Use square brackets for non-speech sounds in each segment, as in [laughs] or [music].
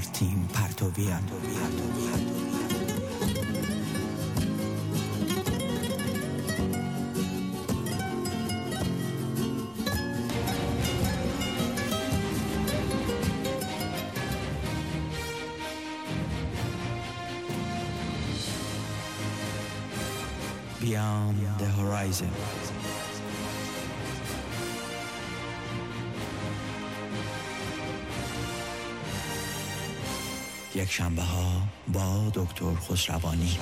آرتین پرتویان Beyond the Horizon یک شنبه ها با دکتر خسروانی.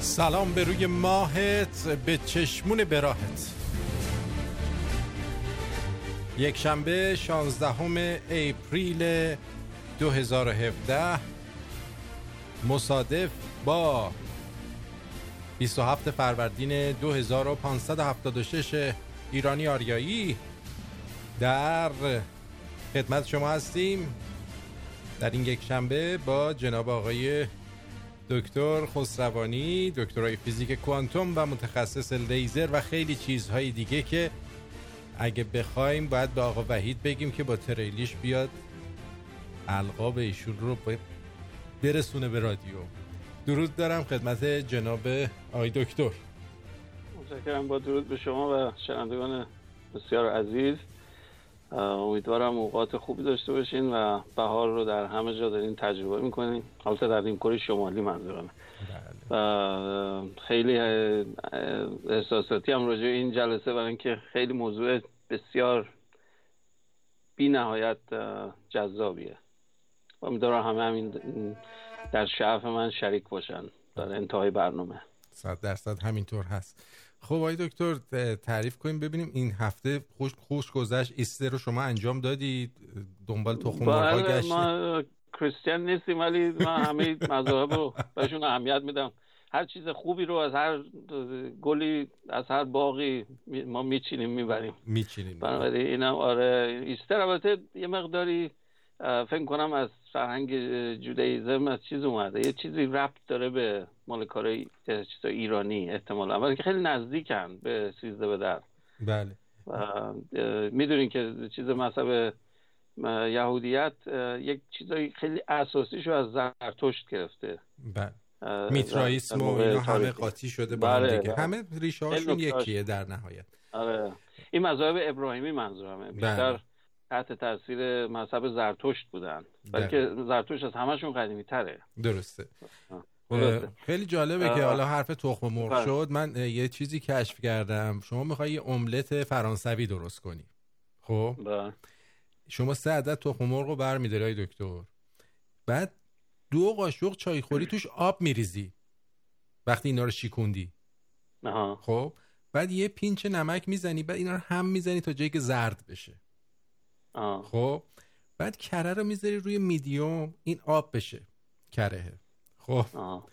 سلام به روی ماهت به چشمون براهت یک شنبه 16 اپریل 2017 مصادف با 27 فروردین 2576 ایرانی آریایی. در خدمت شما هستیم. در این یک شنبه با جناب آقای دکتر خسروانی دکترای فیزیک کوانتوم و متخصص لیزر و خیلی چیزهای دیگه که اگه بخوایم باید به آقا وحید بگیم که با تریلیش بیاد القاب ایشون رو برسونه به رادیو. درود دارم خدمت جناب آقای دکتر. متشکرم با درود به شما و شنوندگان بسیار عزیز. امیدوارم اوقات خوبی داشته باشین و بهار رو در همه جا دارین تجربه می‌کنین. البته در این کره شمالی منظورمه. و خیلی احساساتی هم راجع این جلسه برای اینکه خیلی موضوع بسیار بی نهایت جذابیه. امیدوارم همه همین در شعف من شریک باشن در انتهای برنامه. صد درصد همینطور هست. خب آقای دکتر تعریف کنیم ببینیم این هفته خوش خوش گذشت ایستر رو شما انجام دادید؟ دنبال تخم مرغ بله، گشتید ما کریستیان نیستیم ولی من همه مذاهب رو بهشون اهمیت میدم. هر چیز خوبی رو از هر گلی از هر باقی ما میچینیم می‌بریم. میچینیم. بنابراین اینم آره ایستر. البته یه مقداری فکر کنم از فرهنگ جودایزم از چیز اومده. یه چیزی ربط داره به مال کار چیز ایرانی احتمالا. ولی که خیلی نزدیکن به سیزده به در بله. می‌دونین که چیز مذهب یهودیت یک چیزای خیلی اساسیشو از زرتشت گرفته. بله. میترائیسم و اینا همه قاطی شده با بله، هم دیگه. بله. همه ریشه هاشون یکیه در نهایت. آره. این مذاهب ابراهیمی منظورمه. بیشتر تحت تاثیر مذهب زرتشت بودن. ولی که زرتشت از همشون قدیمی تره درسته. خیلی جالبه آه. که حالا حرف تخم مرغ بله. شد. من یه چیزی کشف کردم. شما می‌خوای یه املت فرانسوی درست کنی. خب؟ بله. شما سه عدد تخم مرغ رو برمیداری دکتر. بعد دو قاشق چایخوری توش آب میریزی وقتی اینا رو شیکوندی آها. خب بعد یه پینچ نمک می‌زنی بعد اینا رو هم می‌زنی تا جایی که زرد بشه آه. خب بعد کره رو می‌ذاری روی میدیوم این آب بشه کرهه خب آه.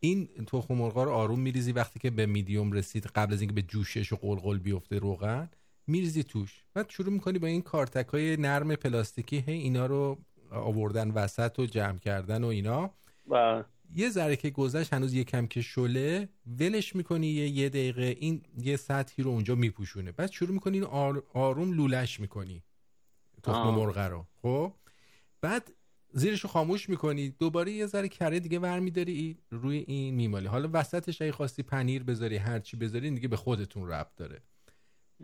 این تخم مرغا رو آروم میریزی وقتی که به میدیوم رسید قبل از اینکه به جوشش و قلقل بیفته روغن میریزی توش بعد شروع می‌کنی با این کارتک های نرم پلاستیکی هی اینا رو آوردن وسط و جمع کردن و اینا. بله. یه ذره که گذشت هنوز یه کم که شله ولش می‌کنی یه, یه دقیقه این یه سطحی رو اونجا میپوشونه. بعد شروع می‌کنی این آر- آروم لولش می‌کنی تخم آه. مرغ رو. خب؟ بعد زیرش رو خاموش می‌کنی دوباره یه ذره کره دیگه برمیداری روی این میمالی. حالا وسطش اگه خواستی پنیر بذاری هرچی بذاری دیگه به خودتون ربط داره.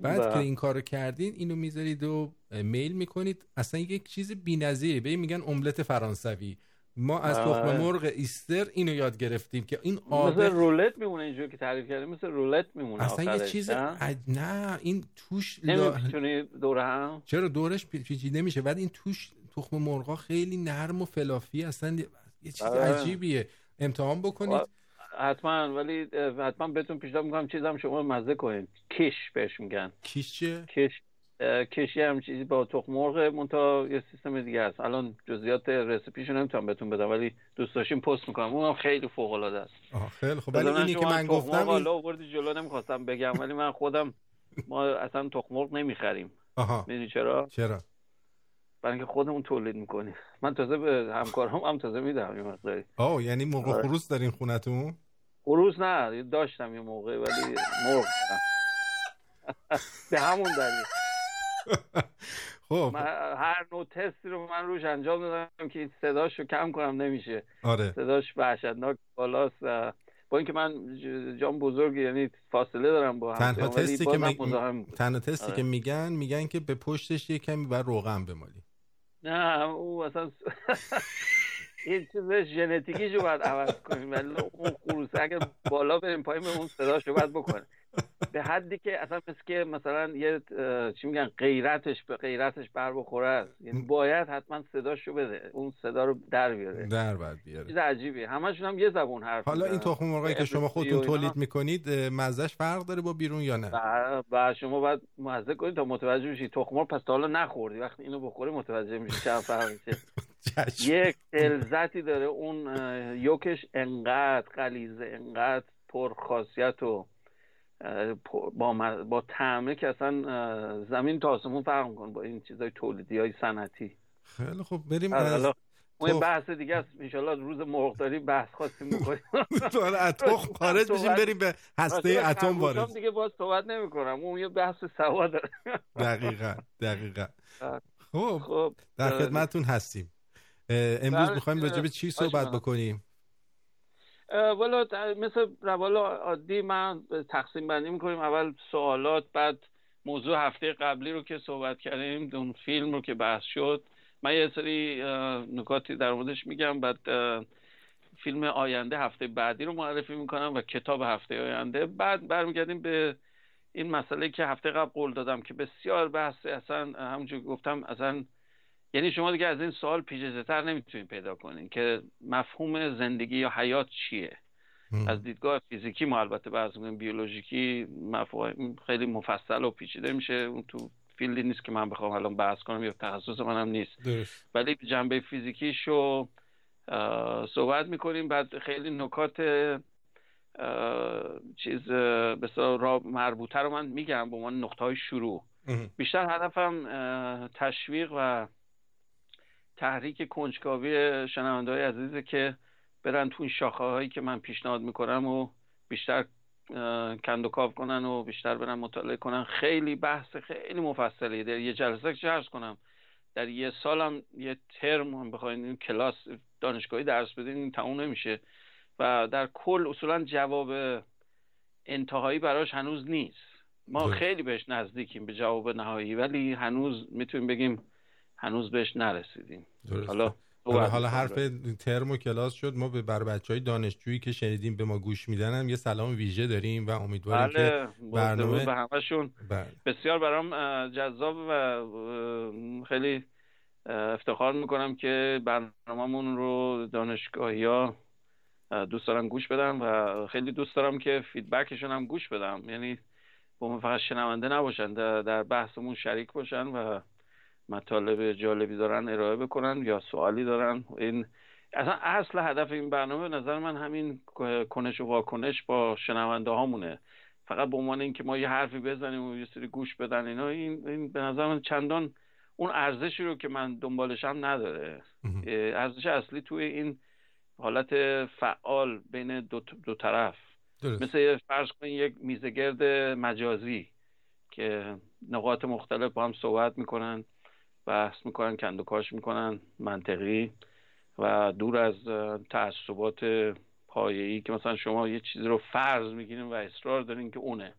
بعد. که این کارو کردین اینو می‌ذارید و میل می‌کنید اصلا یک چیز بی‌نظیره به میگن املت فرانسوی ما از بله. تخم مرغ ایستر اینو یاد گرفتیم که این آب مثل رولت میمونه اینجور که تعریف کردیم مثل رولت میمونه اصلا یه آخرش، چیز نه؟ این توش. نمی‌تونی دور هم چرا دورش پی- پیچیده میشه بعد این توش تخم مرغا خیلی نرم و فلافی اصلا یه چیز بله. عجیبیه امتحان بکنید حتما ولی حتما بهتون پیشنهاد می‌کنم چیزم شما مزه کنید کش بهش میگن. کیش چیه؟ کش کشی هم چیزی با تخم مرغ منتها یه سیستم دیگه است الان جزئیات رسیپیشو نمی‌تونم بهتون بدم ولی دوست داشتیم پست می‌کنم. اونم خیلی فوق العاده است خیلی خب ولی اینی که من گفتم حالا آوردی جلو نمی‌خواستم بگم ولی من خودم ما اصلا تخم مرغ نمی‌خریم. آها. می‌دونی چرا؟ چرا؟ برای اینکه خودمون تولید می‌کنیم. من تازه به همکارام هم تازه میدم این مقداری. آه یعنی موقع آره. خروس دارین خونتون؟ خروس نه داشتم یه موقع ولی مرغ [laughs] به همون دلیل. [laughs] خب. هر نوع تستی رو من روش انجام دادم که این صداش رو کم کنم نمیشه. آره. صداش وحشتناک بالاست با اینکه من جام بزرگ یعنی فاصله دارم با هم تنها تستی که می... تنها تستی آره. که میگن میگن که به پشتش یه کمی بر روغن بمالی. نه او اصلا این چیز ژنتیکی رو باید عوض کنیم. ولی اون خروسه اگر بالا بریم پایین اون صداش رو باید بکنه به حدی که اصلا مثل که مثلا یه چی میگن غیرتش به غیرتش بر بخوره است. یعنی باید حتما صداشو بده اون صدا رو در بیاره. در بعد بیاره. چیز عجیبیه. همشون هم یه زبون حرف حالا این. تخم مرغی که شما خودتون تولید می‌کنید مزهش فرق داره با بیرون یا نه؟ و, شما باید مزه کنید تا متوجه بشید تخم مرغ پس تا حالا نخوردی. وقتی اینو بخوری متوجه میشی چه فرق میشه [laughs] یک لذتی داره. اون یوکش انقدر غلیظه انقدر پر خاصیت و با با طعمه که اصلا زمین تا آسمون فرق می‌کنه با این چیزای تولیدی های صنعتی. خیلی خب بریم از اون بحث دیگه است. انشالله روز مرغداری بحث خواستیم می‌کنیم [laughs] از تخم [laughs] خارج بشیم بریم به هسته اتم وارد. دیگه باز صحبت نمی‌کنم. اون یه بحث سوا داره. دقیقا دقیقا. خب خب در خدمتتون هستیم. امروز می‌خوایم راجع به چی صحبت بکنیم؟ والا مثل روال عادی من تقسیم بندی می‌کنیم. اول سوالات بعد موضوع هفته قبلی رو که صحبت کردیم اون فیلم رو که بحث شد. من یه سری نکاتی در موردش میگم بعد فیلم آینده هفته بعدی رو معرفی می‌کنم و کتاب هفته آینده. بعد برمیگردیم به این مسئله که هفته قبل قول دادم که بسیار بحث اصلا همونجور گفتم اصلا یعنی شما دیگه از این سوال پیچیده تر نمی‌تونید پیدا کنین که مفهوم زندگی یا حیات چیه ام. از دیدگاه فیزیکی ما البته بحث می‌کنیم بیولوژیکی مفاهیم خیلی مفصل و پیچیده میشه اون تو فیلدی نیست که من بخوام الان بحث کنم یا تخصص منم نیست درست. ولی جنبه فیزیکیشو صحبت می‌کنیم بعد خیلی نکات چیز به مربوطه رو من میگم به عنوان نقطه های شروع ام. بیشتر هدفم تشویق و تحریک کنجکاوی شنونده های عزیزه که برن تو این شاخه هایی که من پیشنهاد می‌کنم و بیشتر کندوکاو کنن و بیشتر برن مطالعه کنن. خیلی بحث خیلی مفصلی در یه جلسه که کنم در یه سالم یه ترم هم بخواین این کلاس دانشگاهی درس بدین این تموم نمیشه. و در کل اصولا جواب انتهایی براش هنوز نیست. ما. خیلی بهش نزدیکیم به جواب نهایی ولی هنوز می‌تونیم بگیم هنوز بهش نرسیدیم درست. حالا حالا, حالا حرف ترم و کلاس شد ما به بر بچه های دانشجویی که شنیدیم به ما گوش میدن هم یه سلام ویژه داریم و امیدواریم بله. که برنامه به همشون بله. بسیار برام جذاب و خیلی افتخار می‌کنم که برنامهمون رو دانشگاهی ها دوست دارم گوش بدم و خیلی دوست دارم که فیدبکشون هم گوش بدم یعنی با فقط شنونده نباشن در بحثمون شریک باشن و مطالب جالبی دارن ارائه بکنن یا سوالی دارن. این اصلا اصل هدف این برنامه نظر من همین کنش و واکنش با شنونده هامونه. فقط به عنوان اینکه ما یه حرفی بزنیم و یه سری گوش بدن اینا این, این به نظر من چندان اون ارزشی رو که من دنبالشم نداره. ارزش اصلی توی این حالت فعال بین دو, دو طرف. درست. مثل فرض کنید یک میزگرد مجازی که نقاط مختلف با هم صحبت می‌کنن. بحث می‌کنن کندوکاش می‌کنن منطقی و دور از تعصبات پایه‌ای که مثلا شما یه چیزی رو فرض می‌گیرین و اصرار دارین که اونه.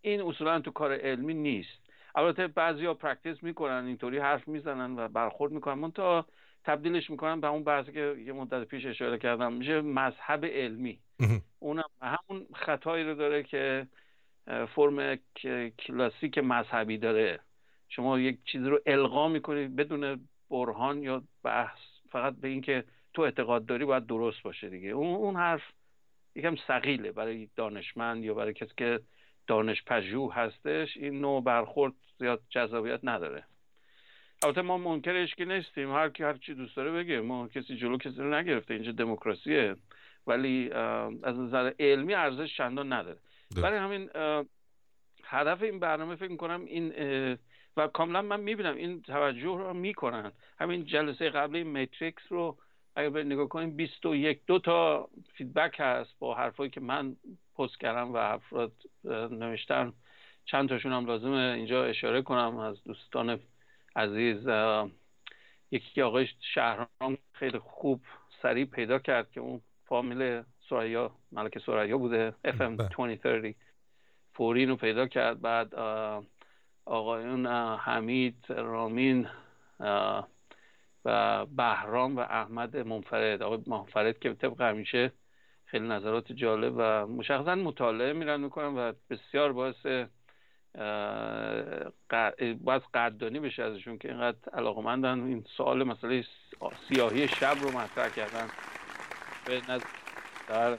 این اصولا تو کار علمی نیست. البته بعضیا practice می‌کنن اینطوری حرف می‌زنن و برخورد می‌کنن. من تا تبدیلش می‌کنن به اون بحثی که یه مدت پیش اشاره کردم میشه مذهب علمی. اونم همون خطایی رو داره که فرم کلاسیک مذهبی داره. شما یک چیزی رو القا می‌کنید بدون برهان یا بحث فقط به اینکه تو اعتقاد داری باید درست باشه دیگه. اون اون حرف یکم ثقیله برای دانشمند یا برای کسی که دانش پژوه هستش این نوع برخورد زیاد جذابیت نداره. البته ما منکرش که نیستیم. هر کی هر چی دوست داره بگه. ما کسی جلو کسی رو نگرفته. اینجا دموکراسیه. ولی از نظر علمی ارزش چندان نداره. برای همین هدف این برنامه فکر کنم این و کاملا من می‌بینم این توجه رو می‌کنن. همین جلسه قبلی میتریکس رو اگر به نگاه کنیم 21 دو تا فیدبک هست با حرفایی که من پست کردم و افراد نوشتن. چند تاشون هم لازمه اینجا اشاره کنم از دوستان عزیز. یکی آقای شهرام خیلی خوب سریع پیدا کرد که اون فامیل سریا ملک سریا بوده FM 2030 فوری رو پیدا کرد. بعد آقایون حمید رامین و بهرام و احمد منفرد. آقای منفرد که طبق همیشه خیلی نظرات جالب و مشخصا مطالعه میرن می‌کنن و بسیار باعث باید قدردانی بشه ازشون که اینقدر علاقمندن. این سوال مسئله سیاهی شب رو مطرح کردن. به در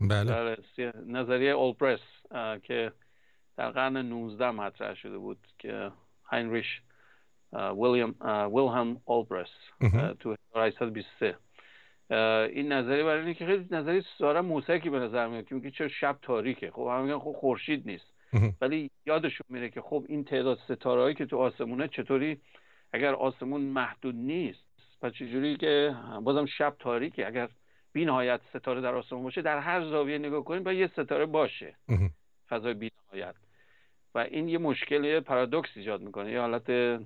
بله. نظریه اولبرس که در قرن 19 مطرح شده بود که هینریش ویلیام ویلهم اولبرس تو 1823 این نظریه برای اینه که خیلی نظریه سارا موسکی به نظر میاد که میگه چرا شب تاریکه. خب هم میگن خب خورشید نیست. ولی یادشون میره که خب این تعداد ستاره که تو آسمونه چطوری اگر آسمون محدود نیست پس چجوری که بازم شب تاریکه. اگر بی نهایت ستاره در آسمون باشه در هر زاویه نگاه کنیم باید یه ستاره باشه. فضای بی نهایت و این یه مشکل پارادوکس ایجاد می‌کنه یه حالت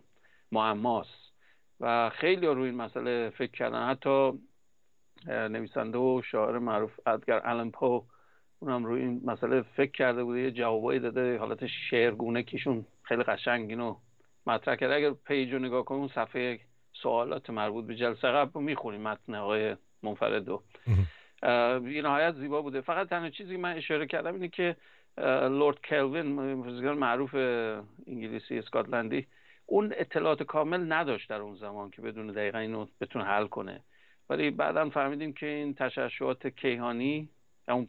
معماست. و خیلی روی این مسئله فکر کردن. حتی نویسنده و شاعر معروف ادگر آلن پو اونم روی این مسئله فکر کرده بوده. یه جوابایی داده حالت شعرگونه که ایشون خیلی قشنگ اینو مطرح کرده. اگر page رو نگاه کنیم اون صفحه سوالات مربوط به جلسه قبل رو می‌خونیم متن آقای منفرد و. بی نهایت زیبا بوده. فقط تنها چیزی من اشاره کردم اینه که لورد کلوین فیزیکدان معروف انگلیسی اسکاتلندی اون اطلاعات کامل نداشت در اون زمان که بدون دقیقا اینو بتونه حل کنه. ولی بعدا فهمیدیم که این تشعشعات کیهانی اون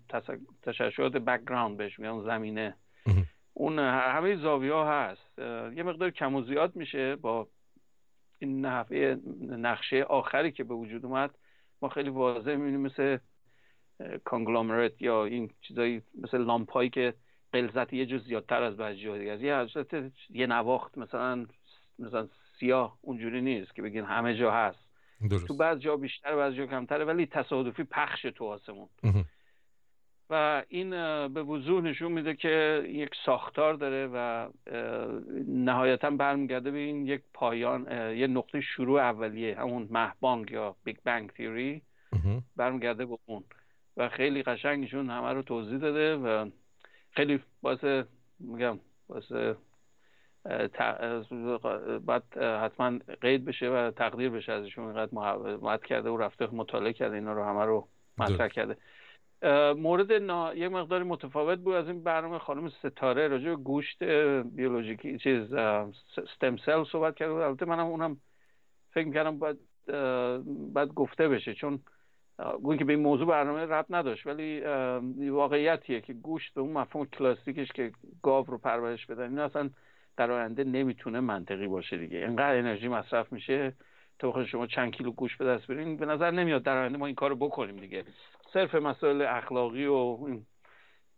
تشعشعات background بهش میگن زمینه. اون همه زاویه ها هست یه مقدار کم و زیاد میشه با این نحوه نقشه آخری که به وجود اومد. ما خیلی واضح می‌بینیم مثل کانگلومرات یا این چیزایی مثل لامپایی که قلزت یه جز زیادتر از بعضی جا دیگه یه یه نواخت مثلا مثلا سیاه اونجوری نیست که بگین همه جا هست. درست. تو بعض جا بیشتر بعض جا کمتره ولی تصادفی پخش تو آسمون. و این به وضوح نشون میده که یک ساختار داره و نهایتا برمیگرده به این یک پایان یه نقطه شروع اولیه همون مهبانگ یا بیگ بنگ تیوری برمیگرده به اون. و خیلی قشنگشون همه رو توضیح داده و خیلی باعث میگم باعث باید حتما قید بشه و تقدیر بشه ازشون. اینقدر محبت کرده و رفته مطالعه کرده اینا رو همه رو مطرح کرده. مورد نا... یک مقداری متفاوت بود از این برنامه خانم ستاره. راجع به گوشت بیولوژیکی چیز ستم سل صحبت کرده بود. البته منم اونم فکر می‌کردم باید باید گفته بشه. چون گویی که به این موضوع برنامه رب نداشت ولی واقعیتیه که گوشت به اون مفهوم کلاسیکش که گاو رو پرورش بدن این اصلا در آینده نمی‌تونه منطقی باشه دیگه. اینقدر انرژی مصرف میشه تو شما چند کیلو گوشت به دست برین به نظر نمیاد در آینده ما این کارو بکنیم دیگه. صرف مسائل اخلاقی و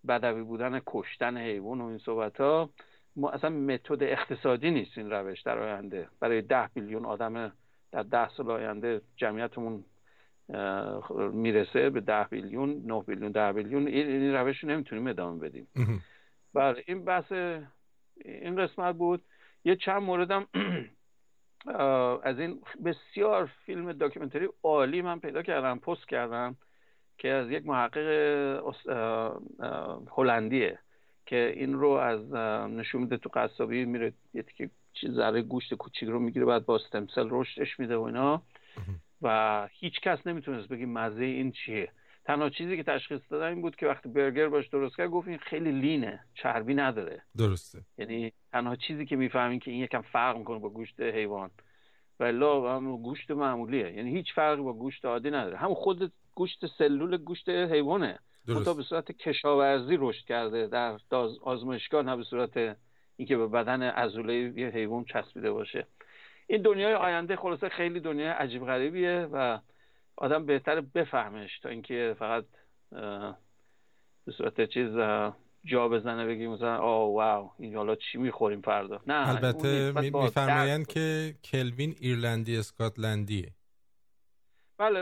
بدوی بودن کشتن حیوان و این صحبت ها ما اصلا متد اقتصادی نیست این روش در آینده. برای ده میلیون آدم در ده سال آینده جمعیتمون می‌رسه به ده میلیون نه میلیون ده میلیون این روش رو نمی‌تونیم ادامه بدیم. بله این بحث این قسمت بود. یه چند موردم [clears throat] از این بسیار فیلم داکیومنتری عالی من پیدا کردم پست کردم که از یک محقق هلندیه که این رو از نشون میده تو قصابی میره یه که ذره گوشت کوچیک رو می‌گیره بعد با استمسل رشدش میده و اینا. و هیچ کس نمی‌تونست بگی مزه این چیه. تنها چیزی که تشخیص دادن این بود که وقتی برگر باش درست کرد گفت این خیلی لینه چربی نداره. درسته. یعنی تنها چیزی که می‌فهمین که این یکم فرق می‌کنه با گوشت حیوان. ولی هم گوشت معمولیه. یعنی هیچ فرقی با گوشت عادی نداره. هم خود گوشت سلول گوشت حیوانه. تا به صورت کشاورزی رشد کرده. در آزمایشگاه نه به صورت اینکه به بدن عضله یه حیوان چسبیده باشه. این دنیای آینده خلاصه خیلی دنیای عجیب غریبیه و آدم بهتر بفهمش تا اینکه فقط به صورت چیز جا بزنه بگیم مثلا آه واو این حالا چی می‌خوریم فردا؟ نه البته میفرمایند که کلوین ایرلندی اسکاتلندیه. بله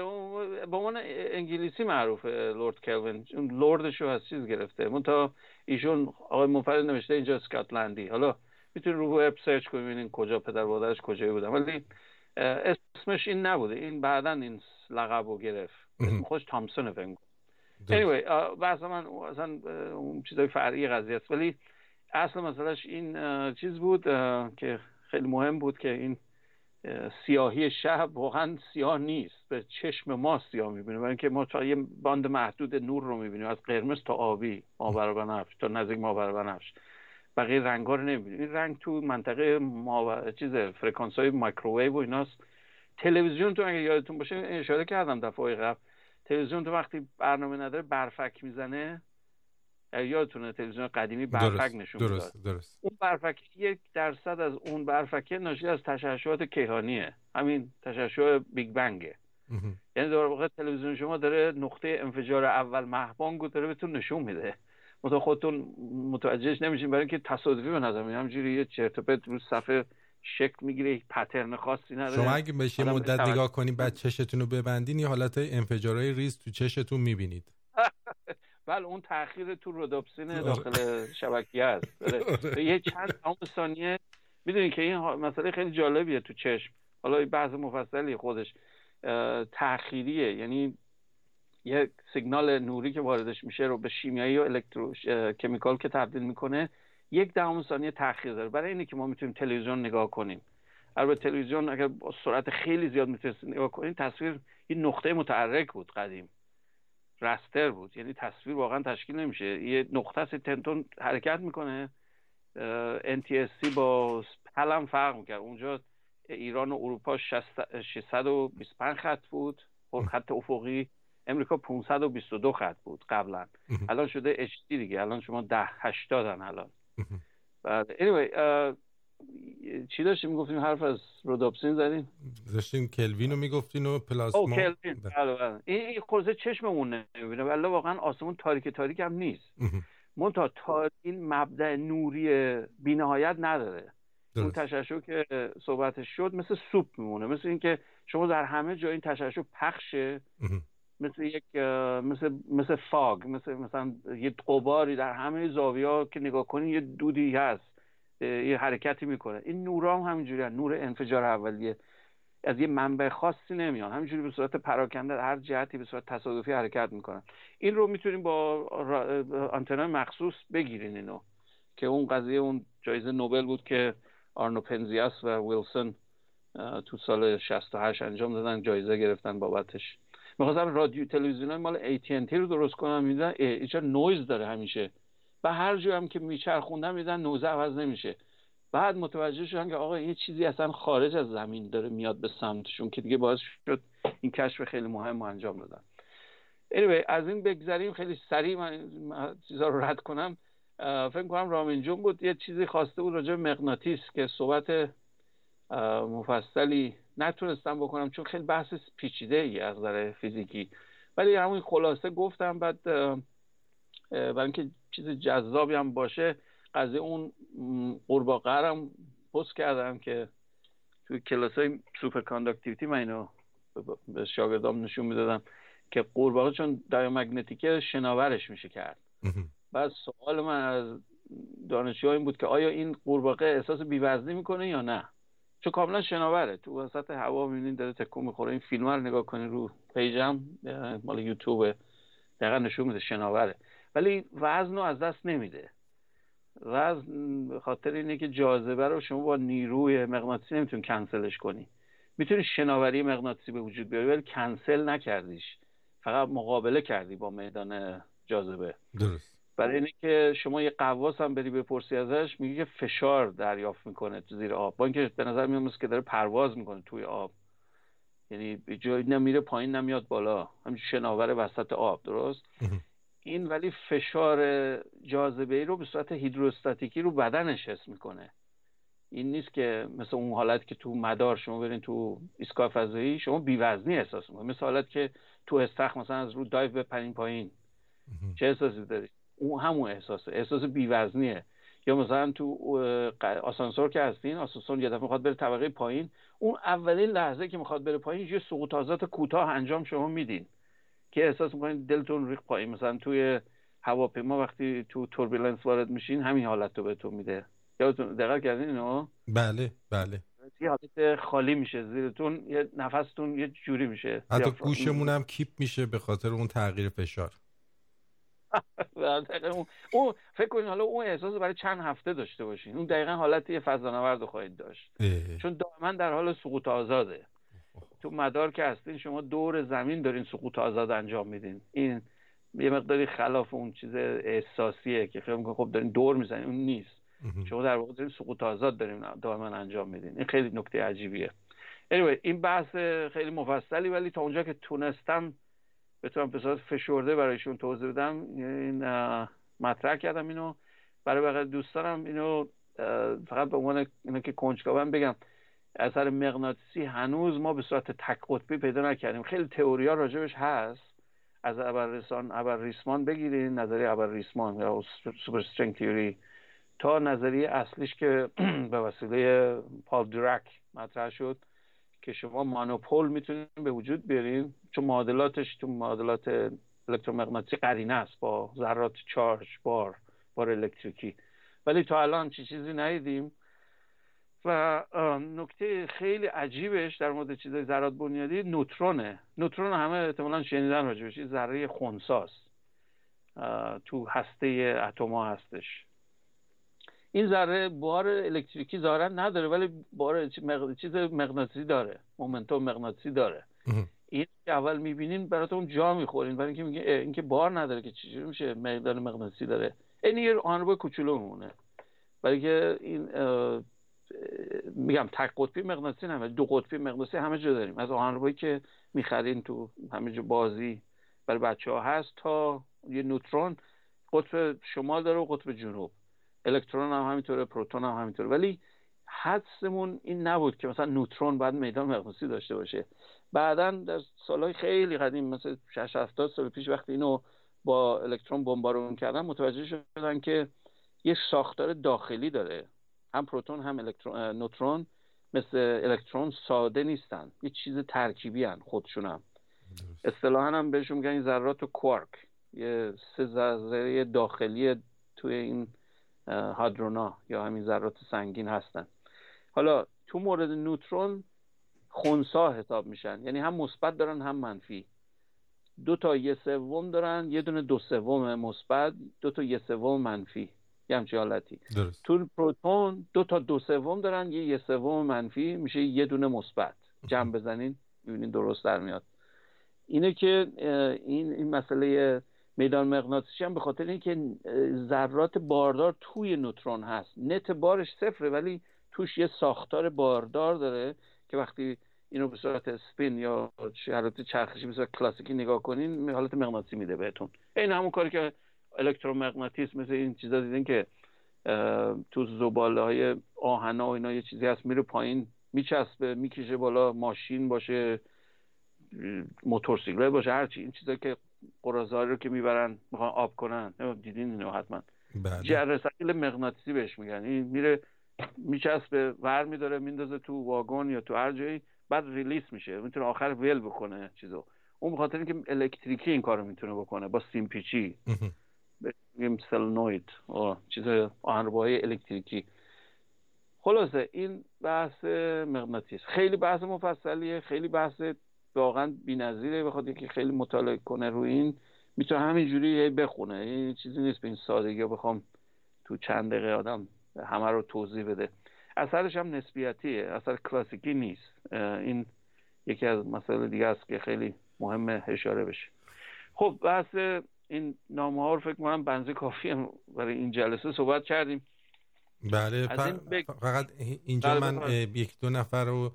به عنوان انگلیسی معروفه لورد کلوین. لوردشو از چیز گرفته. منتها ایشون آقای منفرد نوشته اینجا اسکاتلندی. حالا می‌تونید رو وب search کنید کجا پدر مادرش کجایی بودن. ولی اسمش این نبوده. این بعدا این لقب رو گرفت. اسم خودش تامسون بود anyway بحث من اصلا اون چیزای فرعی قضیه است. ولی اصل مسئلهش این چیز بود که خیلی مهم بود که این سیاهی شب واقعا سیاه نیست. به چشم ما سیاه می‌بینیم برای اینکه ما تا یه band محدود نور رو می‌بینیم. از قرمز تا آبی ماور بنفش تا نزدیک ماور بنفش بقیه رنگ ها رو نمی‌بینیم این رنگ تو منطقه ما چیز فرکانس های مایکروویو و ایناست. تلویزیون تو اگه یادتون باشه اشاره کردم دفعه قبل. تلویزیون تو وقتی برنامه نداره برفک می‌زنه. یادتونه تلویزیون قدیمی برفک نشون درست, درست. اون برفک یک درصد از اون برفکه ناشی از تشعشعات کیهانیه. همین تشعشع Big Bang ه. یعنی در واقع تلویزیون شما داره نقطه انفجار اول مهبانگو داره بهتون نشون میده. منتها خودتون متوجهش نمیشین برای اینکه تصادفی به نظر میاد همینجوری یه چرت و پرت رو صفحه شکل می‌گیره یک pattern خاصی نداره. شما اگه بشه مدت نگاه کنین بعد چشتون رو ببندین یه حالت انفجارهای ریز تو چشتون می‌بینید. [laughs] بله اون تاخیر تو رودوپسین آره. داخل شبکیه است [laughs] آره. یه چند ثانیه می‌دونی که این مسئله خیلی جالبیه تو چشم. حالا بحث مفصلی خودش تأخیریه یعنی یه سیگنال نوری که واردش میشه رو به شیمیایی و الکترو کمیکال که تبدیل می‌کنه یک دهم ثانیه تاخیر داره. برای اینه که ما می‌تونیم تلویزیون نگاه کنیم. البته تلویزیون اگر با سرعت خیلی زیاد می‌تونید نگاه کنید تصویر یه نقطه متحرک بود قدیم. رستر بود. یعنی تصویر واقعا تشکیل نمیشه. یه نقطه است تنتون حرکت می‌کنه. NTSC با پلم فرق می‌کرد. اونجا ایران و اروپا 625 خط بود. خط افقی. امریکا 522 خط بود قبلا. الان شده HD دیگه. الان شما 10 80 الان. بعد anyway چی داشتیم؟ می‌گفتیم حرف از رودوپسین زدیم؟ داشتیم کلوین رو می‌گفتین و پلاسما. او کلوین. بله. بله این خورزه چشممون نمی‌بینه. ولی واقعا آسمون تاریک تاریک هم نیست. منتها تا این مبدع نوری بینهایت نداره. اون تشعشع که صحبتش شد مثل سوپ میمونه. مثل اینکه شما در همه جا این تشعشع پخشه. مثل یک مثل مثل فاگ مثل مثلا یه قباری در همه زاویه که نگاه کنین یه دودی هست یه حرکتی می‌کنه. این نورا هم همینجوری نور انفجار اولیه. از یه منبع خاصی نمیان. همینجوری به صورت پراکنده هر جهتی به صورت تصادفی حرکت می‌کنن. این رو می‌تونیم با آنتنای مخصوص بگیرین اینو. که اون قضیه اون جایزه نوبل بود که آرنو پنزیاس و ویلسون تو سال 68 انجام دادن جایزه گرفتن بابتش. می‌خواستم رادیو تلویزیون مال AT&T رو درست کنم میدن اینجا نویز داره همیشه. و هر جایی هم که میچرخوندن میدن نوزه عوض نمیشه. بعد متوجه شدن که آقا یه چیزی اصلا خارج از زمین داره میاد به سمتشون که دیگه باعث شد این کشف خیلی مهم رو انجام دادن anyway, از این بگذریم. خیلی سریع من چیزا رو رد کنم. فکر کنم رامین جون بود. یه چیزی خواسته بود راجع مغناطیس که صحبت مفصلی نتونستم بکنم چون خیلی بحث پیچیده ای از نظر فیزیکی. ولی همون خلاصه گفتم بعد برای اینکه چیز جذابی هم باشه قضیه اون قورباغه هم پست کردم که توی کلاس های superconductivity من اینو به شاگردام نشون می‌دادم که قورباغه چون diamagnetic ه شناورش میشه کرد. بعد سوال من از دانشجوها این بود که آیا این قورباغه احساس بیوزنی می‌کنه یا نه؟ چون کاملا شناوره. تو وسط هوا می‌بینین داره تکون می‌خوره. این فیلم رو نگاه کنین رو page م مال یوتیوب دقیقا نشون میده شناوره. ولی وزن رو از دست نمیده. وزن به خاطر اینه که جاذبه رو شما با نیروی مغناطیسی نمیتون کنسلش کنی. می‌تونی شناوری مغناطیسی به وجود بیاری ولی کنسل نکردیش. فقط مقابله کردی با میدان جاذبه. درست. برای اینه که شما یه قواس هم بری بپرسی ازش میگه که فشار دریافت می‌کنه تو زیر آب. با اینکه به نظر میاد که داره پرواز می‌کنه توی آب. یعنی جایی نمیره پایین نمیاد بالا. همین شناور وسط آب درست؟ این ولی فشار جاذبه ای رو به صورت هیدروستاتیکی رو بدنش حس می‌کنه. این نیست که مثل اون حالت که تو مدار شما برین تو ایستگاه فضایی شما بیوزنی احساس می‌کنید مثل حالت که تو استخ مثلا از رو دایو بپرین پایین. چه احساسی داری؟ اون همون احساسه احساس بیوزنیه. یا مثلا تو آسانسور که هستین آسانسور یه دفعه می‌خواد بره طبقه پایین اون اولین لحظه که می‌خواد بره پایین یه سقوطازات کوتاه انجام شما میدین. که احساس می‌کنید دلتون ریخ پایین. مثلا توی هواپیما وقتی تو توربولنس وارد میشین همین حالت رو بهتون میده. یادتون دقت کردین اینو؟ بله بله. یه حالت خالی میشه. زیرتون یه نفستون یه جوری میشه. حتی گوشمون هم کیپ میشه به خاطر اون تغییر فشار. [laughs] اون. فکر کنید حالا اون احساس برای چند هفته داشته باشین. اون دقیقا حالت یه فضانورد خواهید داشت. چون دائما در حال سقوط آزاده. تو مدار که هستین شما دور زمین دارین سقوط آزاد انجام میدین. این یه مقداری خلاف اون چیز احساسیه که خیلی خب دارین دور می‌زنین. اون نیست. شما در واقع دارین سقوط آزاد دارین دائما انجام میدین. این خیلی نکته عجیبیه. Anyway, این بحث خیلی مفصلی ولی تا اونجا که تونستم بتونم به صورت فشرده برایشون توضیح بدم. این مطرح کردم اینو. برای بقیه دوستانم اینو فقط به عنوان اینو که کنجکاوم بگم. اثر مغناطیسی هنوز ما به صورت تک قطبی پیدا نکردیم. خیلی تئوریا راجبش هست. از ابرریسان ابرریسمان بگیرین نظریه ابرریسمان یا سوپر استرینگ تیوری تا نظریه اصلیش که [clears throat] به وسیله پال درک مطرح شد. که شما مانوپول می‌تونید به وجود بیارین چون معادلاتش تو معادلات الکترومغناطیسی قرینه است با ذرات چارج بار بار الکتریکی. ولی تا الان چی چیزی ندیدیم. و نکته خیلی عجیبش در مورد چیزای ذرات بنیادی نوترونه. نوترون همه احتمالا شنیدن راجبش ذره خونساست. تو هسته اتما هستش. این ذره بار الکتریکی ظاهرا نداره ولی بار چیز مغناطیسی داره مومنتوم مغناطیسی داره. این که اول می‌بینین براتون جا می‌خورین برای اینکه میگه اینکه بار نداره که چجوری میشه مقدار مغناطیسی داره. این یه آنربای کوچولو میمونه برای که این میگم تک قطبی مغناطیسی همه دو قطبی مغناطیسی همه جا داریم. از آنربایی که می‌خرین تو همه جا بازی برای بچه ها هست تا یه نوترون قطب شمال داره و قطب جنوب. الکترون هم همینطوره پروتون هم همینطوره. ولی حدسمون این نبود که مثلا نوترون باید میدان مغناطیسی داشته باشه. بعدا در سالهای خیلی قدیم مثل 60 70 سال پیش وقتی اینو با الکترون بمبارون کردن متوجه شدن که یه ساختار داخلی داره. هم پروتون هم الکترون نوترون مثل الکترون ساده نیستن. یه چیز ترکیبی هن خودشون هم. اصطلاحا هم بهشون میگن ذرات و کوارک یه سه ذره داخلی توی این هادرونا یا همین ذرات سنگین هستن. حالا تو مورد نوترون خونسا حساب میشن. یعنی هم مثبت دارن هم منفی. دو تا یه سوم دارن یه دونه دو سوم مثبت دو تا یه سوم منفی. یه همچین حالتی. درست. تو پروتون دو تا دو سوم دارن یه یه سوم منفی میشه یه دونه مثبت. جمع بزنین می‌بینین درست در میاد. اینه که این این مسئله میدان مغناطیسی هم به خاطر اینکه ذرات باردار توی نوترون هست. نت بارش صفره ولی توش یه ساختار باردار داره که وقتی اینو به صورت اسپین یا حالت چرخشی صورت کلاسیکی نگاه کنین حالت مغناطیسی میده بهتون. این همون کاری که الکترومغناطیسم مثل این چیزا دیدین که تو زباله های آهنا و اینا یه چیزی هست میره پایین میچسبه می‌کشه بالا ماشین باشه موتورسیکلت باشه هرچی این چیزا که قرازاری رو که می‌برن می‌خوان آب کنن. دیدین اینو حتما. بله. جرثقیل مغناطیسی بهش میگن. این میره میچسبه ور میداره میندازه تو واگن یا تو هر جایی بعد ریلیس میشه. می‌تونه آخر ول بکنه چیزو. اون بخاطر اینکه الکتریکی این کارو می‌تونه بکنه با سیمپیچی میگیم سلنوید. چیز آهنربایی الکتریکی. خلاصه این بحث مغناطیس. خیلی بحث مفصلیه خیلی بحث واقعا بی‌نظیره بخاطر که خیلی مطالعه کنه روی این. می‌تونه همینجوری بخونه. این چیزی نیست به این سادگی بخوام تو چند دقیقه آدم همه رو توضیح بده. اثرش هم نسبیتیه اثر کلاسیکی نیست. این یکی از مسائل دیگه است که خیلی مهمه اشاره بشه. خب بحث این نامه ها رو فکر کنم بنزه کافی برای این جلسه صحبت کردیم. بله فقط اینجا بله من یک دو نفر رو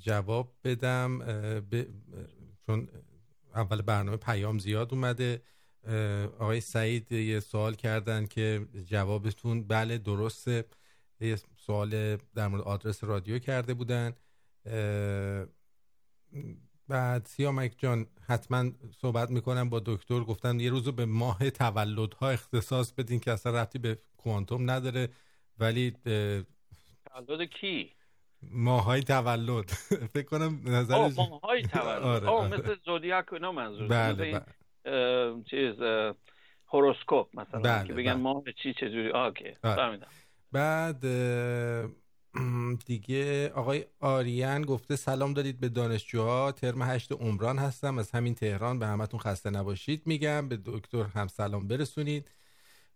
جواب بدم چون اول برنامه پیام زیاد اومده. آقای سعید یه سوال کردن که جوابتون بله درسته. یه سوال در مورد آدرس رادیو کرده بودن. بعد سیامک جان حتما صحبت می‌کنم با دکتر. گفتن یه روزو به ماه تولدها اختصاص بدین که اصلا رفتی به کوانتوم نداره. ولی تولد کی؟ ماهای تولد. [laughs] فکر کنم نظرش ماهای تولد. [laughs] آره, آره. مثل زودیاک اینا منظور. بله, بله. چیز هوروسکوپ مثلا بله که بگن بله. ماه چی چجوری آکه آره. بعد [clears throat] دیگه آقای آریان گفته سلام دارید به دانشجوها. ترم هشت عمران هستم. از همین تهران به همتون خسته نباشید میگم. به دکتر هم سلام برسونید.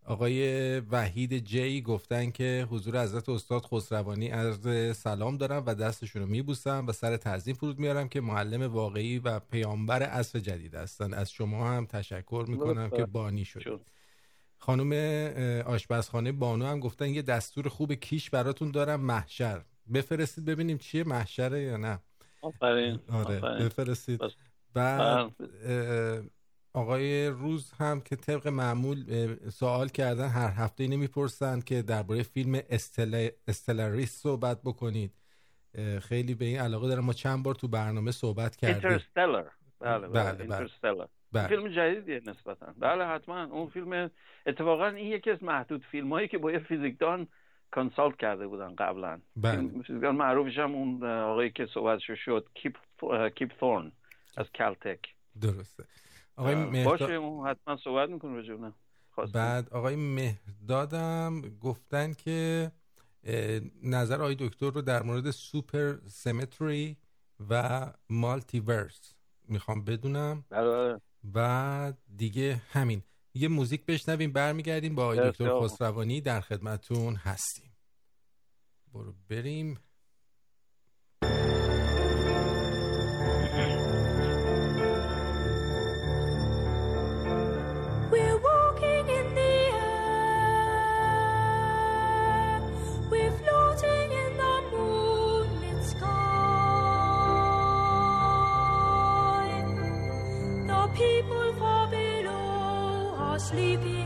آقای وحید جی گفتن که حضور حضرت استاد خسروانی عرض سلام دارم و دستشون رو میبوسم و سر تعظیم فرود میارم که معلم واقعی و پیامبر عصر جدید هستن. از شما هم تشکر می‌کنم که بانی شد خانم آشپزخانه بانو هم گفتن یه دستور خوب کیش براتون دارم محشر. بفرستید ببینیم چیه محشره یا نه؟ آفرین. آره بفرستید. بعد آقای روز هم که طبق معمول سوال کردن هر هفته نمی‌پرسن که درباره فیلم استل... استلاریس صحبت بکنید. خیلی به این علاقه دارم. ما چند بار تو برنامه صحبت کردیم. اینترستلر بله بله, بله. بله. فیلم جدیدیه نسبتا. بله حتما. اون فیلم اتفاقا این یکی از محدود فیلم هایی که با یه فیزیکدان کنسالت کرده بودن قبلا. بله. فیزیکدان معروفش هم اون آقایی که صحبتش شد کیپ کیپ ثورن از کلتک. درسته. آقای مهداد... باشه اون حتما صحبت می‌کنه رجونه بعد آقای مهدادم گفتن که نظر آقای دکتر رو در مورد سوپر سیمتری و مالتیورس می‌خوام بدونم. بله. و دیگه همین. یه موزیک بشنویم برمیگردیم. با آقای دکتر خسروانی در خدمتون هستیم. برو بریم. 离别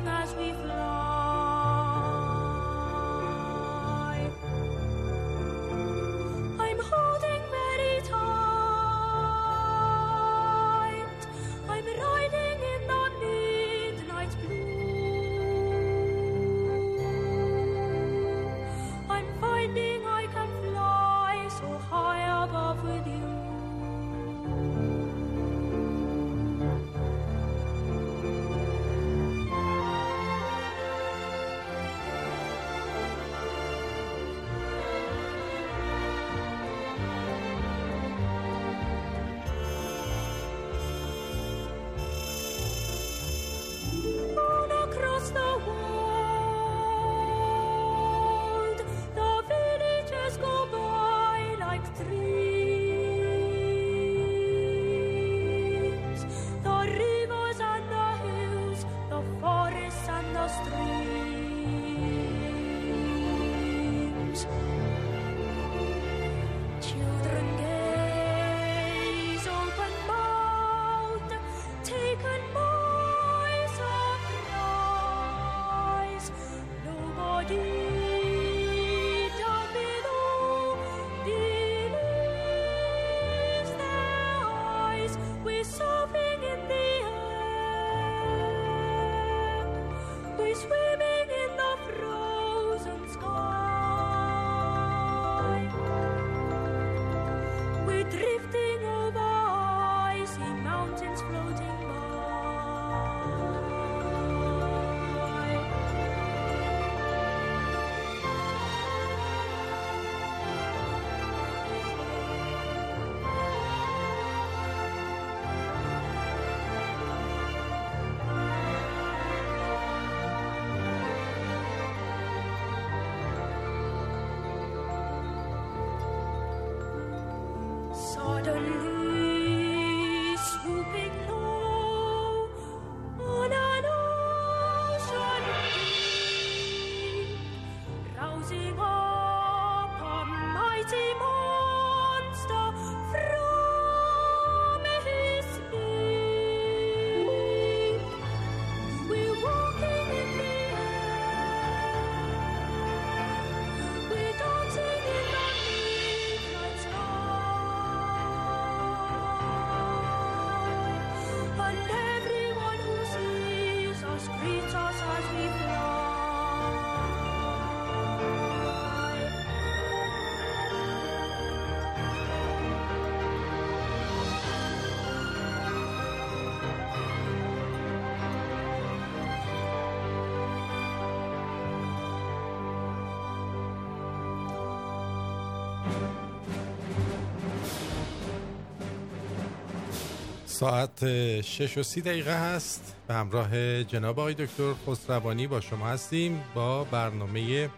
ساعت شش و سی دقیقه هست. به همراه جناب آقای دکتر خسروانی با شما هستیم با برنامه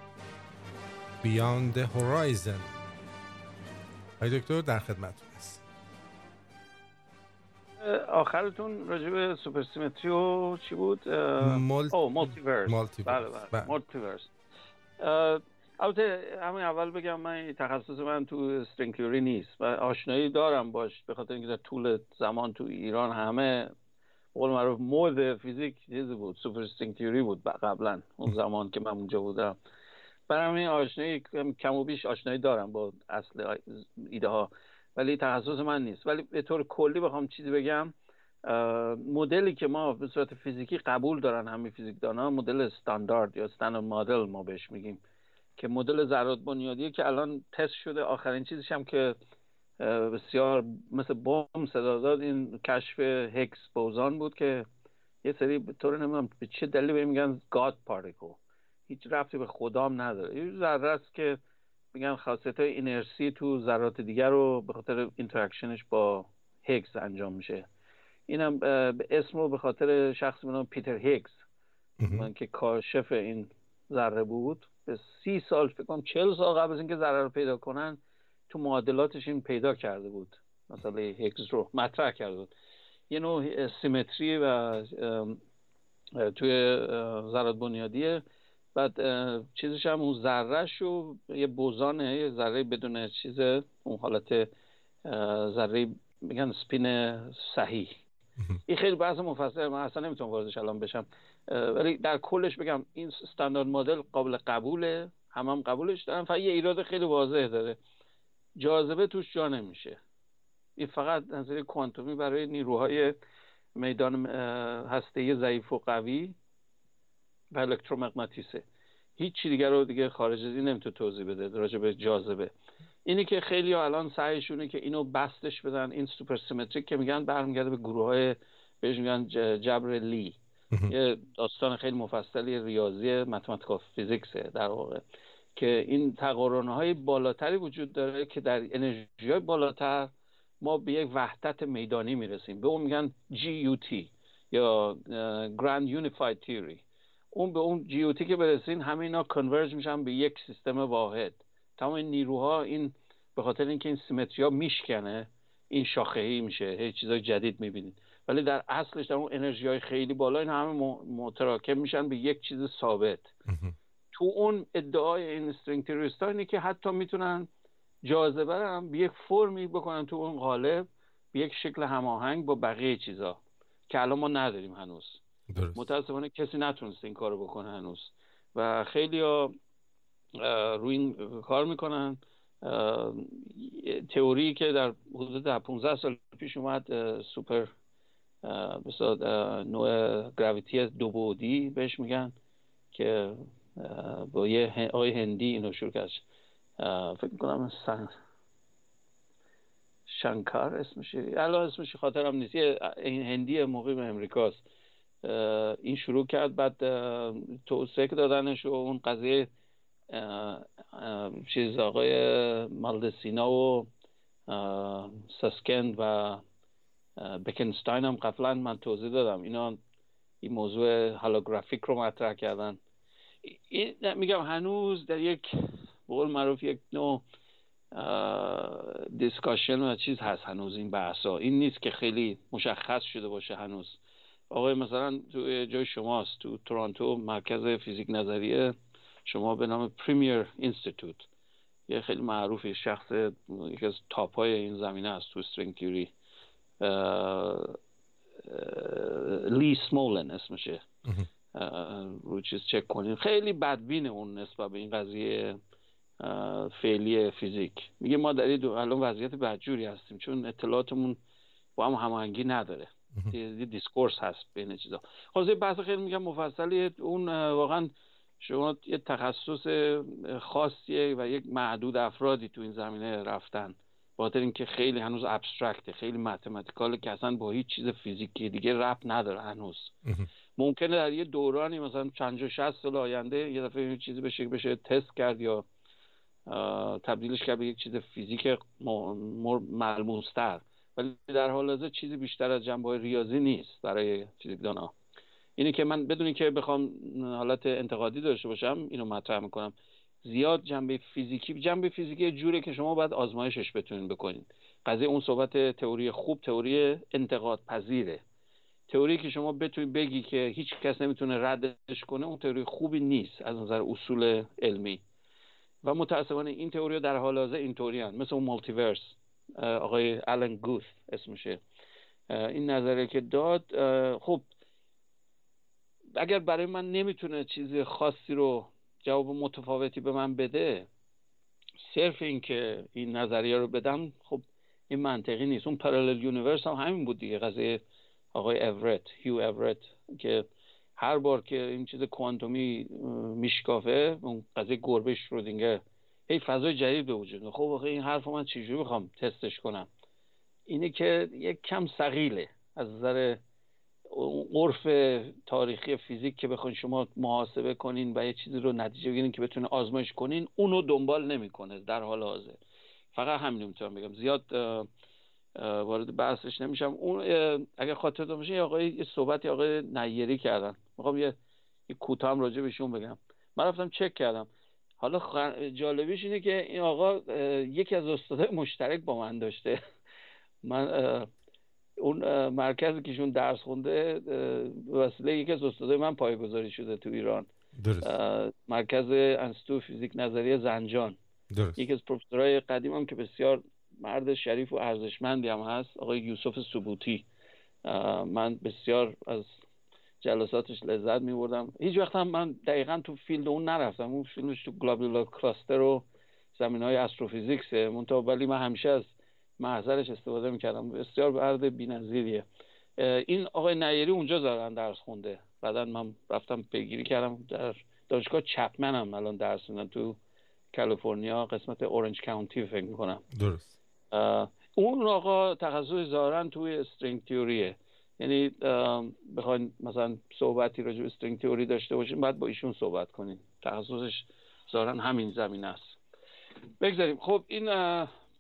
Beyond Horizon آقای دکتر در خدمت هست آخرتون راجع به supersymmetry و چی بود؟ mul... او multiverse بله بله multiverse البته همین اول بگم من تخصص من تو string نیست و آشنایی دارم باش به خاطر اینکه در طول زمان تو ایران همه قول معروف مود فیزیک چیزی بود سوپر استرینگ بود قبلا اون زمان که من اونجا بودم. برای همین آشنایی کم و بیش آشنایی دارم با اصل ایده ها ولی تخصص من نیست. ولی به طور کلی بخوام چیزی بگم مدلی که ما به صورت فیزیکی قبول دارن همه فیزیکدان مدل استاندارد یا استاندارد مدل ما بهش میگیم. که مدل ذرات بنیادی که الان تست شده. آخرین چیزش هم که بسیار مثل بمب صدا داد این کشف Higgs boson بود که یه سری به طور نمی‌دونم به چه دلیلی به میگن God particle. هیچ ربطی به خدام نداره. یه ذره است که میگن خاصیت های اینرسی تو ذرات دیگر رو به خاطر interaction ش با Higgs انجام میشه. اینم به اسم رو به خاطر شخصی به Peter Higgs من که کاشف این ذره بود. سی سال فکر کنم چل سال قبل از اینکه ذره رو پیدا کنن تو معادلاتش این پیدا کرده بود. مثلا هیگز رو مطرح کرده بود. یه نوع سیمتری و توی ذرات بنیادیه بعد چیزش هم اون ذرهش و یه بوزانه یه ذره بدون چیز اون حالت ذره میگن سپین صحیح. این خیلی بحث مفصل من اصلا نمی‌تونم واردش الان بشم. ولی در کلش بگم این استاندارد مدل قابل قبوله. هم هم قبولش دارن. فقط یه ایراد خیلی واضح داره. جاذبه توش جا نمیشه. این فقط نظریه کوانتومی برای نیروهای میدان هسته ضعیف و قوی و الکترومغناطیسه. هیچ چی دیگر رو دیگه خارج از این نمی‌تونه توضیح بده راجع به جاذبه. اینی که خیلی الان سعیشونه که اینو بستش بدن این سوپر سیمتریک که میگن برمیگرده به گروه های بهش میگن جبر لی. یه داستان خیلی مفصلی ریاضی متماتیکا فیزیکسه در واقع که این تقارن های بالاتری وجود داره که در انرژی های بالاتر ما به یک وحدت میدانی می‌رسیم. به اون میگن GUT یا Grand Unified Theory. اون به اون GUT که برسین همه اینا کنورژ میشن به یک سیستم واحد. تمام این نیروها این به خاطر اینکه این سیمتری ها میشکنه این شاخهی میشه. هیچ چیزای جدید می‌بینید. ولی در اصلش در اون انرژی های خیلی بالا این همه متراکم میشن به یک چیز ثابت. تو اون ادعای این استرینگ تیوریست اینه که حتی می‌تونن جاذبه هم به یک فرمی بکنن تو اون قالب به یک شکل هماهنگ با بقیه چیزا که الان ما نداریم هنوز. درست. متاسفانه کسی نتونست این کارو بکنه هنوز. و خیلی ها روی این کار می‌کنن. تئوری که در حدود 15 سال پیش اومد سوپر مثلا نوع گراویتی دو بودی بهش میگن که با یه آقای هندی اینو شروع کرد. فکر کنم سن... شنکار اسمش. الان اسمش خاطرم نیست. این هندی مقیم امریکاست این شروع کرد بعد توسعه دادنش و اون قضیه چیز آقای مالدسینا و ساسکیند و بکنستاین هم قبلا من توضیح دادم. اینا این موضوع holographic رو مطرح کردن. میگم هنوز در یک بقول معروف یک نوع discussion و چیز هست هنوز این بحثا. این نیست که خیلی مشخص شده باشه هنوز. آقای مثلا تو جای شماست تو تورانتو مرکز فیزیک نظریه شما به نام Perimeter Institute یه خیلی معروفی شخص یکی از top های این زمینه است تو string theory Lee Smolin اسمشه رو چیز چک کنیم. خیلی بدبینه اون نسبت به این قضیه فعلی فیزیک. میگه ما در الان وضعیت بدجوری هستیم چون اطلاعاتمون با هم هماهنگی نداره. یه discourse هست بین چیزا. خب بحث خیلی میگم مفصلی. اون واقعا شما یه تخصص خاصیه و یک معدود افرادی تو این زمینه رفتن. خاطر اینکه خیلی هنوز ابسترکته خیلی متمتیکاله که اصلا با هیچ چیز فیزیکی دیگه رب نداره هنوز. ممکنه در یه دورانی مثلا چند شصت سال آینده یه دفعه یه چیزی بشه بشه تست کرد یا تبدیلش کرد به یک چیز فیزیک ملموستر. ولی در حال حاضر چیزی بیشتر از جنبه ریاضی نیست برای فیزیکدانا اینه که من بدونی که بخوام حالت انتقادی داشته باشم اینو مطرح می‌کنم. زیاد جنبه فیزیکی جنبه فیزیکی جوره که شما باید آزمایشش بتونین بکنین. قضیه اون صحبت تئوری خوب تئوری انتقاد پذیره. تئوری که شما بتونی بگی که هیچ کس نمی‌تونه ردش کنه اون تئوری خوبی نیست از نظر اصول علمی. و متاسفانه این تئوری در حال حاضر اینطوری مثل اون مالتیورس آقای آلن گوث اسمشه. این نظریه که داد خب اگر برای من نمی‌تونه چیز خاصی رو جواب متفاوتی به من بده صرف این که این نظریه رو بدم خب این منطقی نیست. اون parallel universe هم همین بود دیگه. قضیه آقای اورت Hugh Everett که هر بار که این چیز کوانتومی میشکافه اون قضیه گربه شرودینگر هی فضای جدید به وجود خب آخه این حرف من چجوری بخوام تستش کنم؟ اینه که یک کم سقیله از نظر عرف تاریخی فیزیک که بخواین شما محاسبه کنین و یه چیزی رو نتیجه بگیرین که بتونه آزمایش کنین اونو دنبال نمی‌کنه در حال حاضر. فقط همین می‌تونم بگم. زیاد وارد بحثش نمیشم. اون اگر خاطر باشه آقای یه صحبتی آقای نیری کردن. می‌خوام یه, یه کوتاه راجع بهشون بگم. من رفتم چک کردم. حالا جالبیش اینه که این آقا یکی از استادای مشترک با من داشته. [laughs] من اون مرکزی که ایشون درس خونده وسیله یکی از استادای من پایگذاری شده تو ایران. درست. مرکز انستو فیزیک نظریه زنجان. درست. یکی از پروفسورهای قدیم هم که بسیار مرد شریف و ارزشمندی هم هست آقای یوسف سبوتی من بسیار از جلساتش لذت می بردم هیچ وقت هم من دقیقا تو field اون نرفتم. اون field ش تو globular cluster و زمینه های astrophysics ه. منتها ولی من همیشه از محضرش استفاده می‌کردم. بسیار مرد بی‌نظیریه. این آقای نیری اونجا زارن درس خونده. بعدا من رفتم پیگیری کردم در دانشگاه Chapman هم الان درس میدن تو کالیفرنیا قسمت Orange County فکر می‌کنم. درست. اون آقا تخصص زارن توی استرینگ تیوریه یعنی بخواین مثلا صحبتی راجع به استرینگ تیوری داشته باشین باید با ایشون صحبت کنین. تخصصش زارن همین زمین است. بگذاریم. خب این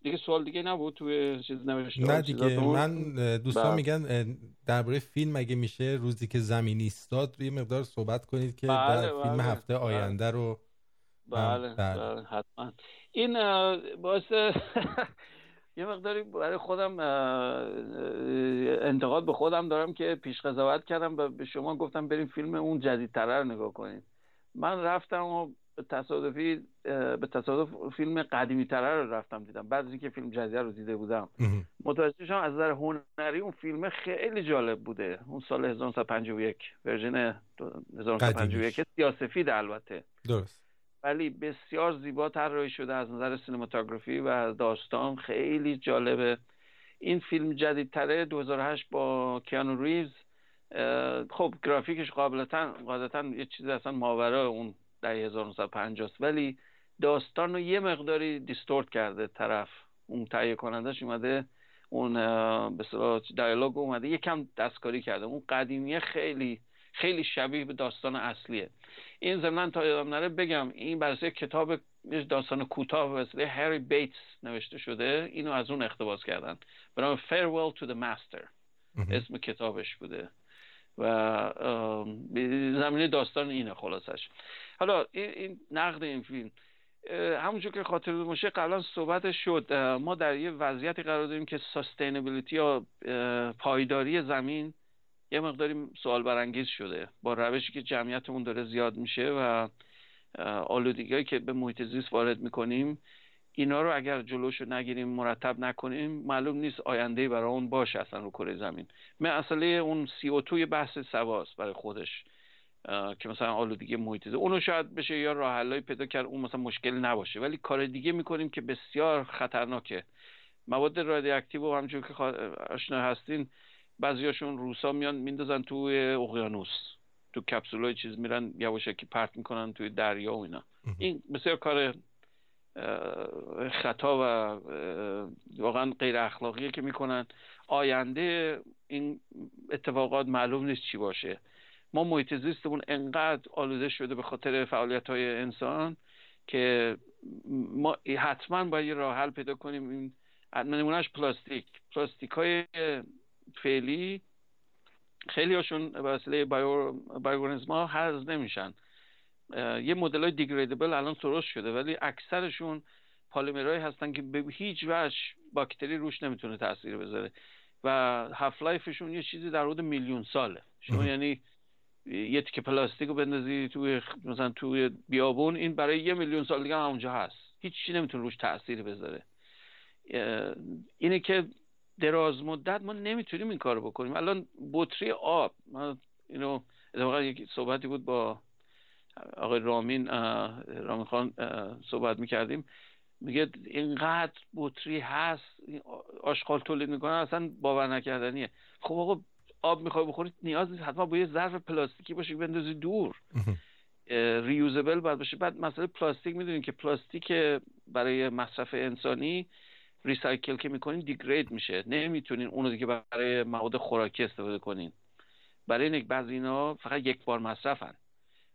دیگه سوال دیگه نبود توی چیز نوشته نه دیگه من دوستان بله. میگن درباره فیلم اگه میشه روزی که زمین ایستاد یه مقدار صحبت کنید که بله در فیلم بله. هفته بله. آینده رو بله, بله. حتما این باعث [laughs] یه مقداری برای خودم انتقاد به خودم دارم که پیش قضاوت کردم و به شما گفتم بریم فیلم اون جدیدتره رو نگاه کنید من رفتم و تصادفی به تصادف فیلم قدیمی تره رو رفتم دیدم. بعد از اینکه فیلم جدید رو دیده بودم. متوجه شدم از نظر هنری اون فیلم خیلی جالب بوده. اون سال 1951 ورژن 1951 سیاسفید البته. درست. ولی بسیار زیبا طراحی شده از نظر سینماتوگرافی و داستان. خیلی جالبه. این فیلم جدیدتره. 2008 با کیانو ریوز. خب گرافیکش قابلتا قاعدتا یه چیزی اصلا ماورا اون در 1950 ولی داستان رو یه مقداری دیستورت کرده طرف. اون تهیه کنندش اومده اون به دیالوگ اومده یکم دستکاری کرده. اون قدیمیه خیلی خیلی شبیه به داستان اصلیه. این زمین تا یادم نره بگم این برای کتاب داستان کوتاه وسیله هری بیتس نوشته شده. اینو از اون اقتباس کردن. به نام Farewell to the Master. اسم کتابش بوده. و زمینه داستان اینه خلاصش. حالا این, نقد این فیلم همونجور که خاطر باشه قبلا صحبت شد ما در یه وضعیتی قرار داریم که سستینبیلیتی یا پایداری زمین یه مقداری سوال برانگیز شده با روشی که جمعیتمون داره زیاد میشه و آلودگی که به محیط زیست وارد می‌کنیم اینا رو اگر جلوشو نگیریم مرتب نکنیم معلوم نیست آینده برای اون باشه اصلا رو کره زمین. مسئله اون سی او توی بحث سواست برای خودش. که مثلا آلودگی محیط زیست اونو شاید بشه یا راه پیدا کرد اون مثلا مشکل نباشه. ولی کار دیگه می‌کنیم که بسیار خطرناکه. مواد رادیواکتیو و همونجور که آشنا هستین بعضیاشون روسا میان میندازن توی اقیانوس. تو کپسولای چیز میرن یواشکی پرت می‌کنن توی دریا و اینا. این بسیار کار خطا و واقعا غیر اخلاقیه که می‌کنن. آینده این اتفاقات معلوم نیست چی باشه. ما محیط زیستمون انقدر آلوده شده به خاطر فعالیت های انسان که ما حتما باید یه راه حل پیدا کنیم. این نمونهش پلاستیک. پلاستیک های فعلی خیلی هاشون به وسیله bio ها نمیشن. یه مدل های degradable الان درست شده ولی اکثرشون پالیمرهایی هستن که به هیچ وجه باکتری روش نمی‌تونه تاثیر بذاره. و half-life شون یه چیزی در حدود میلیون ساله. شما یعنی یه تیکه پلاستیک رو بندازی توی مثلا توی بیابون. این برای یه میلیون سال دیگه هم اونجا هست. هیچ چی نمی‌تونه روش تاثیر بذاره. اینه که دراز مدت ما نمی‌تونیم این کارو بکنیم. الان بطری آب ما اینو اتفاقا یک صحبتی بود با آقای رامین رامین خان صحبت می‌کردیم. میگه اینقدر بطری هست آشغال تولید می‌کنن اصلا باور نکردنیه. خب آقا آب می‌خوای بخورید نیاز نیست. حتما با یه ظرف پلاستیکی باشه بندازی دور. reusable باید باشه. بعد مسئله پلاستیک می‌دونید که پلاستیک برای مصرف انسانی recycle که می‌کنین degrade میشه. نمی‌تونین اونو دیگه برای مواد خوراکی استفاده کنین. برای این بعضی اینا فقط یک بار مصرفن.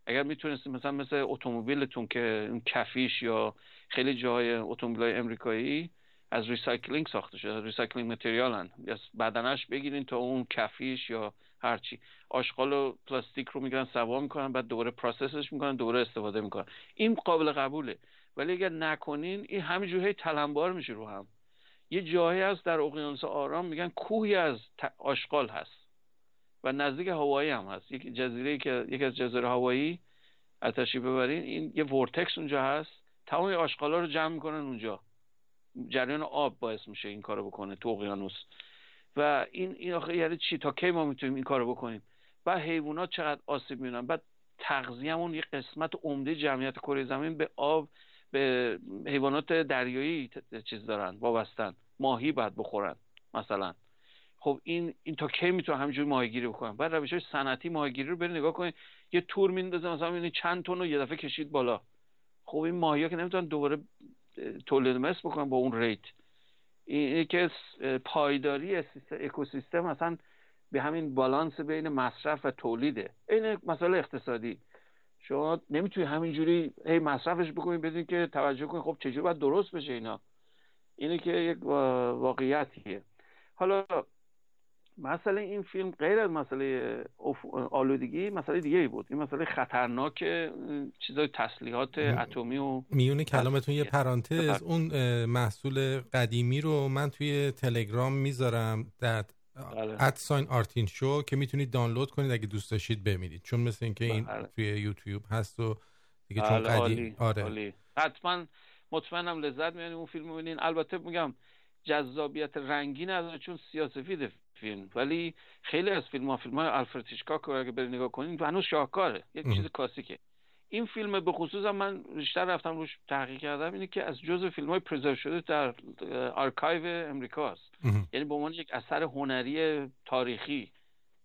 اگر می‌تونستیم مثلا مثل اتومبیلتون که اون کفیش یا خیلی جای اتومبیل های امریکایی از recycling ساخته شده recycling material ن یا بدنش بگیرین تا اون کفیش یا هرچی آشغال و پلاستیک رو می‌گیرن سوا می‌کنن بعد دوباره process ش می‌کنن دوباره استفاده می‌کنن. این قابل قبوله. ولی اگر نکنین این همینجوری تلمبار میشه رو هم. یه جایی هست در اقیانوس آرام میگن کوهی از آشغال هست. و نزدیک هاوایی هم هست. یک جزیره که یکی از جزایر هاوایی اتشی ببرین این یه vortex اونجا هست. تمام آشغالا رو جمع می‌کنن اونجا. جریان آب باعث میشه این کارو بکنه تو اقیانوس. و این این آخه یعنی چی؟ تا کی ما می‌تونیم این کارو بکنیم؟ و حیوانات چقدر آسیب می‌بینن؟ بعد تغذیهمون یه قسمت عمده جمعیت کره زمین به آب به حیوانات دریایی چیز دارن وابستن. ماهی باید بخورن مثلا. خب این این تا کی می‌تونه همینجوری ماهیگیری بکنن بعد روش صنعتی ماهیگیری رو برید نگاه کنید یه تور میندازه مثلا چند تن رو یه دفعه کشید بالا. خب این ماهی که نمی‌تونن دوباره تولید مثل بکنن با اون ریت. این که پایداری اکوسیستم اصلا به همین بالانس بین مصرف و تولیده. این مسئله اقتصادی. شما نمی‌تونی همینجوری هی مصرفش بکنید بدون که توجه کنید خب چجوری باید درست بشه اینا. اینه که یک واقعیتیه. حالا مسئله این فیلم غیر از مسئله آلودگی مسئله دیگه ای بود. این مسئله خطرناک چیزای تسلیحات اتمی و میون کلامتون یه پرانتز اون محصول قدیمی رو من توی تلگرام می‌ذارم در ادساین. آرتین شو که می‌تونید دانلود کنید اگه دوست داشتید ببینید. چون مثل اینکه این بله. توی یوتیوب هست و دیگه چون بله، قدیم آره. حتما مطمئنم لذت می‌برید اون فیلم ببینین. البته میگم جذابیت رنگین از چون سیاسفید فیلم. ولی خیلی از فیلم ها فیلم های آلفرد هیچکاک اگه برید نگاه کنین هنوز شاهکاره. یک چیز کلاسیکه. این فیلم به خصوص من بیشتر رفتم روش تحقیق کردم اینه که از جزء فیلم های preserve شده در آرکایو امریکاست یعنی به عنوان یک اثر هنری تاریخی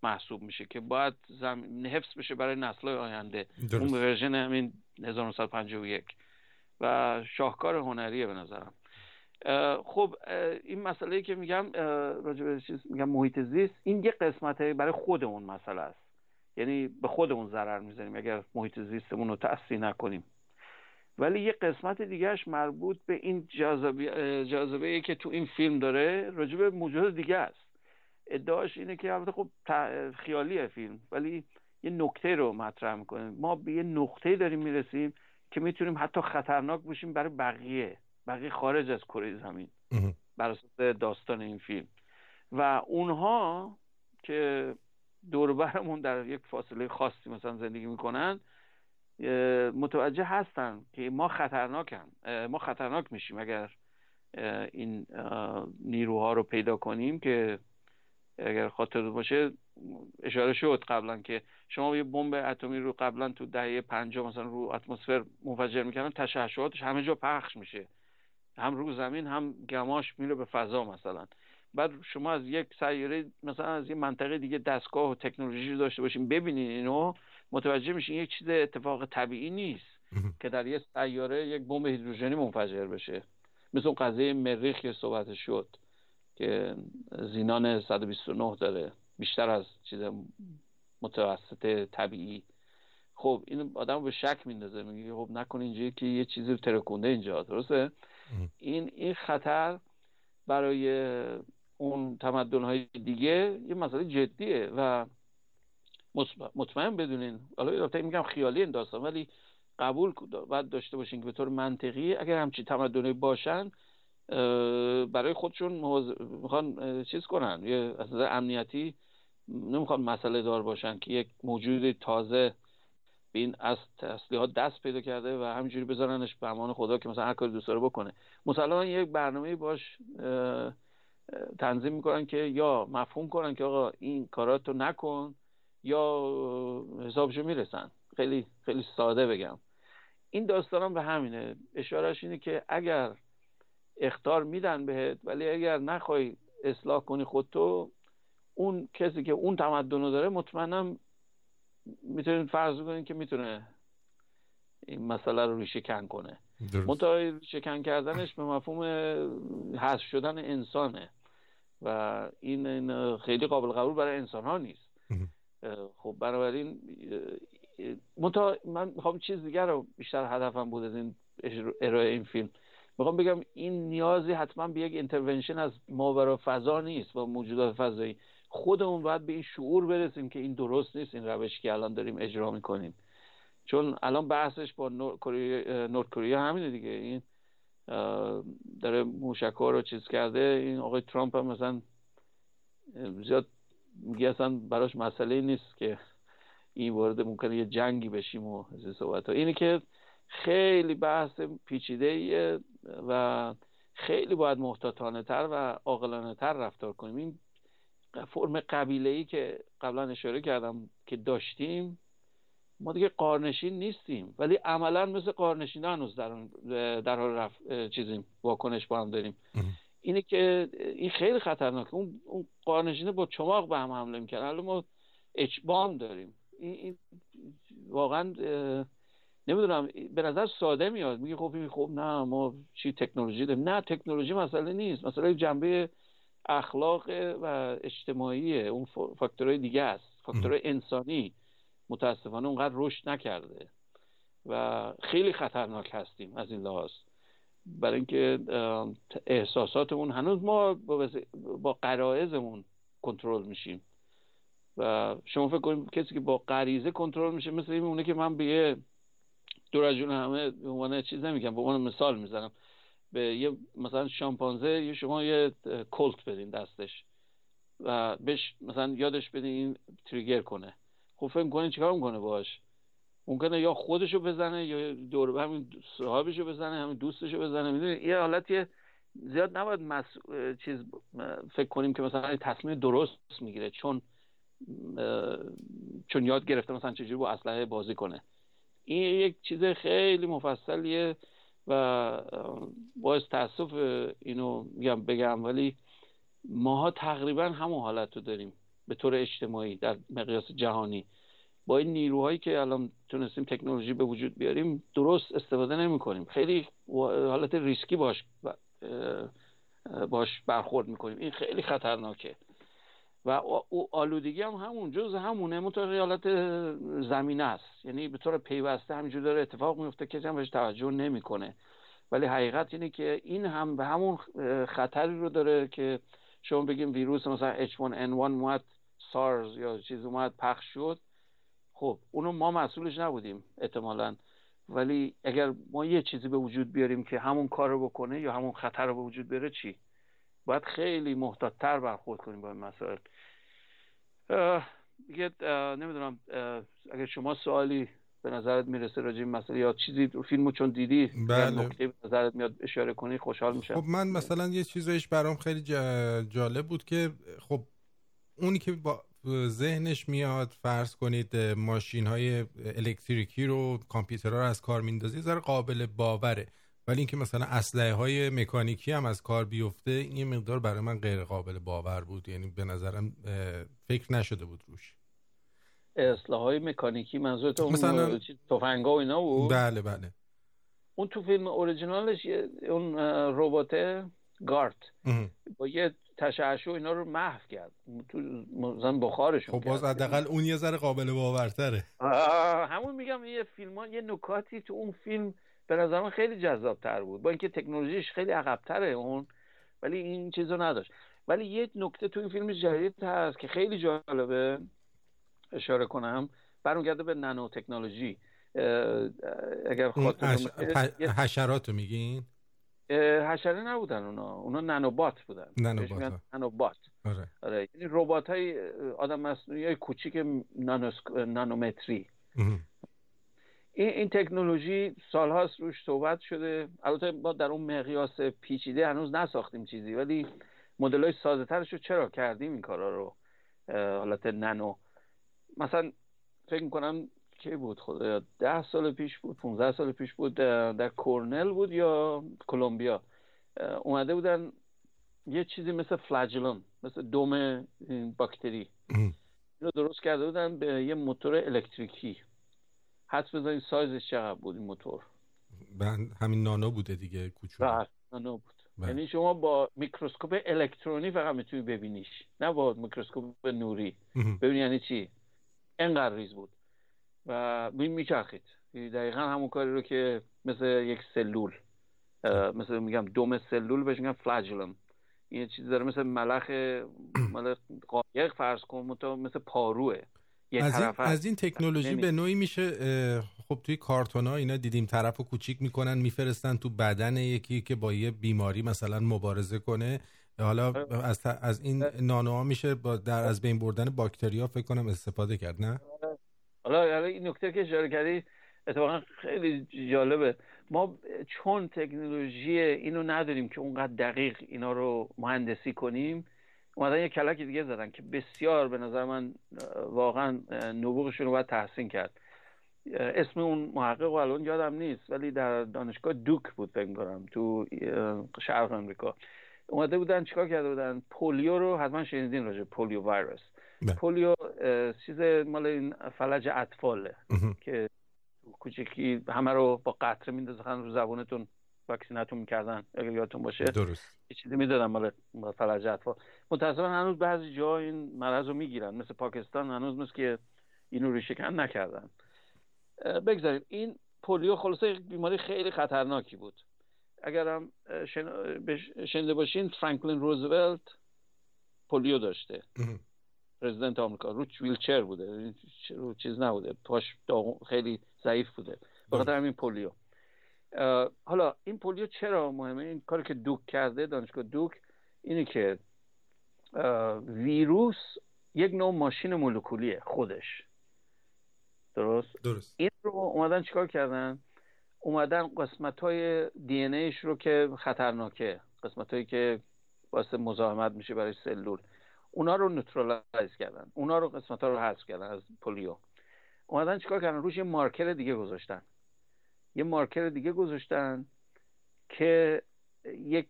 محسوب میشه که باید زم... حفظ بشه برای نسل آینده. درست. اون version همین 1951 و شاهکار هنریه به نظرم. خب این مسئله که میگم راجع به میگم محیط زیست این یه قسمت برای خودمون مسئله است. یعنی به خودمون ضرر می‌زنیم اگر محیط زیستمون رو تأثیر نکنیم. ولی یه قسمت دیگهش مربوط به این جاذبه جاذبه که تو این فیلم داره راجع به موجود دیگه است. ادعاش اینه که البته خب خیالیه فیلم ولی یه نکته رو مطرح می‌کنه. ما به یه نقطه داریم می‌رسیم که می‌تونیم حتی خطرناک باشیم برای بقیه. بقیه خارج از کره زمین بر اساس داستان این فیلم. و اونها که دوربرمون در یک فاصله خاصی مثلا زندگی می‌کنن متوجه هستن که ما خطرناکم ما خطرناک میشیم اگر این نیروها رو پیدا کنیم که اگر خاطر باشه اشاره شد قبلا که شما یه بمب اتمی رو قبلا تو دهه 50 مثلا رو اتمسفر منفجر می‌کنن تشعشعاتش همه جا پخش میشه. هم رو زمین هم گماش میره به فضا مثلا. بعد شما از یک سیاره مثلا از یه منطقه دیگه دستگاه و تکنولوژی داشته باشین ببینین اینو متوجه میشین یک چیز اتفاق طبیعی نیست که در یه سیاره یک بمب هیدروژنی منفجر بشه. مثل اون قضیه مریخ که صحبت شد که زینان 129 داره بیشتر از چیز متوسط طبیعی. خب این آدم به شک میندازه میگه خب نکن اینجا که یه چیزی ترکونده اینجا درسته؟ این این خطر برای اون تمدن دیگه یه مسئله جدیه و مطمئن بدونین. حالا میگم خیالی این داستان ولی قبول باید داشته باشین که به طور منطقی اگر همچین تمدنی باشن برای خودشون می‌خوان چیز کنن. یه از امنیتی نمی‌خوان مسئله دار باشن که یک موجود تازه این از تسلیحات دست پیدا کرده و همینجوری بذارنش به امان خدا که مثلا هر کاری دوست داره بکنه. مثلا یک برنامه باش تنظیم می‌کنن که یا مفهوم کنن که آقا این کاراتو نکن یا حسابشو می‌رسن. خیلی خیلی ساده بگم. این داستان هم به همینه. اشارش اینه که اگر اختار میدن بهت ولی اگر نخوای اصلاح کنی خودتو اون کسی که اون تمدن رو داره مطمئنم می‌تونید فرض کنید که می‌تونه این مسئله رو ریشه کن کنه. منتها ریشه کن کردنش به مفهوم حذف شدن انسانه و این, خیلی قابل قبول برای انسان ها نیست خب بنابراین منتها من می‌خوام چیز دیگر رو بیشتر هدفم بود از این ارائه این فیلم. می‌خوام بگم این نیازی حتما به یک اینترونشن از ماورا فضا نیست با موجودات فضایی. خودمون باید به این شعور برسیم که این درست نیست این روش که الان داریم اجرا می‌کنیم. چون الان بحثش با نورد کره همینه دیگه. این داره موشکا رو چیز کرده. این آقای ترامپ هم مثلا زیاد میگه اصلا براش مسئله نیست که این وارد ممکنه یه جنگی بشیم و از صحبت ها. اینه که خیلی بحث پیچیده و خیلی باید محتاطانه تر و عاقلانه تر رفتار کنیم. این فرم قبیله ای که قبلا اشاره کردم که داشتیم ما دیگه قارنشین نیستیم. ولی عملا مثل قارنشین هنوز در, در حال رفت چیزیم واکنش با هم داریم. اینه که این خیلی خطرناکه اون, اون قارنشینه با چماق به هم حمله می‌کنه الان ما اچبام داریم. این, این واقعا نمی‌دونم به نظر ساده میاد. میگه خب خب نه ما چی تکنولوژی داریم. نه تکنولوژی مسئله نیست. مسئله جنبه اخلاق و اجتماعی اون فاکتورهای دیگه است. فاکتورهای انسانی متاسفانه اونقدر رشد نکرده و خیلی خطرناک هستیم از این لحاظ. برای اینکه احساساتمون هنوز ما با قرائزمون کنترل میشیم. و شما فکر کنید کسی که با غریزه کنترل میشه مثل این اونه که من به یه دور همه به عنوان چیز نمیگم به عنوان مثال می‌زنم. به یه مثلا شامپانزه یه شما یه کلت بدین دستش و بهش مثلا یادش بدین این تریگر کنه. خب فکر کنین چیکار می‌کنه باش ممکنه یا خودشو بزنه یا دور همین صاحبشو بزنه همین دوستشو بزنه. می‌دونی؟ یه حالتی زیاد نباید مس... چیز فکر کنیم که مثلا تصمیم درست می‌گیره چون چون یاد گرفته مثلا چجوری با اسلحه بازی کنه. این یک چیز خیلی مفصلیه. و باعث تاسف اینو میگم بگم ولی ماها تقریبا همون حالت رو داریم به طور اجتماعی در مقیاس جهانی. با این نیروهایی که الان تونستیم تکنولوژی به وجود بیاریم درست استفاده نمی کنیم خیلی حالت ریسکی باش باش برخورد می‌کنیم. این خیلی خطرناکه. و آلودگی هم همون جز همونه. منطقه حالت زمینه است. یعنی به طور پیوسته همینجور داره اتفاق میفته که هم بهش توجه نمی‌کنه. ولی حقیقت اینه که این هم به همون خطری رو داره که شما بگیم ویروس مثلا H1N1 اومد سارز یا چیز اومد پخش شد. خب اونو ما مسئولش نبودیم احتمالا. ولی اگر ما یه چیزی به وجود بیاریم که همون کار رو بکنه یا همون خطر رو به وجود بیاره چی؟ باید خیلی محتاطتر برخورد کنیم با این مسائل. دیگه نمی‌دونم اگر شما سوالی به نظرت می‌رسه راجع این مسئله یا چیزی فیلمو چون دیدی بله. نکته به نظرت میاد اشاره کنی خوشحال میشم. خب من مثلا یه چیزایش برام خیلی جالب بود که خب اونی که با ذهنش میاد فرض کنید ماشین های الکتریکی رو کامپیوترها رو از کار میندازی ذره قابل باوره. ولی اینکه مثلا اسلحه های مکانیکی هم از کار بیفته این یه مقدار برای من غیر قابل باور بود. یعنی به نظرم فکر نشده بود روش. اسلحه های مکانیکی منظورت اون مثلا تفنگا و اینا بود؟ بله بله. اون تو فیلم اوریجینالش اون ربات گارت با یه تشعشع اینا رو محو کرد. تو مثلا بخارشون خب باز حداقل اون یه ذره قابل باورتره. همون میگم یه فیلم ها یه نکاتی تو اون فیلم به نظر من خیلی جذاب تر بود. با اینکه تکنولوژیش خیلی عقبتره اون ولی این چیزو نداشت. ولی یه نکته تو این فیلم جدید هست که خیلی جالبه. اشاره کنم. برمیگرده به نانو تکنولوژی. اگر حشرات رو میگین؟ حشره نبودن اونا. اونا نانوبات بودن. نانوبات نانوبات. آره. آره. یعنی ربات های آدم مصنوعی های کوچیک نانومتری. این, این تکنولوژی سالهاست روش صحبت شده. البته ما در اون مقیاس پیچیده هنوز نساختیم چیزی ولی مدل های ساده ترش رو چرا کردیم این کارا رو؟ حالت نانو مثلا فکر می‌کنم کی بود؟ خدا ده سال پیش بود 15 سال پیش بود در کورنل بود یا کلمبیا. اومده بودن یه چیزی مثل فلاجلون مثل دوم باکتری. اینو درست کرده بودن به یه موتور الکتریکی. حدس بزنید سایزش چقدر بود این موتور؟ همین نانو بوده دیگه کوچولو. بله، نانو بود. بله. یعنی شما با میکروسکوپ الکترونی فقط می‌تونی ببینیش. نه با میکروسکوپ نوری. ببینی یعنی چی؟ انقدر ریز بود. و میچرخید. دقیقا همون کاری رو که مثل یک سلول مثل میگم دوم سلول بهش میگم flagellum. این چیزی داره مثل ملخ [clears throat] مال قایق فرض کن مثل پاروه. از این, از این تکنولوژی به نوعی میشه خب توی کارتون ها اینا دیدیم طرف و کوچیک می‌کنن میفرستن تو بدن یکی که با یه بیماری مثلا مبارزه کنه. حالا از, از این نانوها میشه با در از بین بردن باکتریا فکر کنم استفاده کرد نه؟ حالا حالا این نکته که اشاره کردی اتفاقا خیلی جالبه. ما چون تکنولوژی اینو نداریم که اونقدر دقیق اینا رو مهندسی کنیم اومدن یه کلک دیگه زدن که بسیار به نظر من واقعا نبوغشون رو باید تحسین کرد. اسم اون محقق الان یادم نیست ولی در دانشگاه دوک بود فکر کنم تو شرق امریکا اومده بودن چیکار کرده بودن؟ پولیو رو حتما شنیدین راجع پولیو ویروس بله. پولیو چیز مال این فلج اطفاله که کوچکی همه رو با قطره میندازن رو زبونتون واکسینتون می‌کردن اگر یادتون باشه. درست. یه چیزی می‌دادن مال فلج اطفال متاسفانه هنوز بعضی جا این مرض رو می‌گیرن. مثل پاکستان هنوز مثل که اینو ریشکن نکردن. بگذاریم. این پولیو خلاصه بیماری خیلی خطرناکی بود. اگرم شنیده باشین فرانکلین روزولت پولیو داشته. پرزیدنت آمریکا. رو ویلچر بوده. رو چیز نبوده. پاش خیلی ضعیف بوده. بخاطر همین پولیو. حالا این پولیو چرا مهمه؟ این کاری که دوک کرده دانشگاه دوک اینه که ویروس یک نوع ماشین مولکولیه خودش. درست؟ درست. این رو اومدن چیکار کردن؟ اومدن قسمت های دی ایش رو که خطرناکه قسمت هایی که واسه مزاحمت میشه برای سلول. اونا رو نوترالایز کردن. اونا رو قسمت ها رو حذف کردن از پولیو. اومدن چیکار کردن؟ روش یه مارکر دیگه گذاشتن. یه مارکر دیگه گذاشتن که یک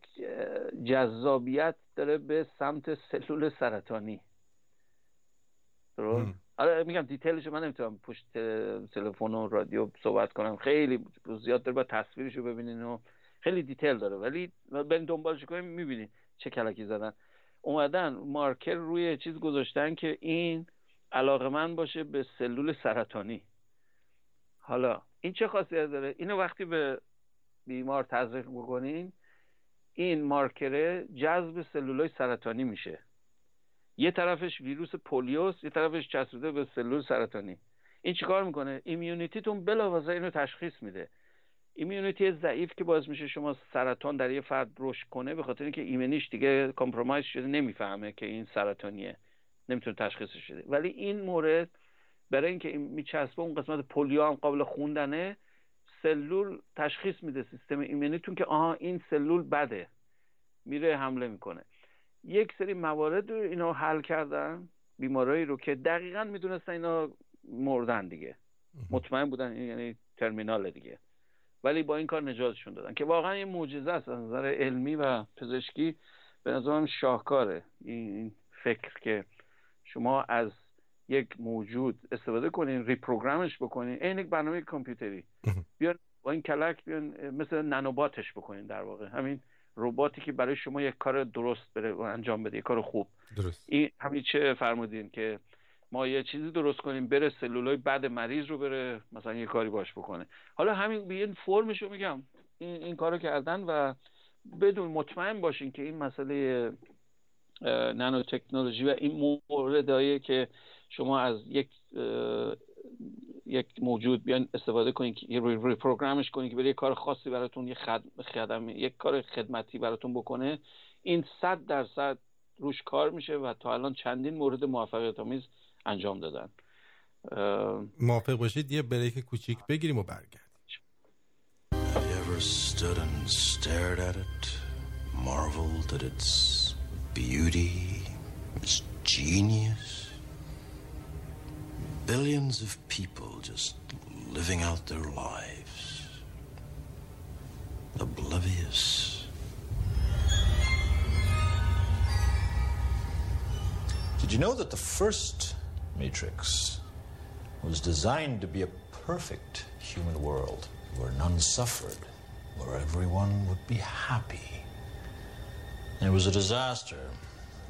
جذابیت داره به سمت سلول سرطانی. درست؟ آره میگم دیتیلش من نمی‌تونم پشت تلفن و رادیو صحبت کنم. خیلی زیاد داره با تصویرش رو ببینین و خیلی دیتیل داره. ولی برین دنبالش کنیم می‌بینین چه کلکی زدن. اومدن مارکر روی چیز گذاشتن که این علاقه من باشه به سلول سرطانی. حالا این چه خاصیت داره؟ اینو وقتی به بیمار تزریق بکنین این مارکره جذب سلولای سرطانی میشه. یه طرفش ویروس polio س یه طرفش چسبیده به سلول سرطانی. این چیکار می‌کنه؟ immunity تون بلافاصله اینو تشخیص میده. immunity ضعیف که باعث میشه شما سرطان در یه فرد رشد کنه به خاطر اینکه ایمنیش دیگه compromise شده نمی‌فهمه که این سرطانیه. نمی‌تونه تشخیصش بده. ولی این مورد برای اینکه این میچسبه اون قسمت پولیو هم قابل خوندنه سلول تشخیص میده سیستم ایمنیتون که آها این سلول بده. میره حمله می‌کنه. یک سری موارد رو اینا حل کردن بیمارایی رو که دقیقا می‌دونستن اینا مردن دیگه. مطمئن بودن یعنی ترمینال دیگه. ولی با این کار نجاتشون دادن که واقعا یه معجزه است از نظر علمی و پزشکی. به نظرم شاهکاره. این فکر که شما از یک موجود استفاده کنین ریپروگرامش بکنین. این یک برنامه کامپیوتری. بیان با این کلک بیان مثل نانوباتش بکنین در واقع. همین رباتی که برای شما یک کار درست بره و انجام بده یک کار خوب. درست. این همین چه فرمودین که ما یه چیزی درست کنیم بره سلولای بعد مریض رو بره مثلا یه کاری باش بکنه. حالا همین به این فرمش رو میگم. این, این کارو کردن و بدون مطمئن باشین که این مسئله نانو تکنولوژی و این موردهایی که شما از یک یک موجود بیان استفاده کنید که ری پروگرامش کنید که برای کار خاصی براتون یک خدم یک کار خدمتی براتون بکنه این صد درصد روش کار میشه و تا الان چندین مورد موفقیت آمیز انجام دادن. موافق باشید یه بریک کوچیک بگیریم و برگردیم. Stood and stared at it, marveled at its beauty, its genius. Billions of people just living out their lives, oblivious Did you know that the first Matrix was designed to be a perfect human world where none suffered, where everyone would be happy? It was a disaster.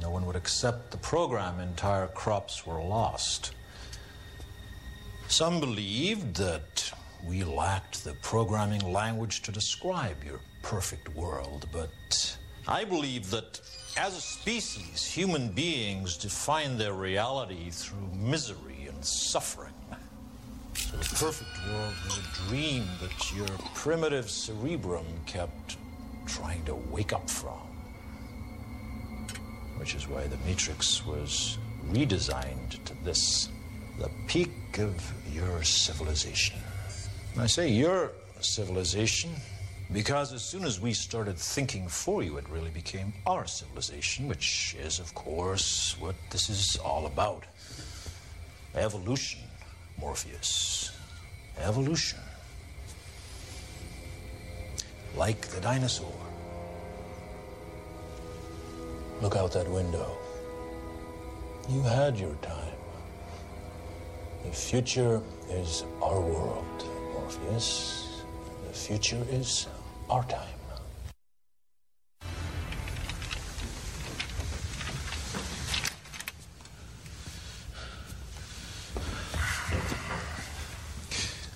No one would accept the program. Entire crops were lost. Some believed that we lacked the programming language to describe your perfect world, but I believe that as a species, human beings define their reality through misery and suffering. So the perfect world was a dream that your primitive cerebrum kept trying to wake up from. Which is why the Matrix was redesigned to this the peak of your civilization. And I say your civilization because as soon as we started thinking for you, it really became our civilization, which is, of course, what this is all about. Evolution, Morpheus. Evolution. Like the dinosaur. Look out that window. You had your time. The future is our world, Morpheus. The future is our time.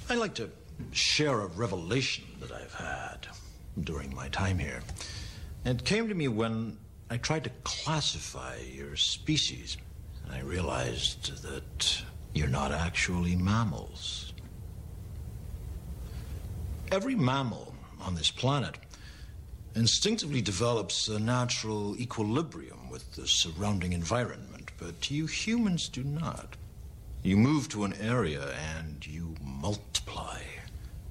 I'd like to share a revelation that I've had during my time here. It came to me when I tried to classify your species. And I realized that you're not actually mammals. Every mammal on this planet instinctively develops a natural equilibrium with the surrounding environment, but you humans do not. You move to an area and you multiply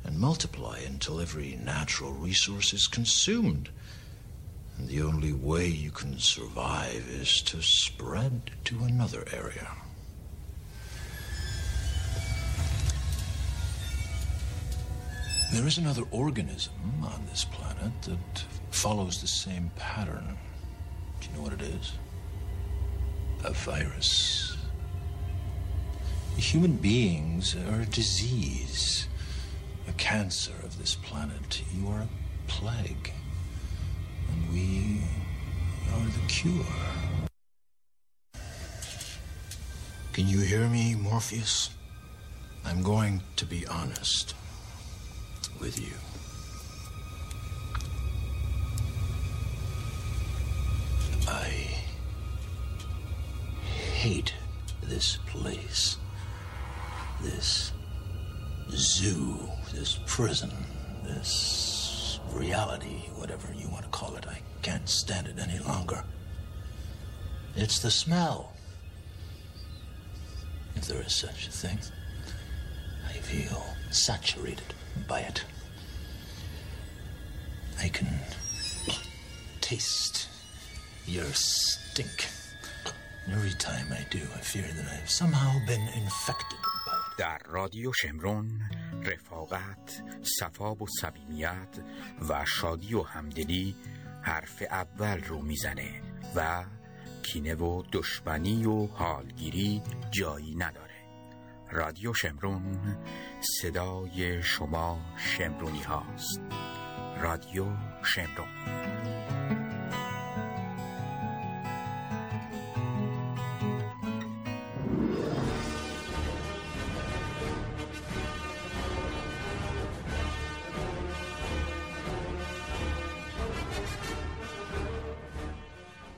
and multiply until every natural resource is consumed. And the only way you can survive is to spread to another area. There is another organism on this planet that follows the same pattern. Do you know what it is? A virus. Human beings are a disease, a cancer of this planet. You are a plague, and we are the cure. Can you hear me, Morpheus? I'm going to be honest with you. I hate this place, this zoo, this prison, this reality, whatever you want to call it. I can't stand it any longer. It's the smell, if there is such a thing. I feel saturated by it. I can taste your stink. Every time I do, I fear that I've somehow been infected by it. در رادیو شمرون رفاقت، صفا و صمیمیت و شادی و همدلی حرف اول رو می‌زنه و کینه و دشمنی و حالگیری جایی نداره رادیو شمرون صدای شما شمرونی هاست رادیو شمرون.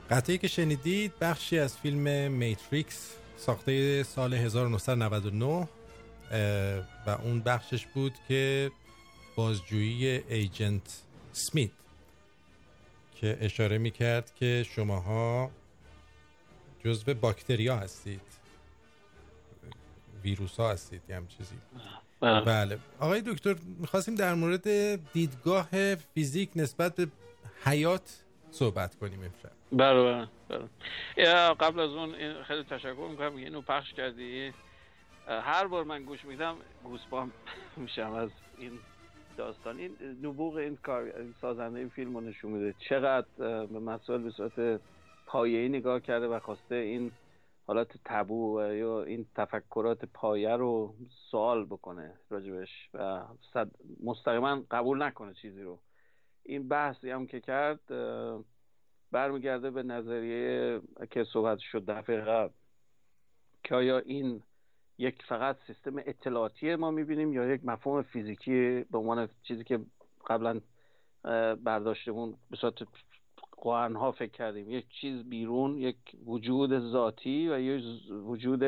قطعی که شنیدید بخشی از فیلم میتریکس ساخته سال 1999 و اون بخشش بود که بازجویی ایجنت سمیت که اشاره می‌کرد که شماها جزو باکتریا هستید. ویروس ها هستید یه هم چیزی. بله. بله. آقای دکتر می‌خواستیم در مورد دیدگاه فیزیک نسبت به حیات صحبت کنیم امشب. بله بله قبل از اون خیلی تشکر می‌کنم اینو پخش کردی. هر بار من گوش میدم گوسپام میشم از این داستان. این نبوغ این کار این سازنده این فیلم رو نشون میده. چقدر به مسائل به صورت پایه‌ای نگاه کرده و خواسته این حالات تبو یا این تفکرات پایه رو سوال بکنه راجبش و مستقیما قبول نکنه چیزی رو. این بحثی هم که کرد برمیگرده به نظریه که صحبت شد دفعه قبل که آیا این یک فقط سیستم اطلاعاتی ما می‌بینیم یا یک مفهوم فیزیکی به عنوان چیزی که قبلا برداشتمون به صورت ها فکر کردیم. یک چیز بیرون یک وجود ذاتی و یک وجود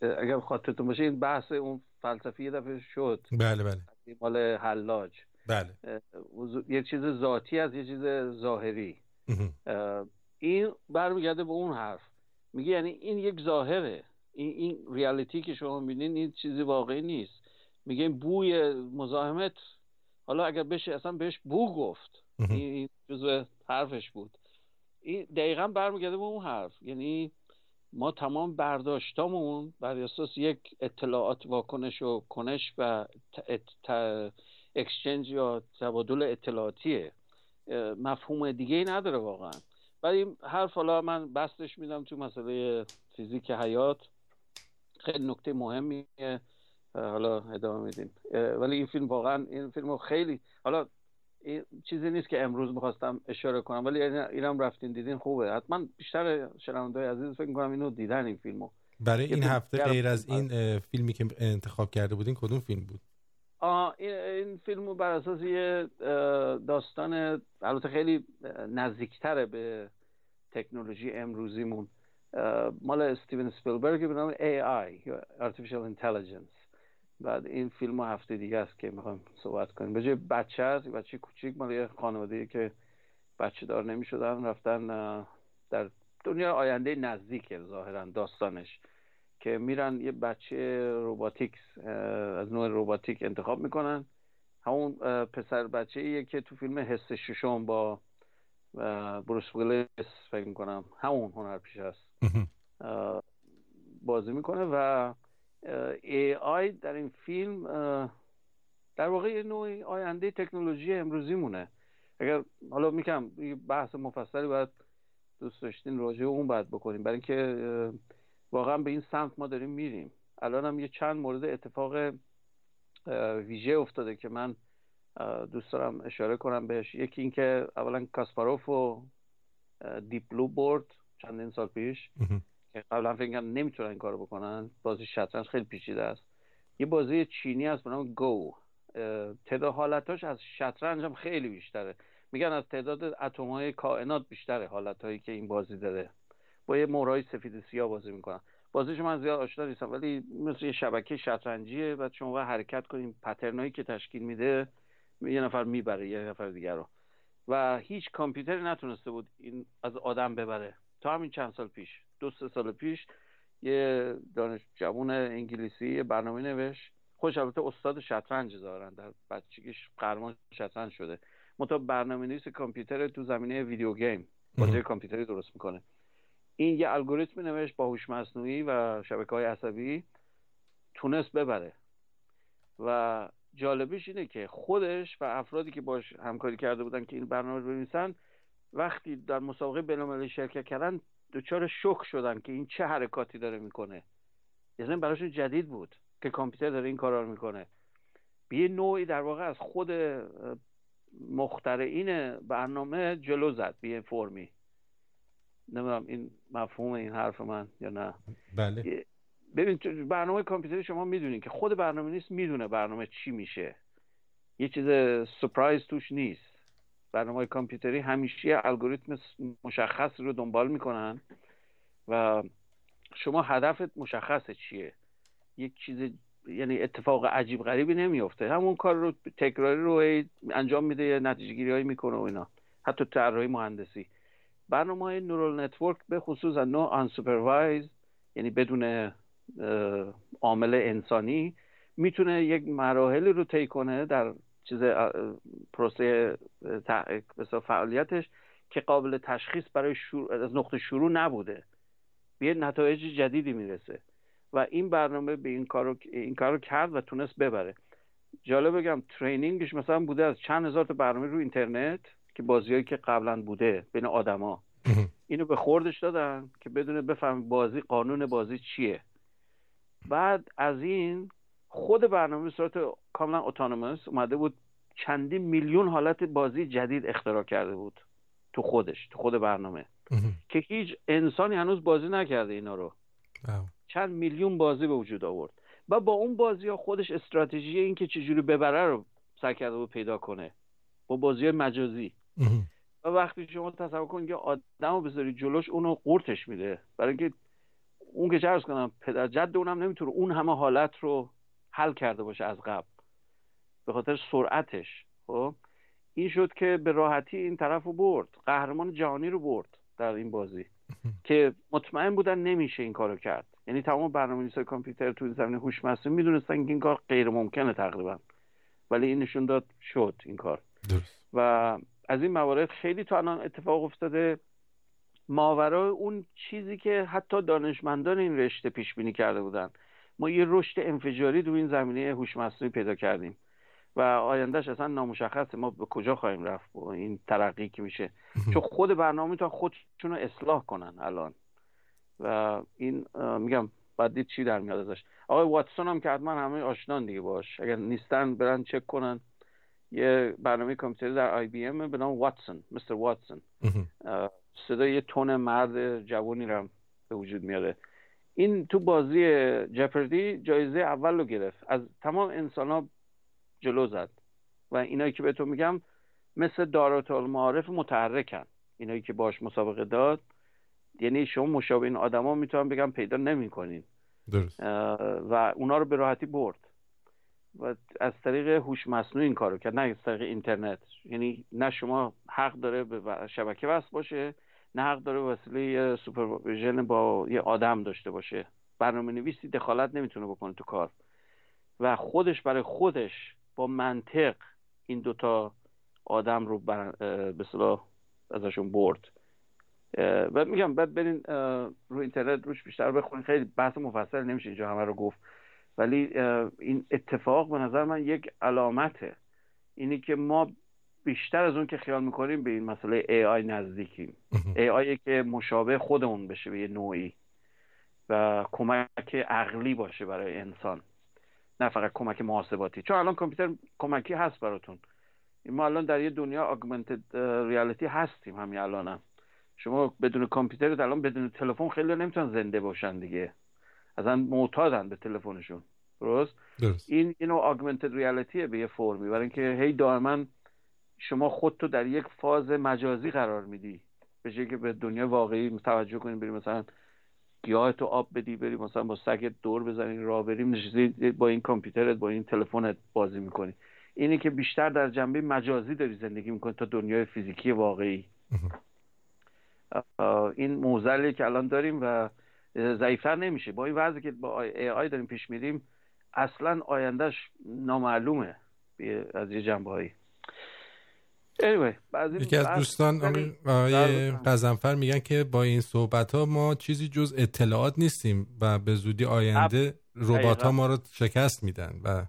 اگر خاطرتون باشه این بحث اون فلسفی یه دفعه شد. بله بله. مال حلاج. بله. یک چیز ذاتی از یه چیز ظاهری. این برمیگرده به اون حرف. میگه یعنی این یک ظاهره. این, این ریالیتی که شما می‌بینین این چیزی واقعی نیست. میگه بوی مزاحمت. حالا اگر بشه اصلا بهش بو گفت. این جزء حرفش بود. این دقیقا برمیگرده به اون حرف. یعنی ما تمام برداشتامون بر اساس یک اطلاعات واکنش و کنش و اکسچنج یا تبادل اطلاعاتیه. مفهوم دیگه ای نداره واقعا. ولی این حرف حالا من بستش میدم تو مسئله فیزیک حیات. خیلی نکته مهمیه. حالا ادامه میدیم. ولی این فیلم واقعا این فیلم خیلی حالا این چیزی نیست که امروز می‌خواستم اشاره کنم ولی اینم رفتین دیدین خوبه. حتما بیشتر شنوندای عزیز فکر می‌کنم اینو دیدن این فیلمو. برای این هفته غیر از این فیلمی که انتخاب کرده بودین کدوم فیلم بود؟ این, این فیلمو بر اساس یه داستان البته خیلی نزدیکتره به تکنولوژی امروزیمون. مال استیون اسپیلبرگ به نام AI Artificial Intelligence. بعد این فیلم هفته دیگه است که می‌خوایم صحبت کنیم. به جای بچه هست بچه کوچیک مال یه خانواده که بچه دار نمی شدن رفتن در دنیا آینده نزدیک ظاهرا داستانش. که میرن یه بچه روباتیکس از نوع روباتیک انتخاب می‌کنن. همون پسر بچه ایه که تو فیلم حس ششم با بروس ویلیس فکر می‌کنم همون هنر پیش هست. بازی می‌کنه و ای آی در این فیلم در واقع یه نوعی آینده تکنولوژی امروزی مونه. اگر حالا میگم بحث مفصلی باید دوست داشتین راجع اون باید بکنیم. برای اینکه واقعا به این سمت ما داریم میریم. الان هم یه چند مورد اتفاق ویژه افتاده که من دوست دارم اشاره کنم بهش. یکی اینکه اولا کاسپاروف و دیپلو برد چندین سال پیش که قبلا فکر نمی‌تونن این کارو بکنن. بازی شطرنج خیلی پیچیده است. یه بازی چینی هست به نام گو. تعداد حالتاش از شطرنج هم خیلی بیشتره. میگن از تعداد اتم های کائنات بیشتره حالت هایی که این بازی داره. با یه مورای سفید سیاه بازی می‌کنن. بازیش من زیاد آشنا نیستم ولی مثل یه شبکه شطرنجیه. بعد شما حرکت کنیم پترنایی که تشکیل میده یه نفر می‌بره یه نفر دیگر رو. و هیچ کامپیوتری نتونسته بود این از آدم ببره. تا همین چند سال پیش دو سه سال پیش یه دانش جوان انگلیسی برنامه نوشت. خوش البته استاد شطرنج دارن در بچگیش قهرمان شطرنج شده. متا برنامه نویس کامپیوتر تو زمینه ویدیو گیم. بازی کامپیوتری درست می‌کنه. این یه الگوریتم نوشت با هوش مصنوعی و شبکه های عصبی تونست ببره. و جالبش اینه که خودش و افرادی که باش همکاری کرده بودن که این برنامه رو بنویسن وقتی در مسابقه بینالمللی شرکت کردن دچار شک شدن که این چه حرکاتی داره می‌کنه. یعنی براشون جدید بود که کامپیوتر داره این کارا رو می‌کنه. به یه نوعی در واقع از خود مخترعین برنامه جلو زد به فرمی. نمی‌دونم این مفهوم این حرف من یا نه. بله. ببین برنامه کامپیوتری شما می‌دونین که خود برنامه نیست می‌دونه برنامه چی میشه. یه چیز سپرایز توش نیست. برنامه کامپیوتری همیشه الگوریتم مشخص رو دنبال می‌کنن و شما هدفت مشخصه چیه؟ یک چیز یعنی اتفاق عجیب غریبی نمیفته همون کار رو تکراری رو انجام میده یه نتیجه گیری هایی می‌کنه و اینا. حتی طراحی مهندسی. برنامه های neural network به خصوص نوع unsupervised یعنی بدون عامل انسانی می‌تونه یک مراحلی رو طی کنه در چیز پروسه فعالیتش که قابل تشخیص برای شروع از نقطه شروع نبوده. به نتایج جدیدی می‌رسه و این برنامه به این کارو این کارو کرد و تونست ببره. جالب بگم training ش مثلا بوده از چند هزار تا برنامه رو اینترنت. که بازیایی که قبلا بوده بین آدما. اینو به خوردش دادن که بدونه بفهم بازی قانون بازی چیه. بعد از این خود برنامه به صورت کاملا اتونوموس اومده بود چندین میلیون حالت بازی جدید اختراع کرده بود تو خودش تو خود برنامه. که هیچ انسانی هنوز بازی نکرده اینا رو. چند میلیون بازی به وجود آورد. و با اون بازی ها خودش استراتژی این که چجوری ببره رو سعی کرده بود پیدا کنه. با بازی مجازی. و وقتی شما تصور کنید که آدم رو بذاری جلوش اونو قورتش میده. برای اینکه اون که چرز کنم پدر جد اونم نمی‌تونه اون همه حالت رو حل کرده باشه از قبل. به خاطر سرعتش خب؟ این شد که به راحتی این طرف رو برد. قهرمان جهانی رو برد در این بازی. که مطمئن بودن نمیشه این کارو کرد. یعنی تمام برنامه‌نویسای کامپیوتر تو زمینه هوش مصنوعی می‌دونستن که این کار غیر ممکنه تقریبا. ولی این نشون داد شد این کار. و از این موارد خیلی تو الان اتفاق افتاده. ماورای اون چیزی که حتی دانشمندان این رشته پیش بینی کرده بودن. ما یه رشد انفجاری تو این زمینه هوش مصنوعی پیدا کردیم. و آیندهش اصلا نامشخصه. ما به کجا خواهیم رفت با این ترقی که میشه. چون خود برنامه تا خودشون رو اصلاح کنن الان. و این میگم بعد دید چی در میاد ازش؟ آقای واتسون هم که حتما همه آشنان دیگه باش. اگر نیستن برن چک کنن. یه برنامه کامپیوتری در آی بی ام به نام واتسون مستر واتسون. صدای یه تون مرد جوانی رو به وجود میاره. این تو بازی جپردی جایزه اول رو گرفت. از تمام انسان ها جلو زد. و اینایی که به تو میگم مثل دارات المعارف متحرکن. اینایی که باش مسابقه داد یعنی شما مشابه این آدما می‌تونم بگم پیدا نمی‌کنین. و اونا رو به راحتی برد. و از طریق هوش مصنوعی این کارو کرد نه از طریق اینترنت. یعنی نه شما حق داره به شبکه وصل باشه نه حق داره وسیله supervision با یه آدم داشته باشه. برنامه نویسی دخالت نمی‌تونه بکنه تو کار. و خودش برای خودش با منطق این دوتا آدم رو به صلاح ازشون برد. و میگم بعد برین رو اینترنت روش بیشتر بخونید خیلی بحث مفصل نمیشه اینجا همه رو گفت. ولی این اتفاق به نظر من یک علامته. اینی که ما بیشتر از اون که خیال می‌کنیم به این مسئله ای آی نزدیکیم. ای آی که مشابه خودمون بشه به یه نوعی و کمک عقلی باشه برای انسان. نه فقط کمک محاسباتی. چون الان کامپیوتر کمکی هست براتون. ما الان در یه دنیا آگمنتد ریالیتی هستیم همین الانم. شما بدون کامپیوتر الان بدون تلفن خیلی نمی‌تونن زنده باشن دیگه. اصلا معتادن به تلفنشون. درست؟, درست. این اینو آگمنتد ریالیتیه به یه فرمی. برای اینکه هی دائما شما خودتو در یک فاز مجازی قرار میدی. به که به دنیا واقعی توجه کنیم بریم مثلا گیاه تو آب بدی بری مثلا با سگت دور بزنی راه بریم نشستی با این کامپیوترت با این تلفنت بازی می‌کنی. اینی که بیشتر در جنبه مجازی داری زندگی می‌کنی تا دنیای فیزیکی واقعی. این موزلی که الان داریم و ضعیفتر نمیشه. با این وضعی که با ای آی داریم پیش میریم اصلا آیندهش نامعلومه از یه جنبه هایی. Anyway, یکی از دوستان آقای قزنفر میگن که با این صحبت ها ما چیزی جز اطلاعات نیستیم و به زودی آینده ربات ها ما رو شکست میدن و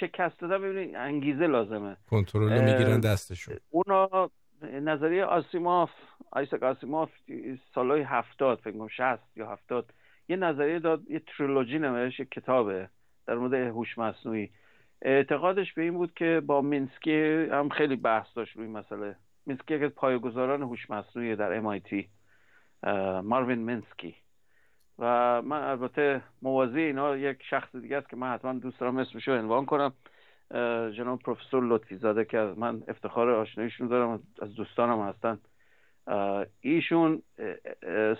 شکست دادن ببینید انگیزه لازمه. کنترل می‌گیرن دستشون. اونا نظریه آسیماف آیساک آسیماف سالهای هفتاد فکر کنم شست یا هفتاد یه نظریه داد یه تریلوژی نمیشه یه کتابه در مورد هوش مصنوعی. اعتقادش به این بود که با مینسکی هم خیلی بحث داشت روی مسئله. مینسکی که پایه‌گذاران هوش مصنوعی در MIT ماروین مینسکی. و من البته موازی اینا یک شخص دیگه است که من حتما دوست دارم اسمش رو عنوان کنم. جناب پروفسور لطفی زاده که من افتخار آشناییشون دارم از دوستانم هستن. ایشون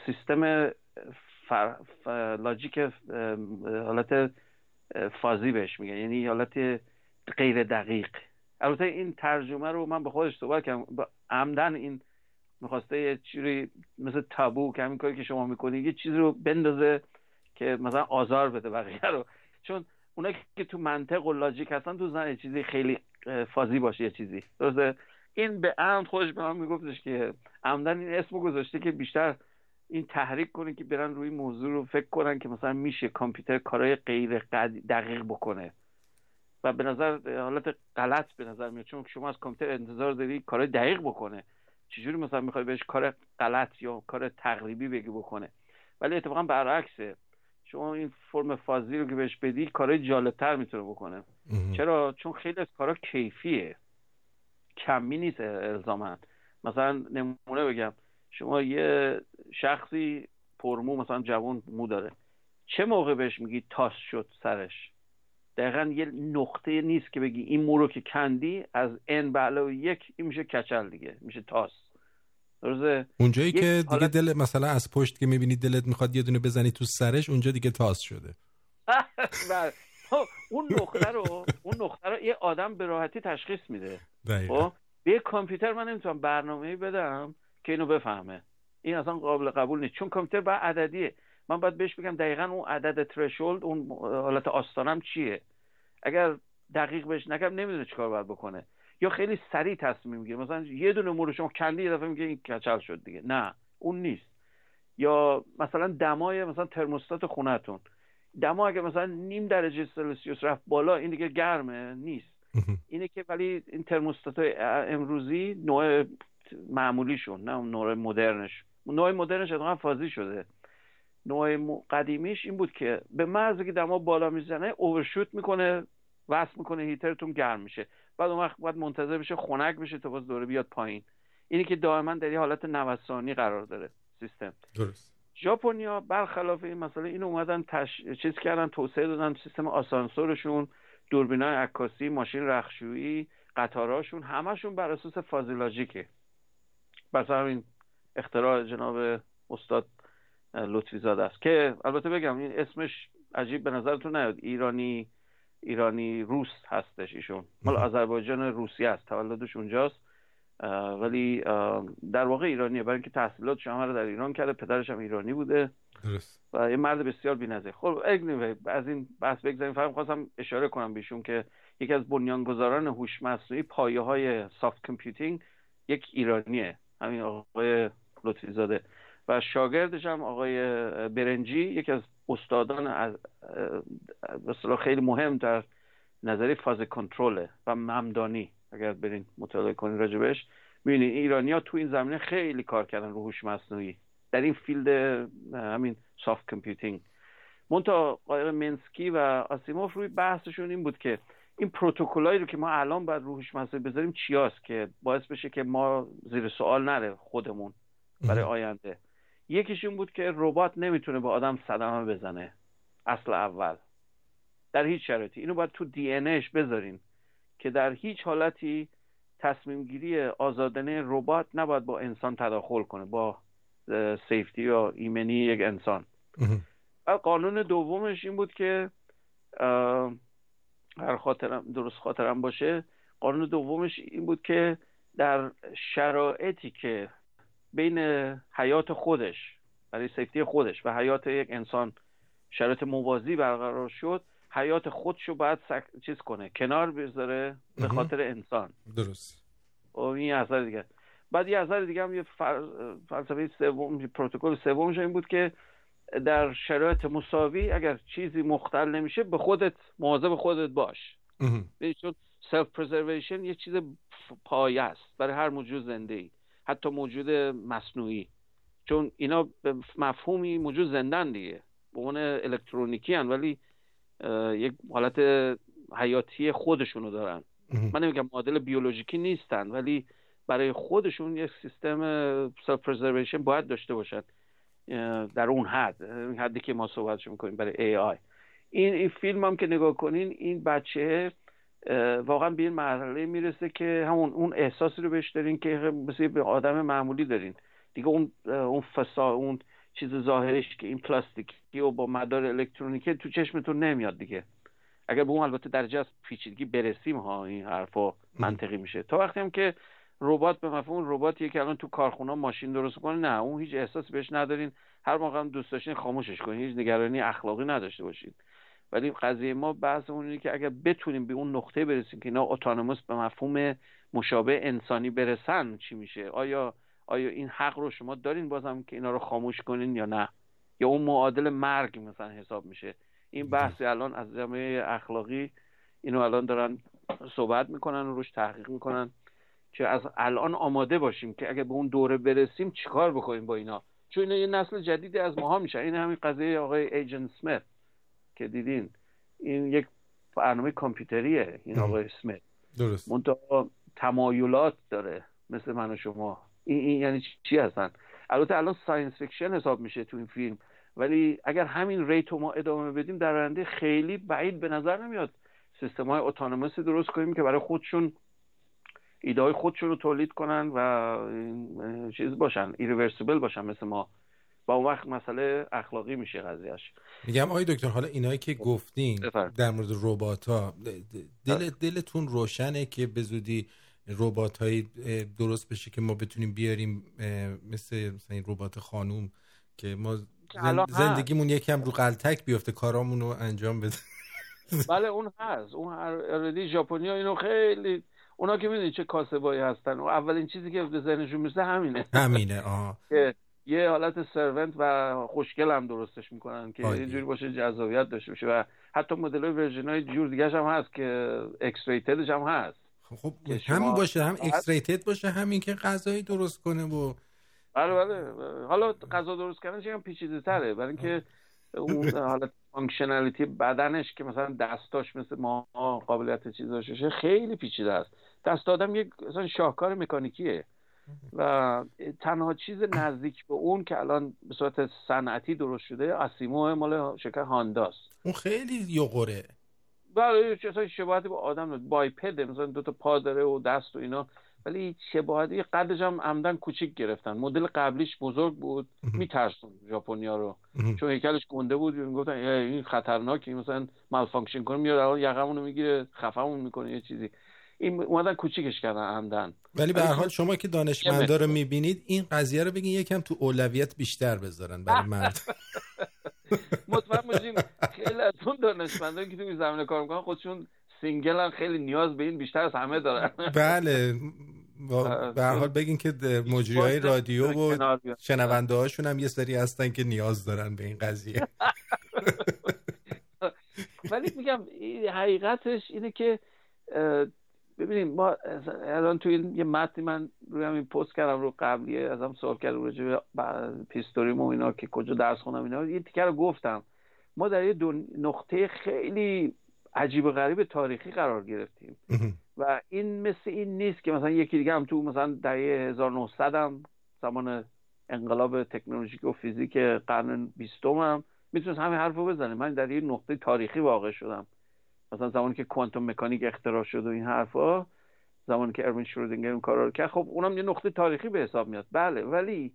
سیستم فر... لاجیک حالت فازی بهش میگن. یعنی حالت غیر دقیق. البته این ترجمه رو من به خودش صحبت کردم. عمدن این می‌خواسته یه چیزی مثل تابو که همین کاری که شما می‌کنید یه چیزی رو بندازه که مثلا آزار بده بقیه رو. چون اونا که تو منطق و لاجیک هستن تو زن چیزی خیلی فازی باشه یه چیزی. درسته؟ این به عمد خودش به من میگفتش که عمدن این اسمو گذاشته که بیشتر این تحریک کنه که برن روی موضوع رو فکر کنن که مثلا میشه کامپیوتر کارهای غیر دقیق بکنه. و به نظر حالت غلط به نظر میاد چون شما از کامپیوتر انتظار داری کارهای دقیق بکنه. چجوری مثلا می‌خوای بهش کار غلط یا کار تقریبی بگی بکنه؟ ولی اتفاقا برعکسه. شما این فرم فازی رو که بهش بدی کارهای جالبتر می‌تونه بکنه. چرا؟ چون خیلی از کارا کیفیه. کمی نیست الزاما. مثلا نمونه بگم. شما یه شخصی پرمو مثلا جوان مو داره. چه موقع بهش میگی تاس شد سرش؟ دقیقا یه نقطه نیست که بگی این مو رو که کندی از ان به یک این میشه کچل دیگه. میشه تاس. درسته؟ اونجایی که دیگه دل مثلا از پشت که می‌بینی دلت می‌خواد یه دونه بزنی تو سرش اونجا دیگه تاس شده. [laughs] بله. [laughs] اون نقطه رو اون نقطه رو یه آدم به راحتی تشخیص میده. خب؟ به کامپیوتر من نمی‌تونم برنامه بدم که اینو بفهمه. این اصلا قابل قبول نیست. چون کامپیوتر با عددیه. من باید بهش بگم دقیقا اون عدد ترشولد اون حالت آستانم چیه. اگر دقیق بهش نگم نمی‌دونه چیکار باید بکنه. یا خیلی سریع تصمیم می‌گیره. مثلا یه دونه مورد شما کندی یه دفعه میگه این کچل شد دیگه. نه اون نیست. یا مثلا دمای مثلا ترموستات خونهتون. دما اگه مثلا نیم درجه سلسیوس رفت بالا این دیگه گرمه نیست. اینه که ولی این ترموستات امروزی نوع معمولیشون نه نوع مدرنش. نوع مدرنش اتفاقا فازی شده. نوع قدیمیش این بود که به محض که دما بالا می‌زنه اوورشوت می‌کنه وصل می‌کنه هیترتون گرم میشه. بعد اون وقت باید منتظر بشه خنک بشه تا باز دوره بیاد پایین. اینی که دائما در حالت نوسانی قرار داره سیستم. درست. ژاپنیا برخلاف این مسئله این اومدن تش... چیز کردن توسعه دادن سیستم آسانسورشون دوربینای عکاسی ماشین رخشویی قطاراشون همشون بر اساس فازیلاژیکه بس همین اختراع جناب استاد لطفی زاده است. که البته بگم این اسمش عجیب به نظرتون نیاد. ایرانی ایرانی روس هستش ایشون. مال آذربایجان روسیه است. تولدش اونجاست. ولی در واقع ایرانیه برای اینکه تحصیلات همه رو در ایران کرده پدرش هم ایرانی بوده. درست. و یه مرد بسیار بی‌نظیر. خب از این بحث بگذاریم. فقط خواستم اشاره کنم بهشون که یکی از بنیانگذاران هوش مصنوعی پایه های soft computing یک ایرانیه. همین آقای لطفی زاده و شاگردش هم آقای برنجی یکی از استادان از خیلی مهم در نظریه fuzzy control و ممدانی. اگر برین مطالعه کنین راجبش. می‌بینید ایرانی ها تو این زمینه خیلی کار کردن رو هوش مصنوعی. در این field همین soft computing منتها آقای مینسکی و آسیموف روی بحثشون این بود که این پروتکلایی رو که ما الان باید رو هوش مصنوعی بذاریم چیاست که باعث بشه که ما زیر سوال نره خودمون برای آینده. یکیش این بود که ربات نمی‌تونه به آدم صدمه بزنه. اصل اول. در هیچ شرایطی. اینو باید تو دی انش بذارین. که در هیچ حالتی تصمیم گیری آزادانه ربات نباید با انسان تداخل کنه با سیفتی یا ایمنی یک انسان. و قانون دومش این بود که هر خاطرم درست خاطرم باشه قانون دومش این بود که در شرایطی که بین حیات خودش برای safety خودش و حیات یک انسان شرایط موازی برقرار شد حیات خودش رو باید sac... چیز کنه کنار بذاره به خاطر انسان. درست. و این اثر دیگه. بعد یه اثر دیگه هم یه فلسفه سوم پروتکل سومش این بود که در شرایط مساوی اگر چیزی مختل نمیشه به خودت مواظب خودت باش. چون self preservation یه چیز پایه است برای هر موجود زنده ای حتی موجود مصنوعی. چون اینا به مفهومی موجود زندن دیگه. به عنوان الکترونیکی هن ولی یک حالت حیاتی خودشونو دارن. من نمیگم مدل بیولوژیکی نیستن ولی برای خودشون یک سیستم self preservation باید داشته باشن در اون حد این حدی که ما صحبتش می‌کنیم برای AI این این فیلم هم که نگاه کنین این بچه واقعا به این مرحله می‌رسه که همون اون احساسی رو بهش دارین که مثل به آدم معمولی دارین. دیگه اون اون فسا اون چیز ظاهرش که این پلاستیکی و با مدار الکترونیکی تو چشمتون نمیاد دیگه. اگر به اون البته درجه از پیچیدگی برسیم ها این حرفا منطقی میشه. تا وقتی هم که ربات به مفهوم رباتیه که الان تو کارخونه ماشین درست کنه نه اون هیچ احساسی بهش ندارین. هر موقع هم دوست داشتین خاموشش کنین هیچ نگرانی اخلاقی نداشته باشید ولی قضیه ما بحث اون که اگر بتونیم به اون نقطه برسیم که اینا اتونوموس به مفهوم مشابه انسانی برسن چی میشه؟ آیا آیا این حق رو شما دارین بازم که اینا رو خاموش کنین یا نه؟ یا اون معادل مرگ مثلا حساب میشه. این بحث الان از جامعه اخلاقی اینو الان دارن صحبت می‌کنن و روش تحقیق می‌کنن که از الان آماده باشیم که اگه به اون دوره برسیم چیکار بکنیم با اینا. چون اینا یه نسل جدیدی از ماها میشن. این همین قضیه آقای ایجن سمیت که دیدین. این یک برنامه کامپیوتریه این آقای سمیت. درست. تمایلات داره مثل من و شما. این, این یعنی چی هستن؟ البته الان science fiction حساب میشه تو این فیلم. ولی اگر همین rate ما ادامه بدیم در آینده خیلی بعید به نظر نمیاد. سیستم های autonomous ی درست کنیم که برای خودشون ایده های خودشون رو تولید کنن و چیز باشن ایریورسیبل باشن مثل ما. با اون وقت مسئله اخلاقی میشه قضیهش میگم آقای دکتر حالا اینایی که گفتین در مورد ربات ها دل دلتون روشنه که به زودی ربات هایی درست بشه که ما بتونیم بیاریم مثل مثلا این ربات خانوم که ما زندگیمون یکم رو قلتک بیفته کارامون رو انجام بده. بله اون هست. اون اردی ژاپنیا اینو خیلی اونا که می‌دونی چه کاسبایی هستن. و اولین چیزی که به ذهنشون می‌رسه همینه. همینه آه. [laughs] یه حالت servant و خوشگل هم درستش می‌کنن که یه جوری باشه جذابیت داشته باشه. و حتی مدل های version های جور دیگه هم هست که X-rated ش هم هست. خب همین باشه. هم X-rated باشه همین که غذایی درست کنه و بله بله حالا غذا درست کردنش هم پیچیده تره. برای اینکه اون حالت functionality بدنش که مثلا دستاش مثل ما قابلیت چیزاشه خیلی پیچیده است. دست آدم یک مثلا شاهکار مکانیکیه. و تنها چیز نزدیک به اون که الان به صورت صنعتی درست شده ASIMO مال شرکت هانداست اون خیلی یقوره بله چه شباهتی با آدم biped مثلا دو تا پا داره و دست و اینا. ولی شباهتی قدش هم عمدن کوچیک گرفتن. مدل قبلیش بزرگ بود. میترسون ژاپنیا رو. چون هیکلش گنده بود می‌گفتن این خطرناکی مثلا malfunction کنه میاد الان یقمون رو می‌گیره خفمون می‌کنه یه چیزی. این اومدن کوچیکش کردن عمدن. ولی به هر حال شما که دانشمندا رو می‌بینید این قضیه رو بگین یکم تو اولویت بیشتر بذارن برای مرد. [laughs] مطمئن باشین خیلی از اون دانشمندان که تو زمینه کار می‌کنن خودشون single هم خیلی نیاز به این بیشتر از همه دارن. بله. به هر حال بگین که مجری های رادیو و شنونده هاشون هم یه سری هستن که نیاز دارن به این قضیه. [laughs] ولی میگم حقیقتش اینه که ببینیم ما الان توی این یه متنی من روی همین پست کردم رو قبلیه ازم سوال کردم راجع به پیستوریم و اینا که کجا درس خونم اینا یه تیکر رو گفتم. ما در یه نقطه خیلی عجیب و غریب تاریخی قرار گرفتیم. و این مثل این نیست که مثلا یکی دیگه هم تو مثلا دهه 1900 هم زمان انقلاب تکنولوژیک و فیزیک قرن بیستم هم می‌تونست همین حرف رو بزنه. من در یه نقطه تاریخی واقع شدم. مثلا زمانی که کوانتوم مکانیک اختراع شد و این حرفا زمانی که اروین شرودینگر اون کارا رو کرد خب اونم یه نقطه تاریخی به حساب میاد. بله ولی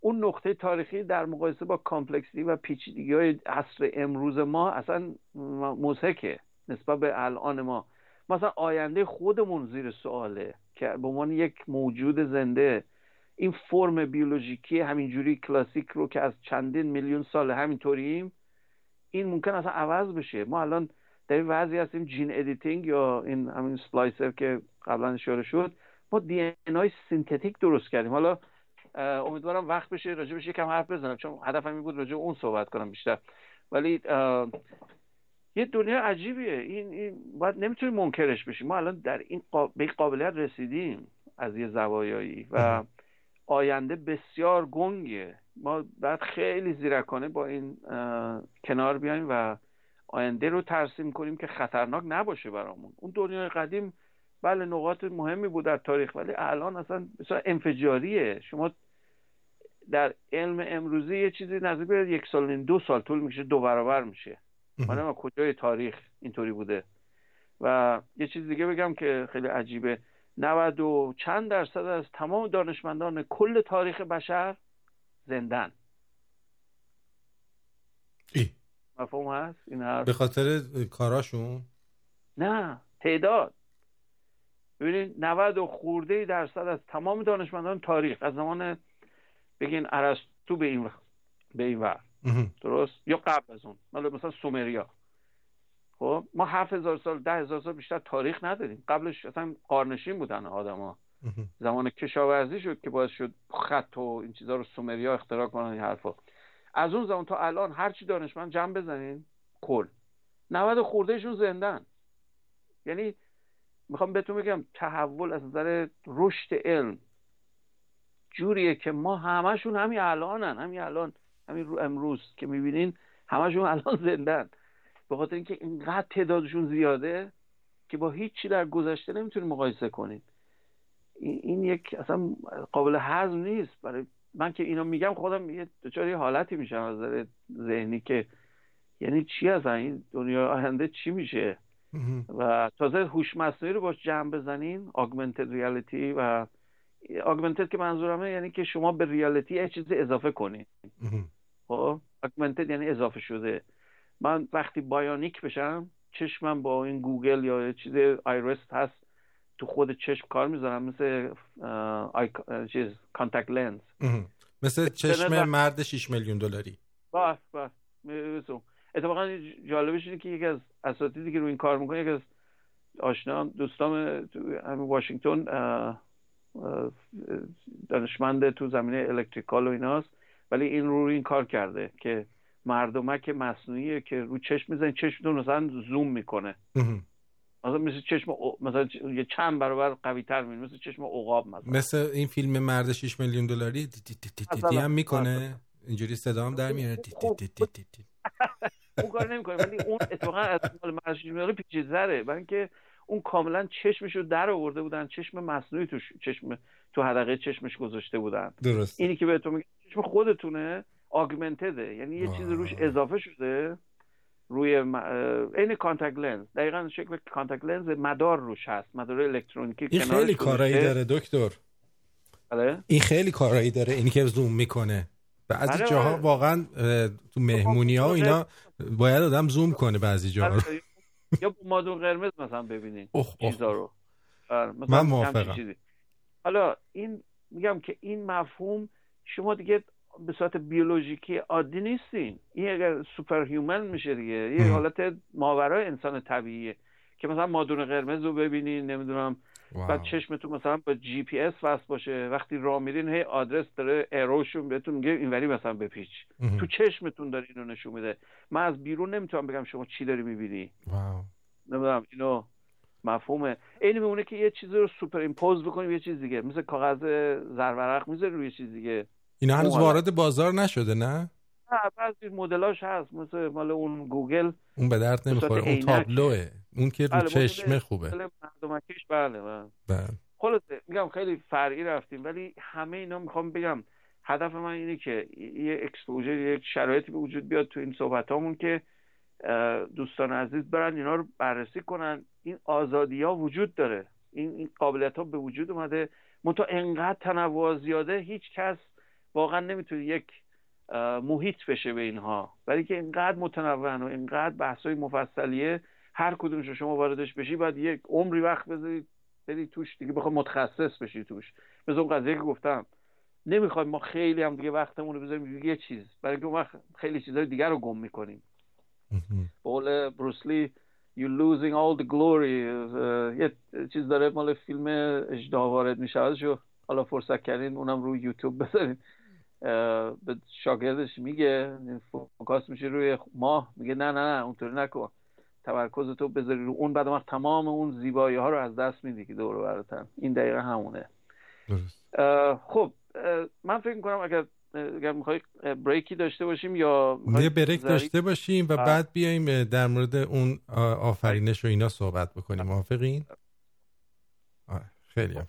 اون نقطه تاریخی در مقایسه با کامپلکسی و پیچیدگی های عصر امروز ما اصلا موسکه نسبت به الان ما. مثلا آینده خودمون زیر سواله که به عنوان یک موجود زنده این فرم بیولوژیکی همینجوری کلاسیک رو که از چندین میلیون سال همینطوریم این ممکن اصلا عوض بشه. ما الان در این وضعی هستیم gene editing یا این همین splicer که قبلا اشاره شد. ما DNA های synthetic درست کردیم. حالا امیدوارم وقت بشه راجع بشه یکم حرف بزنم چون هدفم این بود راجع اون صحبت کنم بیشتر. ولی یه دنیا عجیبیه. این, این باید نمی‌تونیم منکرش بشیم ما الان در این به این قابلیت رسیدیم از یه زوایایی و آینده بسیار گنگه. ما باید خیلی زیرکانه با این کنار بیایم و آینده رو ترسیم کنیم که خطرناک نباشه برامون. اون دنیای قدیم بله نقاط مهمی بود در تاریخ ولی الان اصلا مثلا انفجاریه. شما در علم امروزی یه چیزی نزدیک به یک سال دو سال طول میشه دو برابر میشه. من کجای تاریخ اینطوری بوده. و یه چیز دیگه بگم که خیلی عجیبه. 90 و چند درصد از تمام دانشمندان کل تاریخ بشر زندن. ای. مفهوم هست؟ این حرف به خاطر کاراشون؟ نه تعداد. ببینید 90 و خورده درصد از تمام دانشمندان تاریخ. از زمان بگین ارسطو به این به این ور. درست؟ یا قبل از اون. مثلا سومریا. خب ما هفت هزار سال ده هزار سال بیشتر تاریخ نداریم. قبلش اصلا قارنشین بودن آدما. زمان کشاورزی شد که باعث شد خط و این چیزا رو سومریا اختراع کنن این حرفا. از اون زمان تا الان هر چی دانشمند جمع بزنین کل. 90 خوردهشون زندن. یعنی می‌خوام بهتون بگم تحول از نظر رشد علم جوریه که ما همشون همین الانن همین الان همین رو امروز که می‌بینین همشون الان [laughs] زندن. به خاطر اینکه اینقدر تعدادشون زیاده که با هیچی در گذشته نمی‌تونیم مقایسه کنیم این یک اصلا قابل هضم نیست. برای من که اینو میگم خودم یه دچار حالتی میشم از نظر ذهنی که یعنی چی از این دنیا آینده چی میشه؟ و تازه هوش مصنوعی رو باش جمع بزنین augmented ریالیتی و augmented که منظورمه یعنی که شما به reality یه چیزی اضافه کنید خب augmented یعنی اضافه شده. من وقتی bionic بشم چشمم با این گوگل یا چیز آیرست هست تو خود چشم کار می‌ذارم مثل آی... چیز contact lens مثل چشم مرد 6 میلیون دلاری. بس بس. اتفاقا جالبش اینه که یکی از اساتیدی که رو این کار می‌کنه یکی از آشنا دوستام تو همین واشنگتن دانشمند تو زمینه الکتریکال و ایناست. ولی این رو این کار کرده که مردمک مصنوعیه که رو چشم می‌زنی چشمتون مثلا زوم می‌کنه. مثلا مثل چشم مثلا یه چند برابر قوی تر می‌بینی مثل چشم عقاب مثلا. مثل این فیلم مرد 6 میلیون دلاری؟ دی هم می‌کنه. اینجوری صدا هم در میاره. [laughs] اون کار نمی‌کنه ولی اون اتفاقا از مال مرد 6 میلیون پیچیده‌تره. برای اینکه اون کاملا چشمش رو در آورده بودن چشم مصنوعی تو چشم تو حلقه چشمش گذاشته بودن. درست اینی که بهتون میگم چشم خودتونه augmented ه یعنی یه چیزی روش اضافه شده روی. عین contact lens دقیقا شکل contact lens مدار روش هست. مدار الکترونیکی این خیلی کارایی داره دکتر. بله. این خیلی کارایی داره. اینی که زوم می‌کنه. بعضی بله جاها بله. واقعا تو مهمونی ها اینا باید آدم زوم کنه بعضی جاها. رو بله. یا مادون قرمز مثلا ببینین چیزا رو. من موافقم. حالا این میگم که این مفهوم شما دیگه به صورت بیولوژیکی عادی نیستین. این اگر super human میشه دیگه یه حالت ماورای انسان طبیعیه که مثلا مادون قرمز رو ببینین نمی‌دونم بعد چشمتون مثلا با جی پی اس وصل باشه. وقتی راه میرین هی آدرس داره arrow شون بهتون میگه اینوری مثلا بپیچ. تو چشمتون داره اینو نشون میده. من از بیرون نمی‌تونم بگم شما چی داری می‌بینی. نمی‌دونم اینو مفهومه. این میمونه که یه چیزی رو superimpose بکنیم یه چیز دیگه. مثل کاغذ زرورق می‌ذاری روی چیز دیگه. اینا هنوز وارد بازار نشده نه؟ نه بعضی مدلاش هست. مثل مال اون گوگل. اون به درد نمی‌خوره اون تابلوه. اون که رو بله، چشمه خوبه. بله بله, بله. خلاصه میگم خیلی فرعی رفتیم ولی همه اینا می‌خوام بگم. هدف من اینه که یه اکسپوژر یک شرایطی به وجود بیاد تو این صحبت همون که دوستان عزیز برن اینا رو بررسی کنن. این آزادی ها وجود داره. این, این قابلیت ها به وجود اومده. منتها انقدر تنوع زیاده هیچ کس واقعا نمی‌تونه یک محیط بشه به اینها. ولی که اینقدر متنوعن و اینقدر بحثای مفصلیه هر کدومش شما واردش بشی باید یک عمری وقت بذارید بری توش دیگه بخوای متخصص بشی توش. مثل اون قضیه که گفتم نمی‌خوایم ما خیلی هم دیگه وقتمون رو بذاریم یه چیز. برای اینکه وقت خیلی چیزای دیگر رو گم می‌کنیم. قول بروسلی you losing all the glory. یه چیز داره مال فیلم اجدا وارد میشه. شو حالا فرصت کردین اونم روی یوتیوب بذارین. به شاگردش میگه فوکاس میشه روی ماه میگه نه نه نه اونطوری نکن. تمرکز تو بذاری رو اون. بعد وقت تمام اون زیبایی ها رو از دست میدی که دور براتن این دقیقه همونه. خب من فکر می‌کنم اگر اگر می‌خوای بریکی داشته باشیم یا یه بریک داشته باشیم و بعد بیایم در مورد اون آفرینش و اینا صحبت بکنیم. موافقین؟ خیلی هم.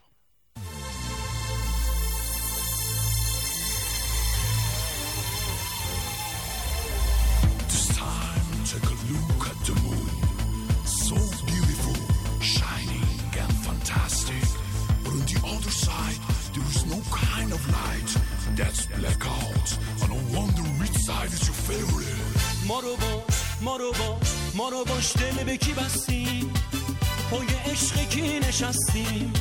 ما رو باش ما رو باش ما رو باش دل به کی بستیم؟ پای عشق کی نشستیم؟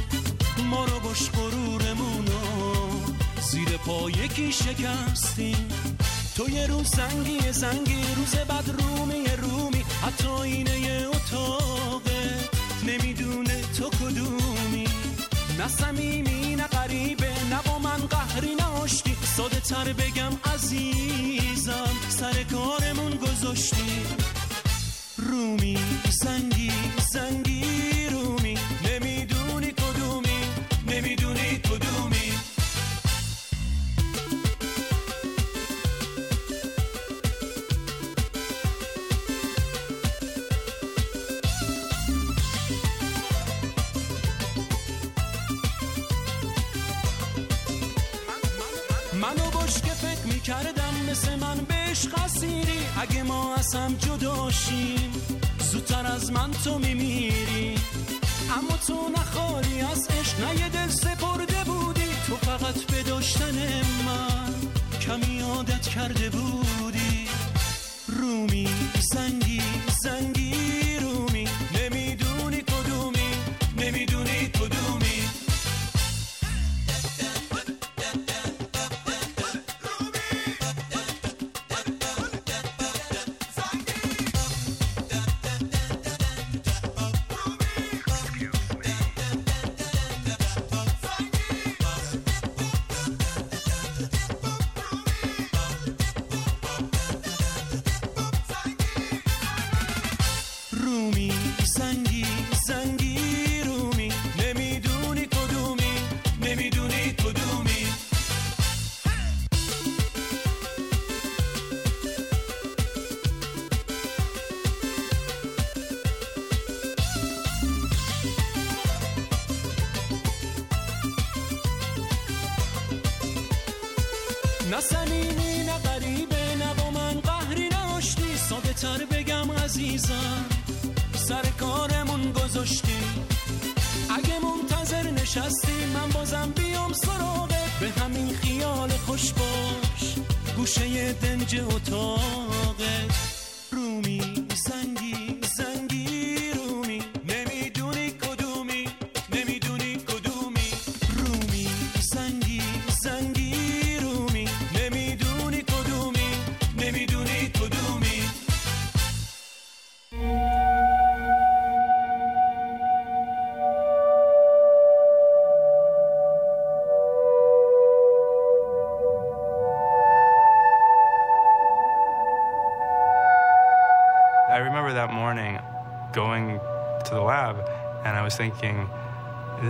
ما رو باش غرورمونو زیر پای کی شکستیم؟ تو یه روز سنگی سنگی روز بعد رومی رومی. حتی اینه اتاقه. نمی‌دونه تو کدومی. نه سمیمی نه غریبه. ساده تر بگم عزیزم سر کارمون گذاشتی. رومی سنگی سنگی بهش قصیری اگه ما از هم جداشیم زودتر از من تو میمیری. اما تو نخالی از عشق نه یه دل سپرده بودی. تو فقط به داشتن من کمی عادت کرده بودی. رومی زنگی زنگی.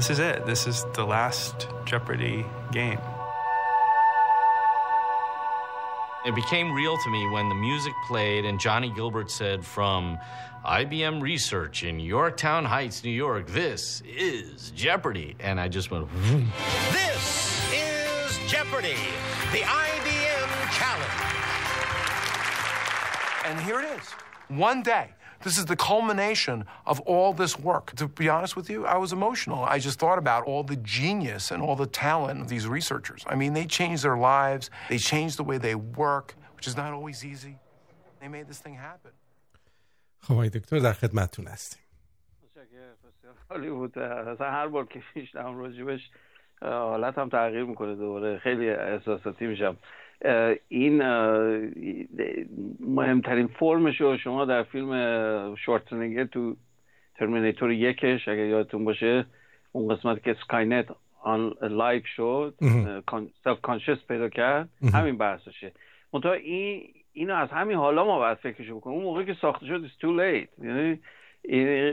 This is it. This is the last Jeopardy game. It became real to me when the music played and Johnny Gilbert said from IBM Research in Yorktown Heights, New York, this is Jeopardy. And I just went, vroom. This is Jeopardy, the IBM Challenge. And here it is. One day. This is the culmination of all this work. To be honest with you, I was emotional. I just thought about all the genius and all the talent of these researchers. I mean, they changed their lives, they changed the way they work, which is not always easy. They made this thing happen. خب آقای دکتر در خدمتتون هستیم حالی بود اصلا هر بار که میشنم راجبش حالت هم تغییر میکنه دوباره خیلی احساساتی میشم این مهمترین فرمش رو شما در فیلم شوارتزنگر تو Terminator یکش اگر یادتون باشه اون قسمت که Skynet online شد self conscious پیدا کرد همین بحثشه. منتها این اینو از همین حالا ما باید فکرشو بکنیم. اون موقع که ساخته شد it's too late. یعنی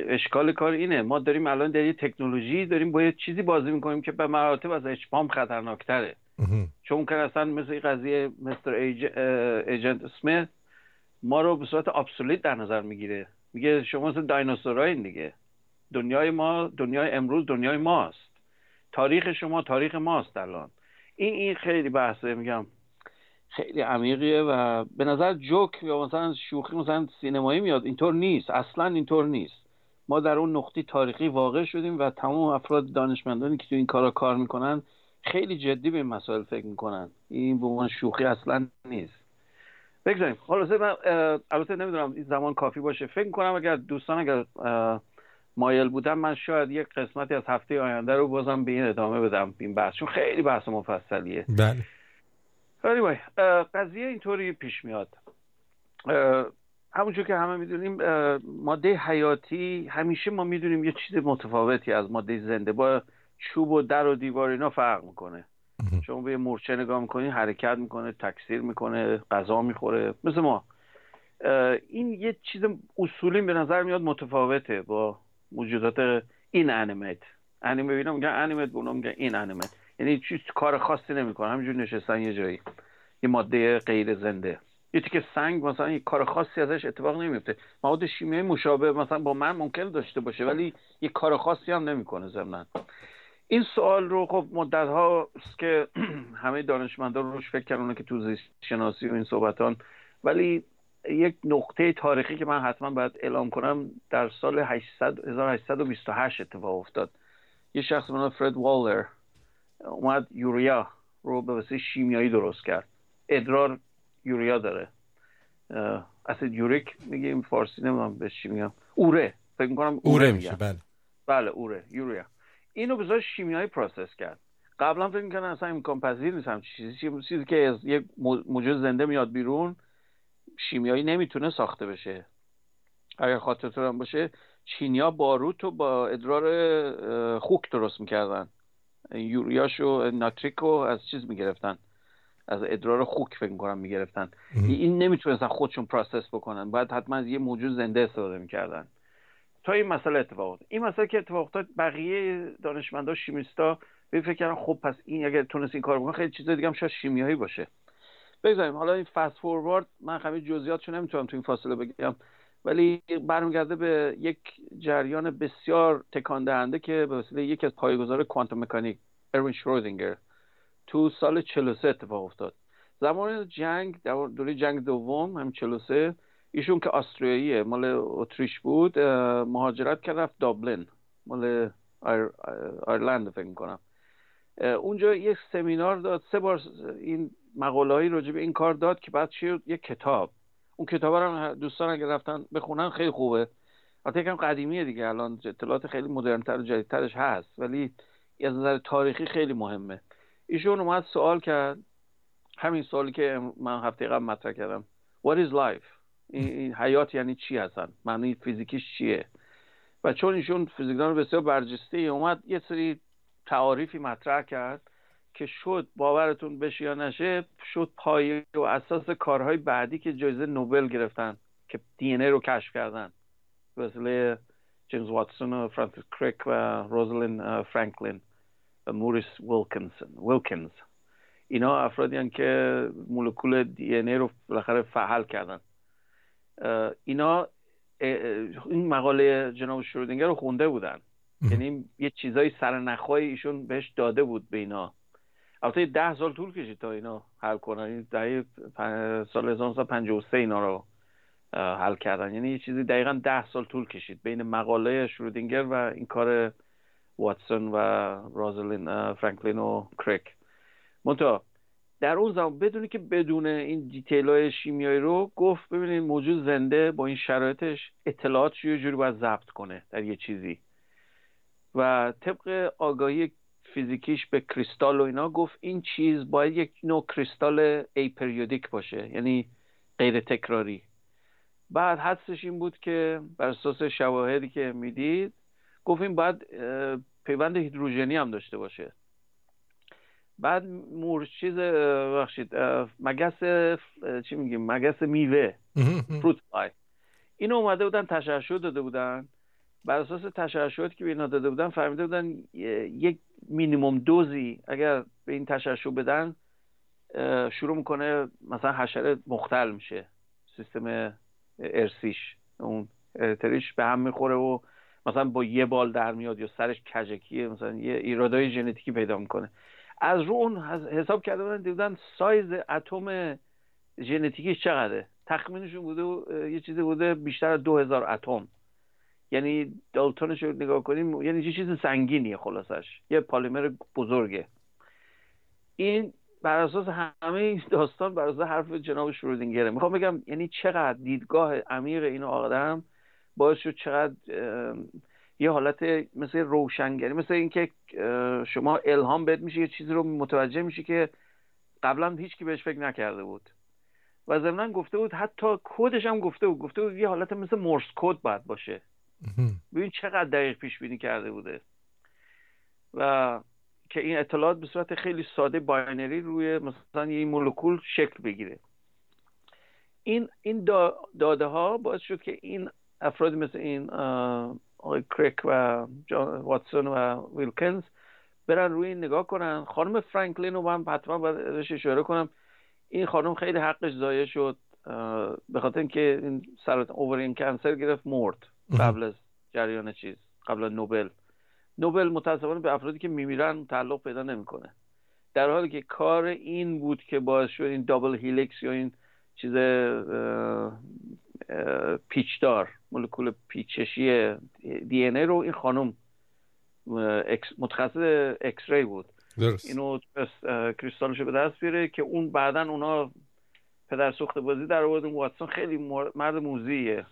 اشکال کار اینه. ما داریم الان در یه تکنولوژی داریم با یه چیزی بازی می‌کنیم که به مراتب از اچپام خطرناکتره. چون ممکن اصلا مثل این قضیه مستر ایجنت اسمیت ما رو به صورت ابسولیت در نظر می‌گیره. میگه شما مثل دایناسورایین دیگه. دنیای ما دنیای امروز دنیای ماست. تاریخ شما تاریخ ماست الان. این این خیلی بحثه میگم. خیلی عمیقیه و به نظر جوک یا مثلا شوخی مثلا سینمایی میاد. اینطور نیست. اصلا اینطور نیست. ما در اون نقطه تاریخی واقع شدیم و تمام افراد دانشمندانی که تو این کارا کار می‌کنن خیلی جدی به این مسائل فکر می‌کنن. این به عنوان شوخی اصلا نیست. بگذاریم. حالا من البته نمی‌دونم این زمان کافی باشه. فکر کنم اگر دوستان اگر مایل بودم من شاید یک قسمتی از هفته آینده رو بازم به این ادامه بدم. این بحث چون خیلی بحث مفصلیه. بله. Anyway, قضیه اینطوری پیش میاد. همونجور که همه می‌دونیم ماده حیاتی همیشه ما می‌دونیم یه چیز متفاوتی از ماده زنده. با چوب و در و دیوار اینا فرق می‌کنه. شما به مورچه نگاه می‌کنی حرکت می‌کنه تکثیر می‌کنه غذا می‌خوره. مثل ما. این یه چیز اصولی به نظر میاد متفاوته با موجودات این انیمیت. انیمه ببینم میگن انیمیت به میگن این انیمیت. یعنی چیز کار خاصی نمی‌کنه. همینجور نشستن یه جایی. یه ماده غیر زنده. یه که سنگ مثلا یه کار خاصی ازش اتفاق نمیفته مواد شیمیایی مشابه مثلا با من ممکن داشته باشه ولی یه کار خاصی هم نمی‌کنه ضمن این سوال رو خب مدت ها که [clears throat] همه دانشمندان روش فکر کردن که تو زیست شناسی و این صحبتان ولی یک نقطه تاریخی که من حتما باید اعلام کنم در سال 800 1828 اتفاق افتاد. یه شخص به فرد والر اومد یوریا رو به وسیله شیمیایی درست کرد. ادرار یوریا داره. اسید یوریک میگیم فارسی نمی‌دونم به چی میگم. اوره فکر می‌کنم اوره, اوره میشه بله. بله اوره urea. اینو به شیمیایی process کرد. قبلا فکر می‌کنم اصلا امکان پذیر نیست هم چیزی. چیزی که از یک موجود زنده میاد بیرون شیمیایی نمی‌تونه ساخته بشه. اگر خاطرتون هم باشه چینیا باروت رو با ادرار خوک درست می‌کردن. urea شو nitric و از چیز می‌گرفتن. از ادرار خوک فکر می‌کنم می‌گرفتن. این نمی‌تونستن خودشون process بکنن. باید حتما از یه موجود زنده استفاده می‌کردن. تا این مسئله اتفاق افتاد. این مسئله که اتفاق افتاد بقیه دانشمندا chemist ا به فکر کردن خب پس این اگر تونست این کار بکنه خیلی چیز دیگه هم شاید شیمیایی باشه. بگذاریم. حالا این fast forward من خیلی جزئیاتشو نمی‌تونم تو این فاصله بگم ولی برمیگرده به یک جریان بسیار تکان دهنده که به وسیله یکی از پایه‌گذار کوانتوم مکانیک اروین شرودینگر تو سال 43 اتفاق افتاد. زمان جنگ در دوره جنگ دوم هم 43 ایشون که آستریاییه مال اتریش بود مهاجرت کرد رفت دابلین مال آیر... آیرلند فکر کنم اونجا یک سمینار داد سه بار این مقاله هایی راجع به این کار داد که بعد شد یک کتاب. اون کتاب رو دوستان اگر رفتن بخونن خیلی خوبه. البته یکم قدیمیه دیگه الان اطلاعات خیلی مدرنتر و جدیدترش هست ولی از نظر تاریخی خیلی مهمه. ایشون اومد سوال کرد. همین سوالی که من هفته قبل مطرح کردم. What is life? این حیات یعنی چی هستن؟ معنی فیزیکیش چیه؟ و چون ایشون فیزیکدان بسیار برجسته اومد یه سری تعاریفی مطرح کرد که شد باورتون بشه یا نشه شد پایه و اساس کارهای بعدی که جایزه نوبل گرفتن که دی رو کشف کردن. وسیله جیمز واتسون و فرانسیس کریک و روزلین فرانکلین و موریس ویلکینسون ویلکینز. اینا افرادی که مولکول D رو بالاخره فعال کردن. اینا این مقاله جناب شرودینگر رو خونده بودن. یعنی یه چیزای سرنخهای ایشون بهش داده بود به اینا. البته ده سال طول کشید تا اینا حل کنن. این دهه سال 1953 اینا رو حل کردن. یعنی یه چیزی دقیقا ده سال طول کشید بین مقاله شرودینگر و این کار واتسون و روزلین فرانکلین و کریک منتها در اون زمان بدونی که بدون این detail های شیمیایی رو گفت ببینید موجود زنده با این شرایطش اطلاعات یه جوری باید ضبط کنه در یه چیزی. و طبق آگاهی فیزیکیش به کریستال و اینا گفت این چیز باید یک نوع کریستال aperiodic باشه یعنی غیر تکراری. بعد حدسش این بود که بر اساس شواهدی که می‌دید گفت این باید پیوند هیدروژنی هم داشته باشه. بعد مور چیز بخشید مگس چی میگیم؟ مگس میوه. فروت فلای اینو اومده بودن تشعشع داده بودن. بر اساس تشعشعاتی که به اینا داده بودن فهمیده بودن یک مینیموم دوزی اگر به این تشعشع بدن شروع می‌کنه مثلا حشره مختل میشه. سیستم ارسیش اون تریش به هم می‌خوره و مثلا با یه بال در میاد یا سرش کجکیه مثلا یه ایرادای ژنتیکی پیدا می‌کنه. از رو اون حساب کرده بودن دیدن سایز اتم ژنتیکیش چقدره. تخمینشون بوده یه چیزی بوده بیشتر از دو هزار اتم. یعنی دالتونش رو نگاه کنیم یعنی چه چیز سنگینیه خلاصش. یه پالیمر بزرگه. این بر اساس همه داستان بر اساس حرف جناب شرودینگره. می‌خوام بگم یعنی چقدر دیدگاه عمیق این آدم باعث شد چقدر یه حالت مثل روشنگری مثل اینکه شما الهام بهت میشه یه چیزی رو متوجه میشه که قبلا هیچ کی بهش فکر نکرده بود. و ضمنا گفته بود حتی کدش هم گفته بود. گفته بود یه حالت مثل مورس کد باید باشه. ببین چقدر دقیق پیش بینی کرده بوده. و که این اطلاعات به صورت خیلی ساده binary روی مثلا یه مولکول شکل بگیره. این این داده ها باعث شد که این افراد مثل این آقای کریک و جان واتسون و ویلکینز برن روی این نگاه کنن. خانم فرانکلین رو من حتما باید اشاره کنم. این خانم خیلی حقش ضایع شد به خاطر اینکه این سرطان ovarian cancer گرفت مرد قبل از جریان چیز قبل از نوبل. نوبل متاسفانه به افرادی که میمیرن تعلق پیدا نمی‌کنه. در حالی که کار این بود که باعث شد این double helix یا این چیز پیچ‌دار مولکول پیچشی DNA رو این خانم متخصص X-ray بود. درست. اینو کریستالش به دست بیاره که اون بعدا اونا پدر سوخت بازی در آورد. واتسون خیلی مرد موزیه.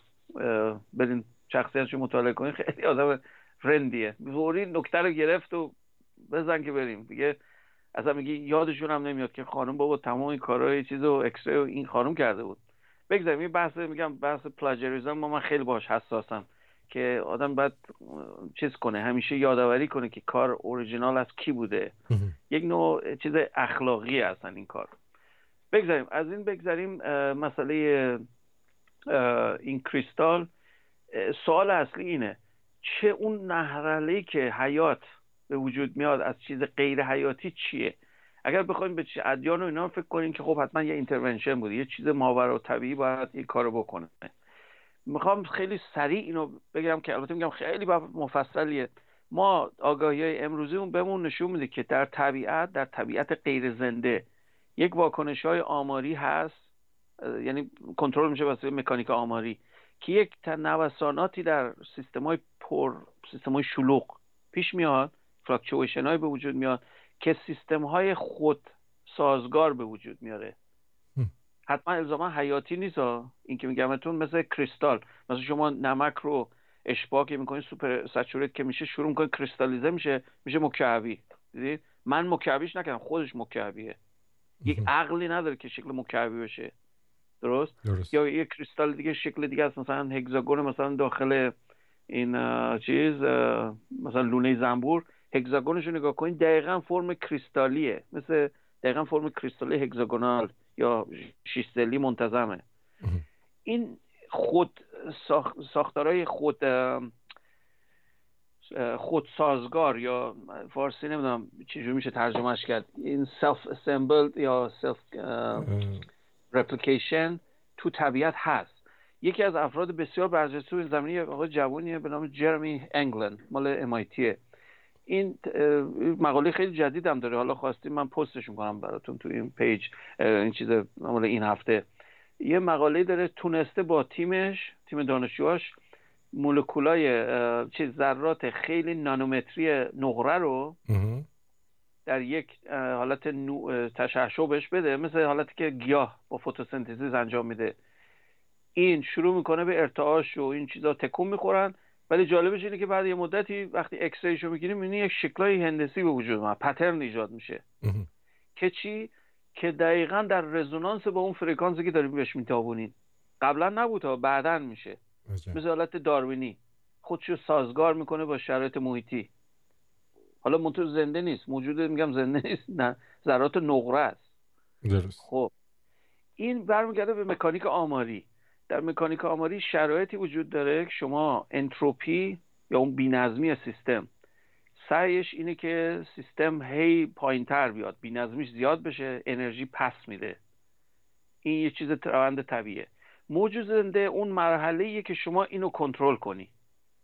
برین شخصیتش مطالعه کنین خیلی آدم فرندیه. فوری نکته رو گرفت و بزن که بریم. دیگه اصلا میگی یادشون هم نمیاد که خانم بابا تمام این کارهای چیز و اکسره این خانم کرده بود. بگذاریم این بحث میگم بحث پلاجریزم ما من خیلی باش حساسم که آدم باید چیز کنه همیشه یادآوری کنه که کار اوریجینال از کی بوده. یک نوع چیز اخلاقی هستن این کار. بگذاریم از این بگذاریم مسئله این کریستال. سوال اصلی اینه چه اون نهرلی که حیات به وجود میاد از چیز غیر حیاتی چیه؟ اگر بخوایم به ادیان و اینا فکر کنیم که خب حتما یه intervention بوده یه چیز ماورا طبیعی باید این کارو بکنه. می‌خوام خیلی سریع اینو بگم که البته میگم خیلی مفصلیه. ما آگاهی های امروزی بهمون نشون میده که در طبیعت در طبیعت غیر زنده یک واکنش های آماری هست یعنی کنترل میشه واسه مکانیک آماری که یک نوساناتی در سیستم های پر سیستم های شلوغ پیش میاد فلاکچویشن های به وجود میاد. که سیستم های خود سازگار به وجود میاره. حتما الزاما حیاتی نیست این که میگمتون مثل کریستال. مثل شما نمک رو اشباع که می‌کنید سوپر سچوریت که میشه شروع می‌کنید کریستالیزه میشه میشه مکعبی. دیدید من مکعبیش نکردم خودش مکعبیه. یک عقلی نداره که شکل مکعبی بشه. درست؟, درست. یا یک کریستال دیگه شکل دیگه است مثلا هگزاگون مثلا داخل این چیز مثلا لونه زنبور. هگزاگونش رو نگاه کنید دقیقا فرم کریستالیه. مثل دقیقا فرم کریستالی hexagonal یا شیش‌ضلعی منتظمه. این خود ساختارهای خود خود سازگار یا فارسی نمی‌دونم چجور میشه ترجمهش کرد. این self-assembled یا self-replication تو طبیعت هست. یکی از افراد بسیار برجسته این زمینه آقای جوونیه به نام جرمی انگلند مال MIT یه این مقاله خیلی جدید هم داره. حالا خواستیم من پستش می‌کنم براتون تو این پیج این چیز این هفته. یه مقاله داره تونسته با تیمش تیم دانشجوهاش مولکولای چیز ذرات خیلی نانومتری نقره رو در یک حالت تشعشع بهش بده. مثل حالتی که گیاه با فتوسنتزیز انجام میده. این شروع می‌کنه به ارتعاش و این چیزا تکون می‌خورن. ولی جالبش اینه که بعد یه مدتی وقتی X-ray شو می‌گیریم می‌بینی یک شکلای هندسی به وجود اومد pattern ایجاد میشه. که چی؟ که دقیقا در resonance با اون فرکانسی که داریم بهش می‌تابونیم قبلا نبود ها بعدا میشه. مثل حالت داروینی. خودشو سازگار می‌کنه با شرایط محیطی. حالا منتها زنده نیست. موجود میگم زنده نیست نه. ذرات نقره است. درست. خب. این برمیگرده به مکانیک آماری. در مکانیک آماری شرایطی وجود داره که شما انتروپی یا اون بینظمی سیستم سعیش اینه که سیستم هی پایین تر بیاد بینظمیش زیاد بشه انرژی پس میده. این یه چیز روند طبیعیه موجود زنده اون مرحله که شما اینو کنترل کنی.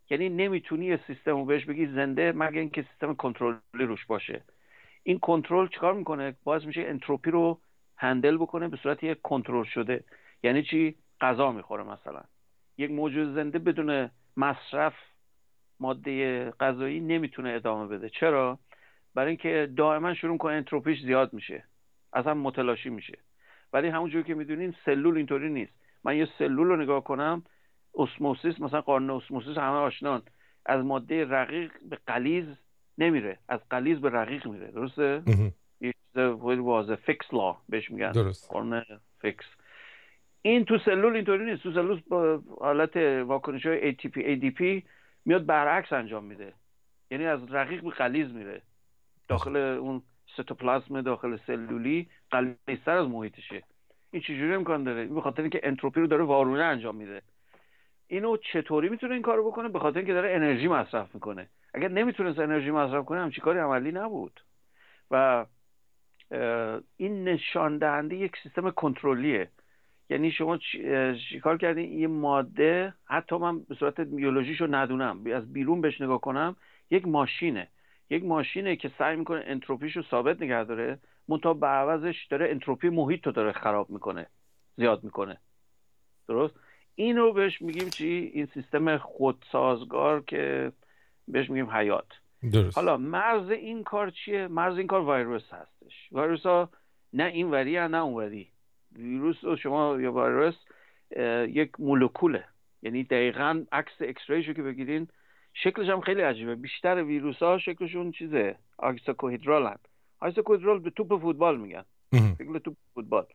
یعنی نمی‌تونی سیستم رو بهش بگی زنده مگر اینکه سیستم کنترلی روش باشه. این کنترل چیکار می‌کنه؟ باز میشه انتروپی رو هندل بکنه به صورت یک کنترل شده. یعنی چی؟ غذا می‌خوره مثلا. یک موجود زنده بدون مصرف ماده غذایی نمی‌تونه ادامه بده. چرا؟ برای اینکه دائما شروع کنه انتروپیش زیاد میشه. اصلا متلاشی میشه. ولی همونجور که می‌دونین سلول اینطوری نیست. من یه سلول رو نگاه کنم اسموسیس مثلا قانون اسموسیس همه آشنان. از ماده رقیق به قلیز نمیره. از قلیز به رقیق میره. درسته؟ یه چیز واضح. Fick's law بهش میگن. درست. قانون Fick's. این تو سلول اینطوری نیست. تو سلول با حالت واکنش های ATP ADP میاد برعکس انجام میده. یعنی از رقیق به غلیظ میره. داخل اون سیتوپلاسم داخل سلولی غلیظ‌تر از محیطشه. این چجوری امکان داره؟ به خاطر اینکه انتروپی رو داره وارونه انجام میده. اینو چطوری می‌تونه این کارو بکنه؟ به خاطر اینکه داره انرژی مصرف می‌کنه. اگر نمی‌تونست انرژی مصرف کنه همچی کاری عملی نبود. و این نشان دهنده یک سیستم کنترلیه یعنی شما چیکار کردین؟ یه ماده حتی من به صورت بیولوژیشو ندونم. از بیرون بهش نگاه کنم یک ماشینه. یک ماشینه که سعی می‌کنه انتروپیش رو ثابت نگه داره. منتها به عوضش داره انتروپی محیط رو داره خراب می‌کنه زیاد می‌کنه. درست؟ این رو بهش میگیم چی؟ این سیستم خودسازگار که بهش میگیم حیات. درست. حالا مرز این کار چیه؟ مرز این کار ویروس هستش. ویروس ها نه این وری نه اون وری ویروس شما یا ویروس یک مولکوله. یعنی دقیقا عکس اکس که بگیرین شکلش هم خیلی عجیبه. بیشتر ویروس ها شکلشون چیزه؟ آکساکوهیدرال هست آکساکوهیدرال به توپ فوتبال میگن. شکل توپ فوتبال.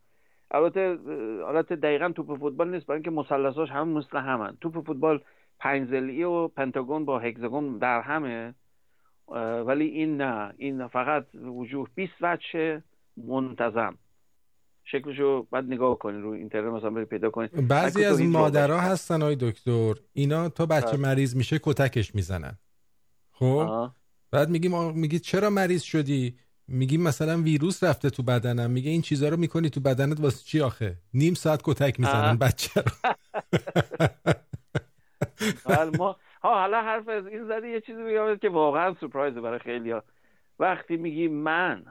البته حالت دقیقا توپ فوتبال نیست برای اینکه مثلثاش هم مثل همن. توپ فوتبال پنج و پنتاگون با هگزاگون در همه ولی این نه. این فقط وجوه 20 وجه منتظم. شکلشو بعد نگاه کنین رو اینترنت مثلا برید پیدا کنین بعضی از مادرها هستن های دکتر. اینا تا بچه بله. مریض میشه کتکش می‌زنن. خب؟ بعد میگیم میگی چرا مریض شدی؟ میگیم مثلا ویروس رفته تو بدنم. میگه این چیزا رو می‌کنی تو بدنت واسه چی آخه؟ نیم ساعت کتک می‌زنن بچه رو. [laughs] ما ها حالا حرف از این زدی یه چیزی بگم که واقعا سورپرایزه برای خیلی وقتی میگی من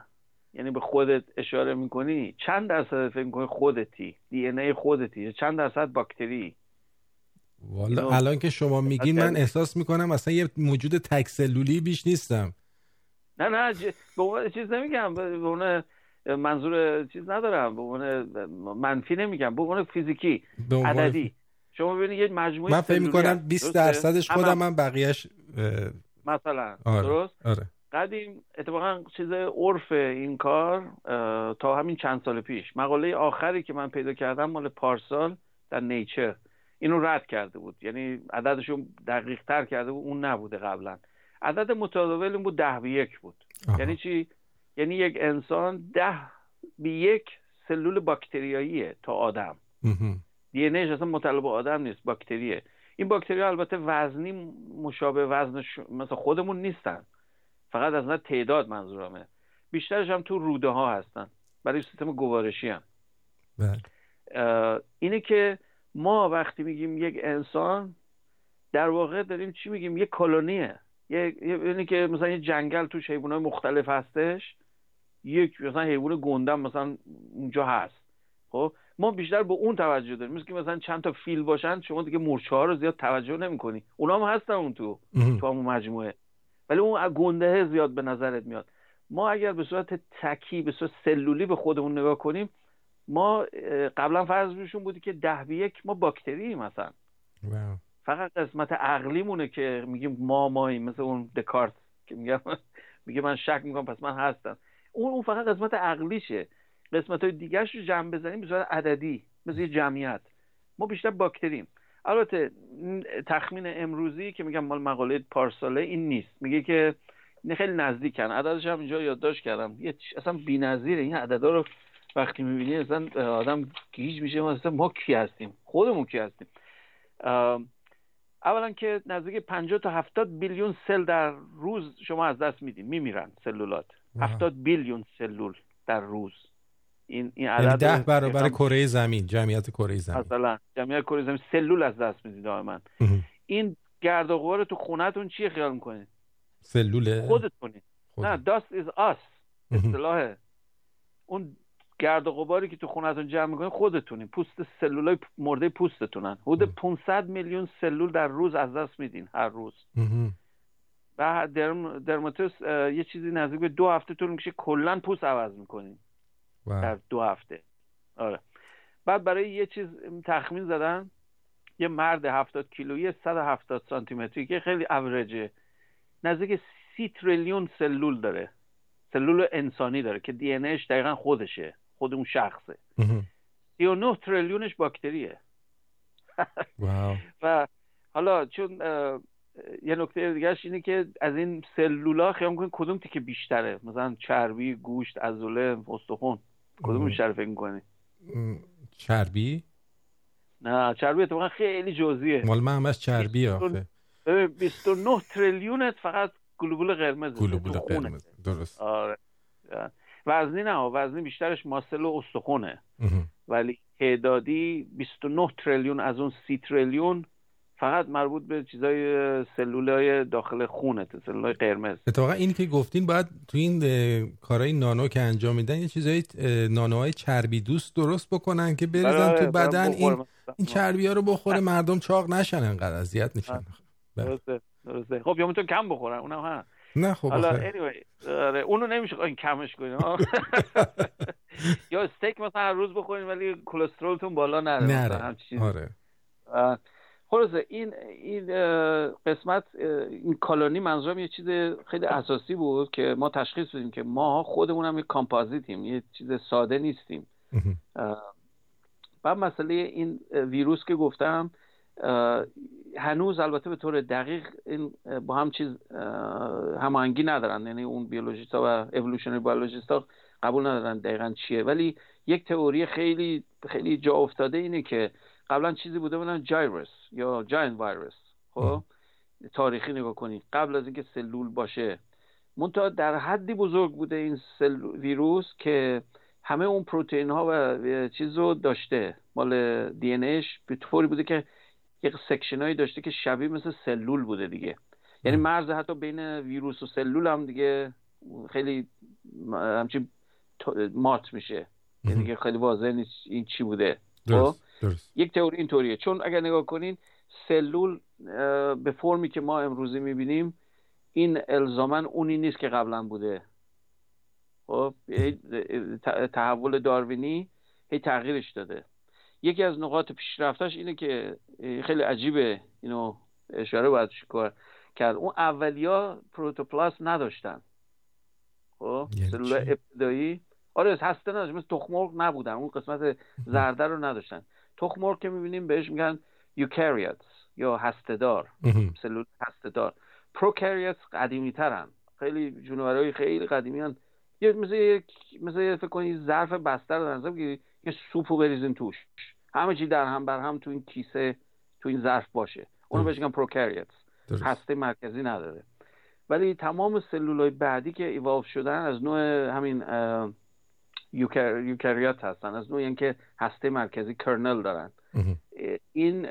یعنی به خودت اشاره می‌کنی؟ چند درصد فکر می‌کنی خودتی؟ دی ان ای خودتی؟ چند درصد باکتری؟ والا الان که شما میگین من احساس می‌کنم اصلا یه موجود تک سلولی بیش نیستم. نه نه به عنوان چیز نمیگم به عنوان منظور چیز ندارم به عنوان منفی نمیگم به عنوان فیزیکی عددی. شما ببینید یه مجموعه من فکر می‌کنم 20 درصدش خودم من بقیهش مثلا آره. درست؟ آره. قدیم اتفاقا چیز عرف این کار تا همین چند سال پیش. مقاله آخری که من پیدا کردم مال پارسال در نیچر. اینو رد کرده بود. یعنی عددشون دقیق تر کرده بود. اون نبوده قبلا. عدد متداول این بود ده به یک بود. یعنی چی؟ یعنی یک انسان ده به یک سلول باکتریاییه تا آدم. دی ان اصلا مطلب آدم نیست باکتریه. این باکتری البته وزنی مشابه وزن مثلا خودمون نیستن. فقط از نظر تعداد منظورمه. بیشترش هم تو روده ها هستن. برای سیستم گوارشی هم. بله. اینه که ما وقتی میگیم یک انسان در واقع داریم چی میگیم؟ یک کلونیه یعنی که مثلا یه جنگل توش حیوانات مختلف هستش. یک مثلا حیوان گندم مثلا اونجا هست. خب؟ ما بیشتر به اون توجه داریم. مثل که مثلا چند تا فیل باشن شما دیگه مورچه ها رو زیاد توجه نمی‌کنی. اونا هم هستن اون تو. تو همون مجموعه. ولی اون گنده زیاد به نظرت میاد. ما اگر به صورت تکی به صورت سلولی به خودمون نگاه کنیم ما قبلا فرض بشون بودی که ده به یک ما باکتری مثلا فقط قسمت عقلیمونه که میگیم ما ماییم. مثل اون دکارت که میگم [laughs] میگه من شک می‌کنم پس من هستم. اون اون فقط قسمت عقلیشه. قسمت های دیگرش رو جمع بزنیم به صورت عددی مثل جمعیت. ما بیشتر باکتریم. البته تخمین امروزی که میگم مال مقاله پارساله این نیست. میگه که خیلی نزدیکن. عددش هم اینجا یادداشت کردم. یه اصلا بی‌نظیره. این عددا رو وقتی می‌بینی اصلا آدم گیج میشه. ما اصلا ما کی هستیم؟ خودمون کی هستیم؟ اولا که نزدیک 50 تا 70 بیلیون سل در روز شما از دست میدین میمیرن سلولات. 70 بیلیون سلول در روز. این این یعنی عدد ده برابر کره زمین جمعیت کره زمین. مثلا جمعیت کره زمین سلول از دست می‌دید دائما. این گرد و غبار تو خونتون چی خیال می‌کنید سلوله خودتونید نه داست از اس اصطلاح. اون گرد و غباری که تو خونتون جمع می‌کنید خودتونین پوست سلولای مرده پوستتونن. حدود 500 میلیون سلول در روز از دست میدین هر روز. و درم درماتوس یه چیزی نزدیک به دو هفته طول میشه کلا پوست عوض می‌کنین در دو هفته. آره. بعد برای یه چیز تخمین زدن یه مرد 70 کیلویی 170 سانتی متری که خیلی اوریجه نزدیک سی تریلیون سلول داره. سلول انسانی داره که دی انش دقیقا خودشه خود اون شخصه. 39 تریلیونش باکتریه. [laughs] و حالا چون یه نکته دیگهش اینه که از این سلولا خیلی می‌کنین کدوم تیکه بیشتره؟ مثلا چربی گوشت عضله استخون. کدوم بیشتر فکر می‌کنی چربی؟ نه چربی اتفاقا خیلی جزئیه. مال من همش چربی آخه. 29 تریلیونت فقط گلوبول قرمز گلوبول قرمز درست. آره. وزنی نه وزنی بیشترش ماسل و استخونه. ولی تعدادی 29 تریلیون از اون 30 تریلیون فقط مربوط به چیزای سلولای داخل خونه سلولای قرمز. اتفاقا این که گفتین باید تو این کارهای نانو که انجام میدن یه چیزای نانوهای چربی دوست درست بکنن که بریزن تو بدن. این این چربی ها رو بخوره مردم چاق نشن انقدر اذیت نشن. درسته درسته. خب یا میتون کم بخورن اونم ها نه خب حالا anyway, آره اونو نمیشه این کمش کنیم. [laughs] یا استیک مثلا هر روز بخورین ولی کلسترولتون بالا نره نره. آره. خلاصه این این قسمت این کالونی منظورم یه چیز خیلی اساسی بود که ما تشخیص بدیم که ما خودمون هم یه کامپازیتیم یه چیز ساده نیستیم. و مسئله این ویروس که گفتم هنوز البته به طور دقیق این با هم چیز هماهنگی ندارن. یعنی اون بیولوژیست ها و اولوشنری بیولوژیست ها قبول ندارن دقیقا چیه. ولی یک تئوری خیلی خیلی جا افتاده اینه که قبلا چیزی بوده بودن جایرس یا جاین ویروس خب؟ تاریخی نگاه کنید قبل از اینکه سلول باشه. منتها در حدی بزرگ بوده این سل... ویروس که همه اون پروتئین ها و چیز رو داشته. مال DNA ش به طوری بوده که یک section هایی داشته که شبیه مثل سلول بوده دیگه. یعنی مرز حتی بین ویروس و سلول هم دیگه خیلی همچین مات میشه. یعنی دیگه خیلی واضح نیست این چی بوده. خب؟ یک تئوری اینطوریه. چون اگر نگاه کنین سلول به فرمی که ما امروزی می‌بینیم این الزاماً اونی نیست که قبلا بوده. خب تحول داروینی هی تغییرش داده. یکی از نقاط پیشرفتش اینه که خیلی عجیبه اینو اشاره باید کرد. اون اولیا پروتوپلاست نداشتن. خب یعنی سلول ابتدایی. آره هسته نداشت مثل تخمرغ نبودن. اون قسمت زرده رو نداشتن. تخمرغ که می‌بینیم بهش میگن یوکاریوتس یا هستهدار سلول هستهدار. prokaryotes قدیمی ترن خیلی جونورهای خیلی قدیمی هن. یه مثل یک مثل فکر کنید ظرف بسته رو در که یه سوپو بریزین توش. همه چی در هم بر هم تو این کیسه تو این ظرف باشه. اونو بهش میگن prokaryotes. هسته مرکزی نداره. ولی تمام سلولای بعدی که ایوالو شدن از نوع همین eukaryote هستن. از نوع اینکه هسته مرکزی kernel دارن. این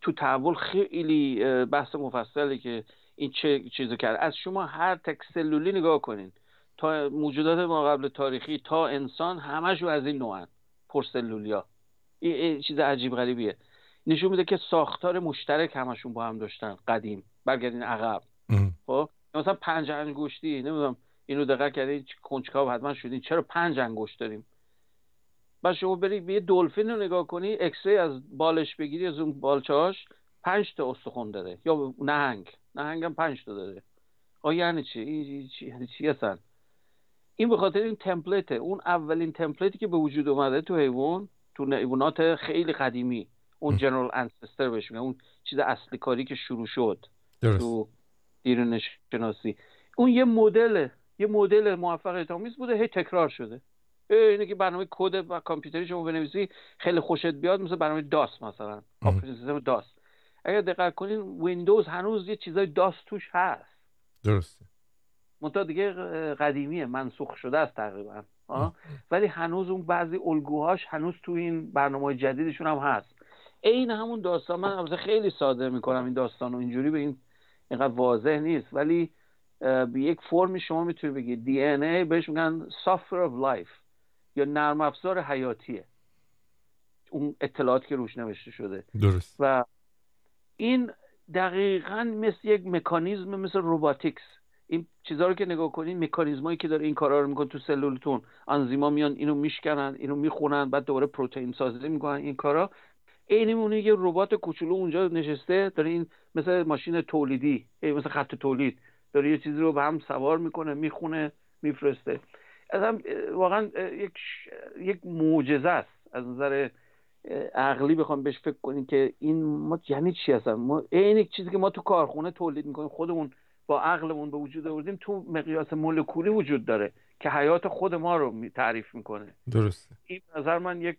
تو تحول خیلی بحث مفصلی که این چه چیزو کرد. از شما هر تک سلولی نگاه کنین. تا موجودات ما قبل تاریخی تا انسان همشون از این نوعن. پرسلولیا این چیز عجیب غریبیه. نشون میده که ساختار مشترک همشون با هم داشتن. قدیم. برگردین عقب. خب؟ مثلا پنج انگشتی نمی‌دونم اینو دقت کردین کنجکاو حتما شدین. چرا پنج انگشت داریم؟ بعد شما برید یه دلفین رو نگاه کنی اکسری از بالش بگیری از اون بالچاش پنج تا استخون داره. یا نهنگ. نهنگ هم پنج تا داره. آ یعنی چی؟ این چی چی هستن این به خاطر این تمپلیت اون اولین تمپلیتی که به وجود اومده تو حیوان تو حیوانات خیلی قدیمی. اون جنرال انسستر بهش میگن. اون چیز اصلی کاری که شروع شد درست. تو ایران شناسی اون یه مدل یه مدل موفقیت آمیز بوده هی تکرار شده. اینه که برنامه کد و کامپیوتری شما بنویسی خیلی خوشت بیاد مثل برنامه DOS مثلا. operating system DOS. اگر دقت کنین ویندوز هنوز یه چیزای DOS توش هست. درسته. منتها دیگه قدیمیه منسوخ شده است تقریبا. ولی هنوز اون بعضی الگوهاش هنوز تو این برنامه جدیدشون هم هست. این همون داستان من خیلی ساده می‌کنم این داستان و اینجوری به این اینقدر واضح نیست. ولی یک فرمی شما می‌تونید بگید دی ان ای بهش میگن software of life یا نرم افزار حیاتیه. اون اطلاعاتی که روش نوشته شده. درست. و این دقیقا مثل یک مکانیزم مثل روباتیکس این چیزها رو که نگاه کنین مکانیزمایی که داره این کارا رو می‌کنه تو سلولتون. آنزیما میان اینو میشکنن اینو می‌خونن بعد دوباره پروتئین سازی می‌کنن این کارا. عین یه ربات کوچولو اونجا نشسته داره این مثل ماشین تولیدی مثل خط تولید. داره یه چیزی رو به هم سوار می‌کنه می‌خونه میفرسته. اصلا واقعا یک یک معجزه است. از نظر عقلی بخوام بهش فکر کنیم که این ما یعنی چی هستن؟ ما این چیزی که ما تو کارخونه تولید می‌کنیم خودمون با عقلمون به وجود آوردیم تو مقیاس مولکولی وجود داره که حیات خود ما رو تعریف می‌کنه. درسته. این نظر من یک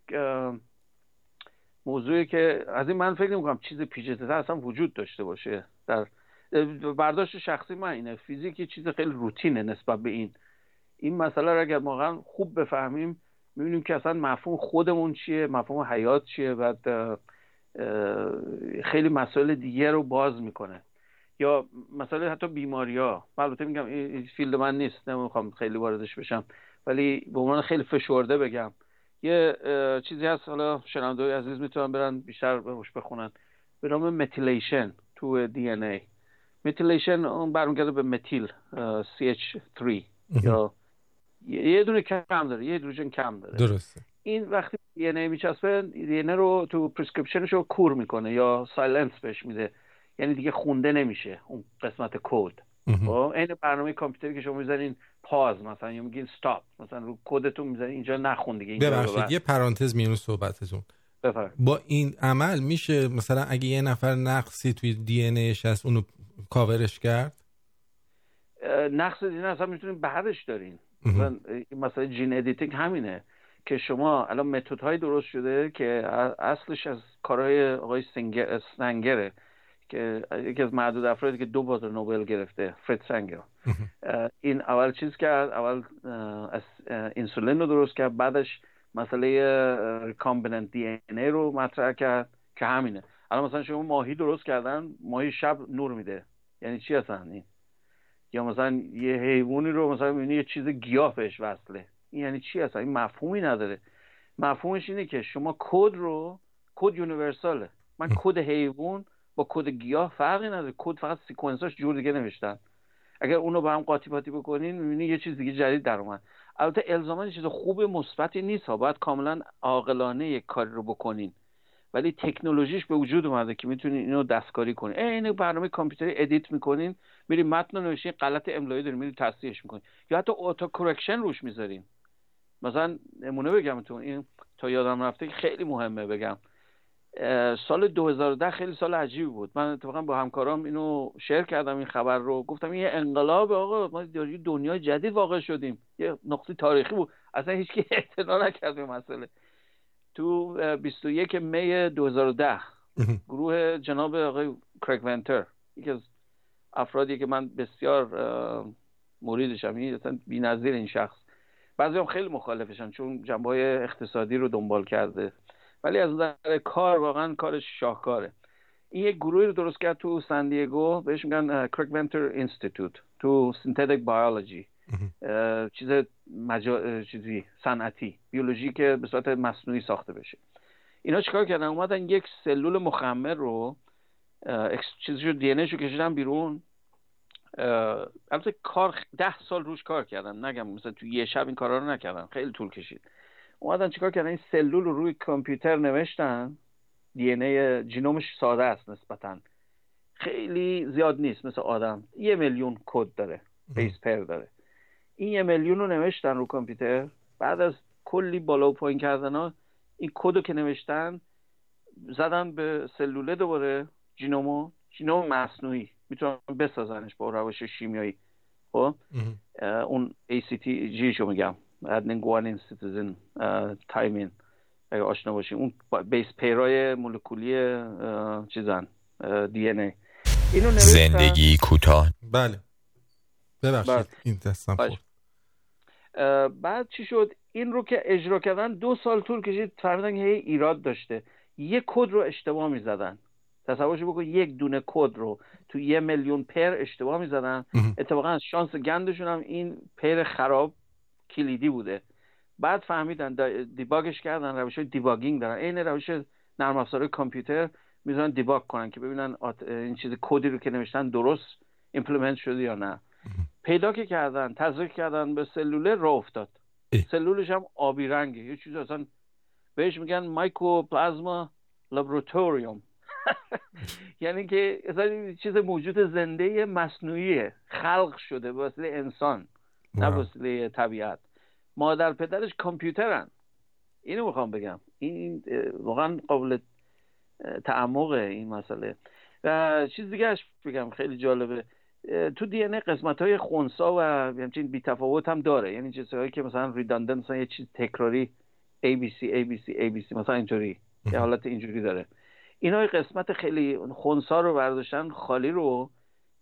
موضوعی که از این من فکر نمی‌کنم چیز پیچیده اصلا وجود داشته باشه در برداشت شخصی من اینه. فیزیک چیز خیلی روتینه نسبت به این. این مسئله رو اگر واقعا خوب بفهمیم می‌بینیم که اصلا مفهوم خودمون چیه مفهوم حیات چیه و خیلی مسائل دیگه رو باز می‌کنه. یا مسئله حتی بیماری ها البته میگم این فیلد من نیست نمی‌خوام خیلی واردش بشم. ولی به عنوان خیلی فشرده بگم. یه چیزی هست حالا شنونده عزیز می‌تونن برن بیشتر روش بخونن. به نام methylation تو دی ان ای. methylation اون برمیگرده به متیل CH3 یا یه دونه کم داره یه هیدروژن کم داره. درسته. این وقتی دی ان میچسبه دی رو تو پرسکریپشنش رو کور می‌کنه یا silence بهش میده. یعنی دیگه خونده نمیشه اون قسمت کد خب این برنامه کامپیوتری که شما می‌ذارین pause مثلا یا میگین stop مثلا رو کدتون می‌ذارین اینجا نخون دیگه ببخشید یه پرانتز میون صحبتتون. با این عمل میشه مثلا اگه یه نفر نقصی توی دی ان هست اونو کاورش کرد؟ نقص دی اصلا می‌تونین بعدش دارین مثلا مثلا gene editing همینه که شما الان متد های درست شده که اصلش از کارهای آقای سنگره که یکی از معدود افرادی که دو بار نوبل گرفته فرید سنگر. این اول چیز کرد؟ اول انسولین رو درست کرد بعدش مسئله ریکامبیننت دی این ای رو مطرح کرد که همینه. الان مثلا شما ماهی درست کردن ماهی شب نور میده. یعنی چی هستن این یا مثلا یه حیوانی رو مثلا می‌بینی یه چیز گیاه بهش وصله. این یعنی چی هستن این مفهومی نداره. مفهومش اینه که شما کد رو کد universal ه. من کد حیوان با کد گیاه فرقی نداره. کد فقط sequence هاش جور دیگه نوشتن. اگر اونو با هم قاطی پاتی بکنین می‌بینی یه چیز دیگه جدید در اومد. البته الزاما چیز خوب مثبتی نیست ها. باید کاملا عاقلانه یک کاری رو بکنین. ولی تکنولوژیش به وجود اومده که می‌تونین اینو دستکاری کنین این برنامه کامپیوتری edit می‌کنین میری متن رو نوشتین غلط املایی دارین میری تصحیحش می‌کنین یا حتی اوتو کرکشن روش می‌ذارین مثلا نمونه بگم تو این تا یادم رفته که خیلی مهمه بگم. سال 2010 خیلی سال عجیبی بود. من اتفاقا با همکارام اینو شیر کردم این خبر رو. گفتم یه انقلاب آقا ما دنیای جدید واقع شدیم. یه نقطه تاریخی بود. اصلا هیچ کی [laughs] اعتنا نکرد به مسئله. تو 21 می 2010 گروه جناب آقای کرک ونتر. یکی از افرادی که من بسیار مریدشم. این اصلا بی‌نظیر این شخص. بعضی هم خیلی مخالفشن چون جنبه های اقتصادی رو دنبال کرده. ولی از نظر کار واقعا کارش شاهکاره. این یک گروهی رو درست کرد تو سن دیگو بهش میگن Craig Venter Institute تو synthetic biology. چیز مجا... چیزی صنعتی بیولوژی که به صورت مصنوعی ساخته بشه. اینا چیکار کردن؟ اومدن یک سلول مخمر رو چیزشو دی رو کشیدن بیرون. البته کار ده سال روش کار کردن. نگم مثلا تو یه شب این کارا رو نکردن. خیلی طول کشید. اومدن چیکار کردن؟ این سلول رو روی کامپیوتر نوشتن. دی ای جینومش ساده است نسبتا. خیلی زیاد نیست مثل آدم. یه میلیون کد داره. بیس پر داره. این یه میلیون رو نوشتن رو کامپیوتر. بعد از کلی بالا و پایین کردن ها این کد رو که نوشتن زدن به سلوله دوباره. جینومو جینوم مصنوعی. می‌تونن بسازنش با روش شیمیایی. خب؟ اون ACT جی شو میگم. ادنین سیتیزن تایمین اگه آشنا باشیم اون بیس پیرای مولکولی چیزن دی ان ای. اینو زندگی کوتاه. بله. ببخشید بله. این دستم بعد چی شد؟ این رو که اجرا کردن دو سال طول کشید فهمیدن که ایراد داشته. یه کد رو اشتباه می‌زدن. تصورش بکن یک دونه کد رو تو یه میلیون pair اشتباه می‌زدن. اتفاقا شانس گندشون هم این pair خراب کلیدی بوده. بعد فهمیدن debug ش کردن روش debugging دارن. این روش نرم افزار کامپیوتر می‌ذارن debug کنن که ببینن این چیز کدی رو که نوشتن درست implement شده یا نه. پیدا که کردن تزریق کردن به سلوله را افتاد. سلولش هم آبی رنگه. یه چیز اصلا بهش میگن Mycoplasma laboratorium. [laughs] یعنی که اصلا چیز موجود زنده مصنوعیه. خلق شده به وسیله انسان نه به وسیله طبیعت. مادر پدرش کامپیوترن. اینو می‌خوام بگم. این واقعا قابل تعمقه این مسئله. و چیز دیگه بگم خیلی جالبه. تو دی ان قسمت های خونسا و همچین بی تفاوت هم داره. یعنی چیزهایی که مثلا ریداندن مثلا یه چیز تکراری ABC ABC ABC مثلا اینجوری. یه حالت اینجوری داره. اینا قسمت خیلی خونسا رو برداشتن خالی رو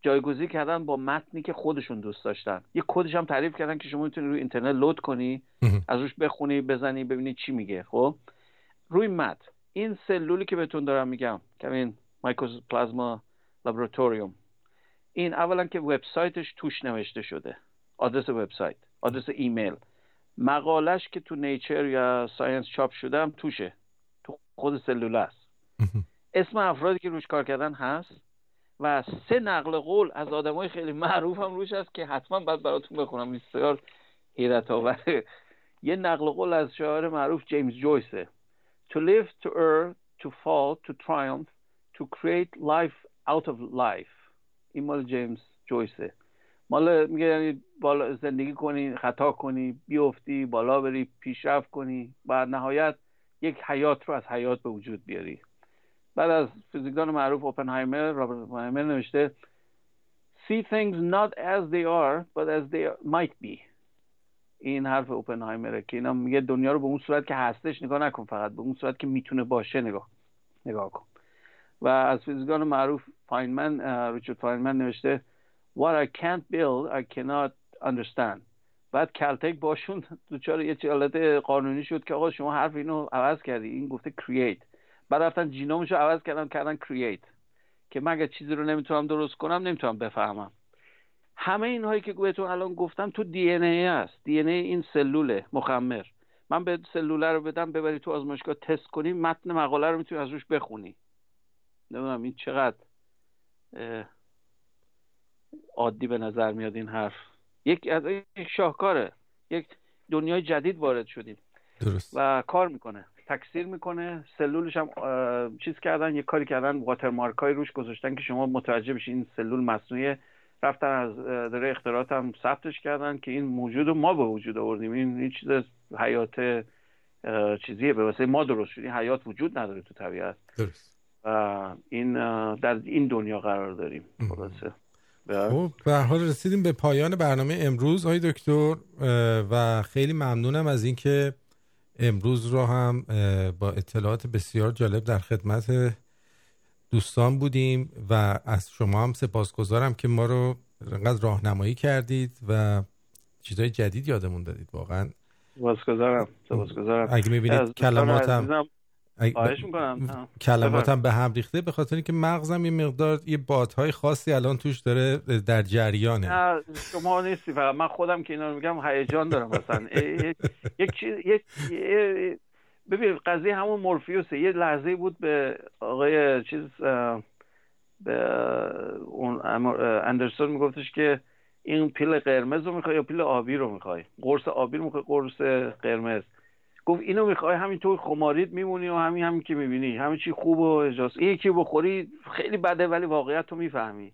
جایگزین کردن با متنی که خودشون دوست داشتن. یه کدش هم تعریف کردن که شما می‌تونی روی اینترنت لود کنی از روش بخونی بزنی ببینی چی میگه. خب؟ روی متن. این سلولی که بهتون دارم میگم که این Mycoplasma laboratorium. این اولا که وبسایتش توش نوشته شده. آدرس وبسایت آدرس ایمیل. مقالش که تو Nature یا Science چاپ شده هم توشه. تو خود سلول است. اسم افرادی که روش کار کردن هست و سه نقل قول از آدمای خیلی معروف هم روش هست که حتما باید براتون بخونم. بسیار حیرت آوره. یه نقل قول از شاعر معروف جیمز جویسه. To live to err to fall to triumph to create life out of life. این مال جیمز جویسه. مال میگه یعنی بالا زندگی کنی خطا کنی بیفتی بالا بری پیشرفت کنی. بعد نهایت یک حیات رو از حیات به وجود بیاری. بعد از فیزیکدان معروف اوپنهایمر رابرت اوپنهایمر نوشته see things not as they are but as they might be. این حرف اوپنهایمره که اینا میگه دنیا رو به اون صورت که هستش نگاه نکن فقط به اون صورت که می‌تونه باشه نگاه نگاه کن. و از فیزیکدان معروف فاینمن ریچارد فاینمن نوشته what I can't build I cannot understand. بعد کلتک باشون دوچار یه حالت قانونی شد که آقا شما حرف اینو عوض کردی. این گفته create. بعد رفتن جینومش رو عوض کردن کردن create. که من چیزی رو نمی‌تونم درست کنم نمی‌تونم بفهمم. همه اینهایی که بهتون الان گفتم تو دی ان ای است دی ان ای این سلوله مخمر. من به سلوله رو بدم ببری تو آزمایشگاه تست کنی متن مقاله رو می‌تونی از روش بخونی. نمی‌دونم این چقدر عادی به نظر میاد این حرف. یک از یک شاهکاره. یک دنیای جدید وارد شدیم. درست. و کار می‌کنه. تکثیر می‌کنه. سلولش هم چیز کردن یه کاری کردن. واترمارک های روش گذاشتن که شما متوجه بشین این سلول مصنوعی رفتن از داره اختراعات هم ثبتش کردن که این موجود رو ما به وجود آوردیم. این این چیز حیات چیزیه به واسه ما درست شدیم حیات وجود نداره تو طبیعت. درست. و این در این دنیا قرار داریم. خلاصه. خب به حال رسیدیم به پایان برنامه امروز آقای دکتر. و خیلی ممنونم از اینکه امروز رو هم با اطلاعات بسیار جالب در خدمت دوستان بودیم و از شما هم سپاسگزارم که ما رو انقدر راهنمایی کردید و چیزهای جدید یادمون دادید واقعا. سپاسگزارم سپاسگزارم. اگه می‌بینید کلماتم خواهش می‌کنم. کلماتم به هم ریخته به خاطر اینکه مغزم یه مقدار یه بادهای خاصی الان توش داره در جریانه. شما نیستی فقط. من خودم که اینا رو میگم هیجان دارم مثلا. یک چیز یک ببین قضیه همون مورفیوسه. یه لحظه بود به آقای چیز به اون اندرسون میگفتش که این پیل قرمز رو می‌خوای یا پیل آبی رو می‌خوای؟ قرص آبی رو می‌خوای قرص قرمز. گفت اینو می‌خوای همینطور خمارید میمونی و همین همین که می‌بینی همین چی خوب و اجاز. یکی بخوری خیلی بده ولی واقعیت تو می‌فهمی.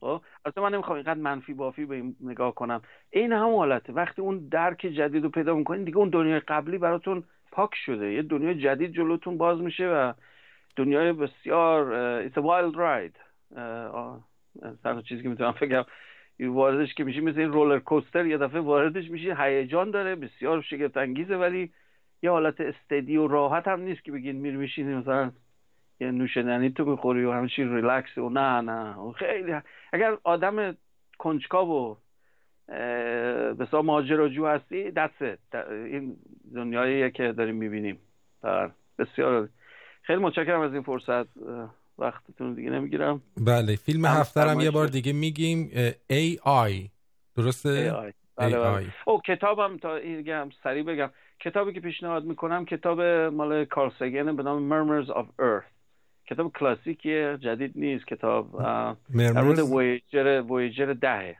خب؟ البته من نمی‌خوام اینقدر منفی بافی به این نگاه کنم. این هم حالته. وقتی اون درک جدید رو پیدا می‌کنین دیگه اون دنیای قبلی براتون پاک شده. یه دنیای جدید جلوتون باز میشه و دنیای بسیار it's a wild ride. تنها چیزی که می‌تونم بگم واردش که میشه مثل این رولر کوستر یه دفعه واردش میشه هیجان داره بسیار شگفت انگیزه ولی یه حالت استدی و راحت هم نیست که بگین میری میشینی مثلا یه نوشیدنی تو می‌خوری و چی ریلکس و نه نه. خیلی اگر آدم کنجکاو و بسیار ماجراجو هستی دسته این دنیاییه که داریم می‌بینیم. بسیار خیلی متشکرم از این فرصت. وقتتون دیگه نمی‌گیرم. بله فیلم هفترم یه بار دیگه میگیم AI درسته؟ AI. بله بله. او کتابم تا این سریع بگم. کتابی که پیشنهاد می‌کنم کتاب مال کارل سگن به نام Murmurs of Earth. کتاب کلاسیکیه جدید نیست. کتاب در مورد ویجر ویجر دهه.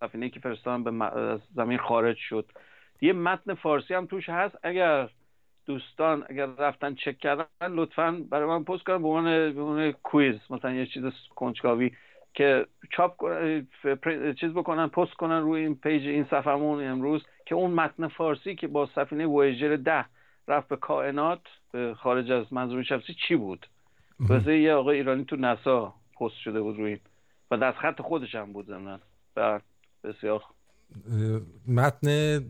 سفینه که فرستادن به زمین خارج شد. یه متن فارسی هم توش هست. اگر دوستان اگر رفتن چک کردن لطفا برای من پست کنن به عنوان quiz. مثلا یه چیز کنجکاوی. که چاپ چیز بکنن پست کنن روی این page این صفحمون امروز که اون متن فارسی که با سفینه ویجر ده رفت به کائنات به خارج از منظومه شمسی چی بود؟ واسه یه آقای ایرانی تو نسا پست شده بود روی این. و دست خط خودش هم بود زمنان بسیار متن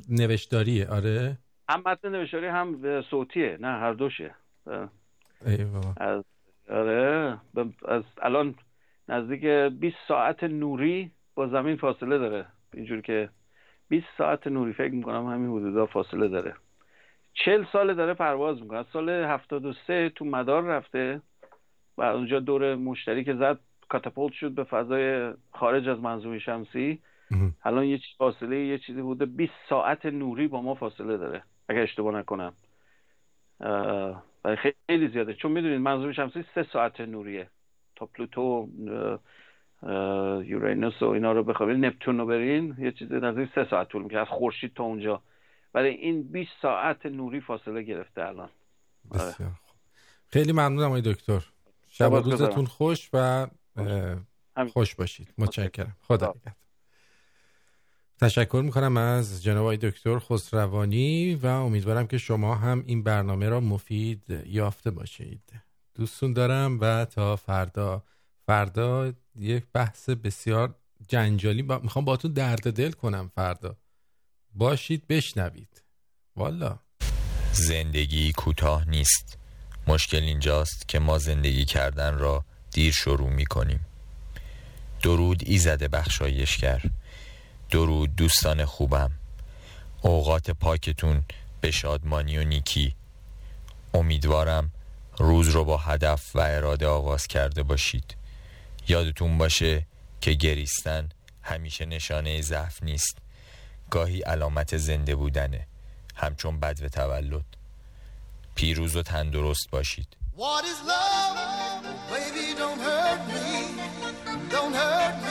نوشتاریه آره؟ هم متن نوشتاری هم صوتیه نه هر دوشه. از آره از الان نزدیک 20 ساعت نوری با زمین فاصله داره. اینجور که 20 ساعت نوری فکر می‌کنم همین حدودا فاصله داره. 40 سال داره پرواز می‌کنه. از سال 73 تو مدار رفته و اونجا دور مشتری که زد کاتاپولت شد به فضای خارج از منظومه شمسی. الان یه چیز فاصله یه چیزی بوده 20 ساعت نوری با ما فاصله داره اگر اشتباه نکنم. خیلی زیاده. چون می‌دونید منظومه شمسی سه ساعت نوریه. تا پلوتو یورینوس و اینا رو بخوابین نپتون رو برین یه چیزی نزدیک سه ساعت طول می‌کنه از خورشید تا اونجا. ولی این 20 ساعت نوری فاصله گرفته الان. بسیار خیلی ممنونم آقای دکتر. شب روزتون خوش و خوش باشید. متشکرم. خدا تشکر می‌کنم از جناب دکتر خسروانی و امیدوارم که شما هم این برنامه را مفید یافته باشید. دوستون دارم و تا فردا. فردا یک بحث بسیار جنجالی با... می‌خوام باتون درد دل کنم فردا. باشید بشنوید. والا. زندگی کوتاه نیست. مشکل اینجاست که ما زندگی کردن را دیر شروع می‌کنیم. درود ایزد بخشایشگر. درود دوستان خوبم. اوقات پاکتون به شادمانی و نیکی. امیدوارم روز رو با هدف و اراده آغاز کرده باشید یادتون باشه که گریستن همیشه نشانه ضعف نیست گاهی علامت زنده بودنه همچون بد و تولد پیروز و تندرست باشید What is love? Baby, don't hurt me. Don't hurt me.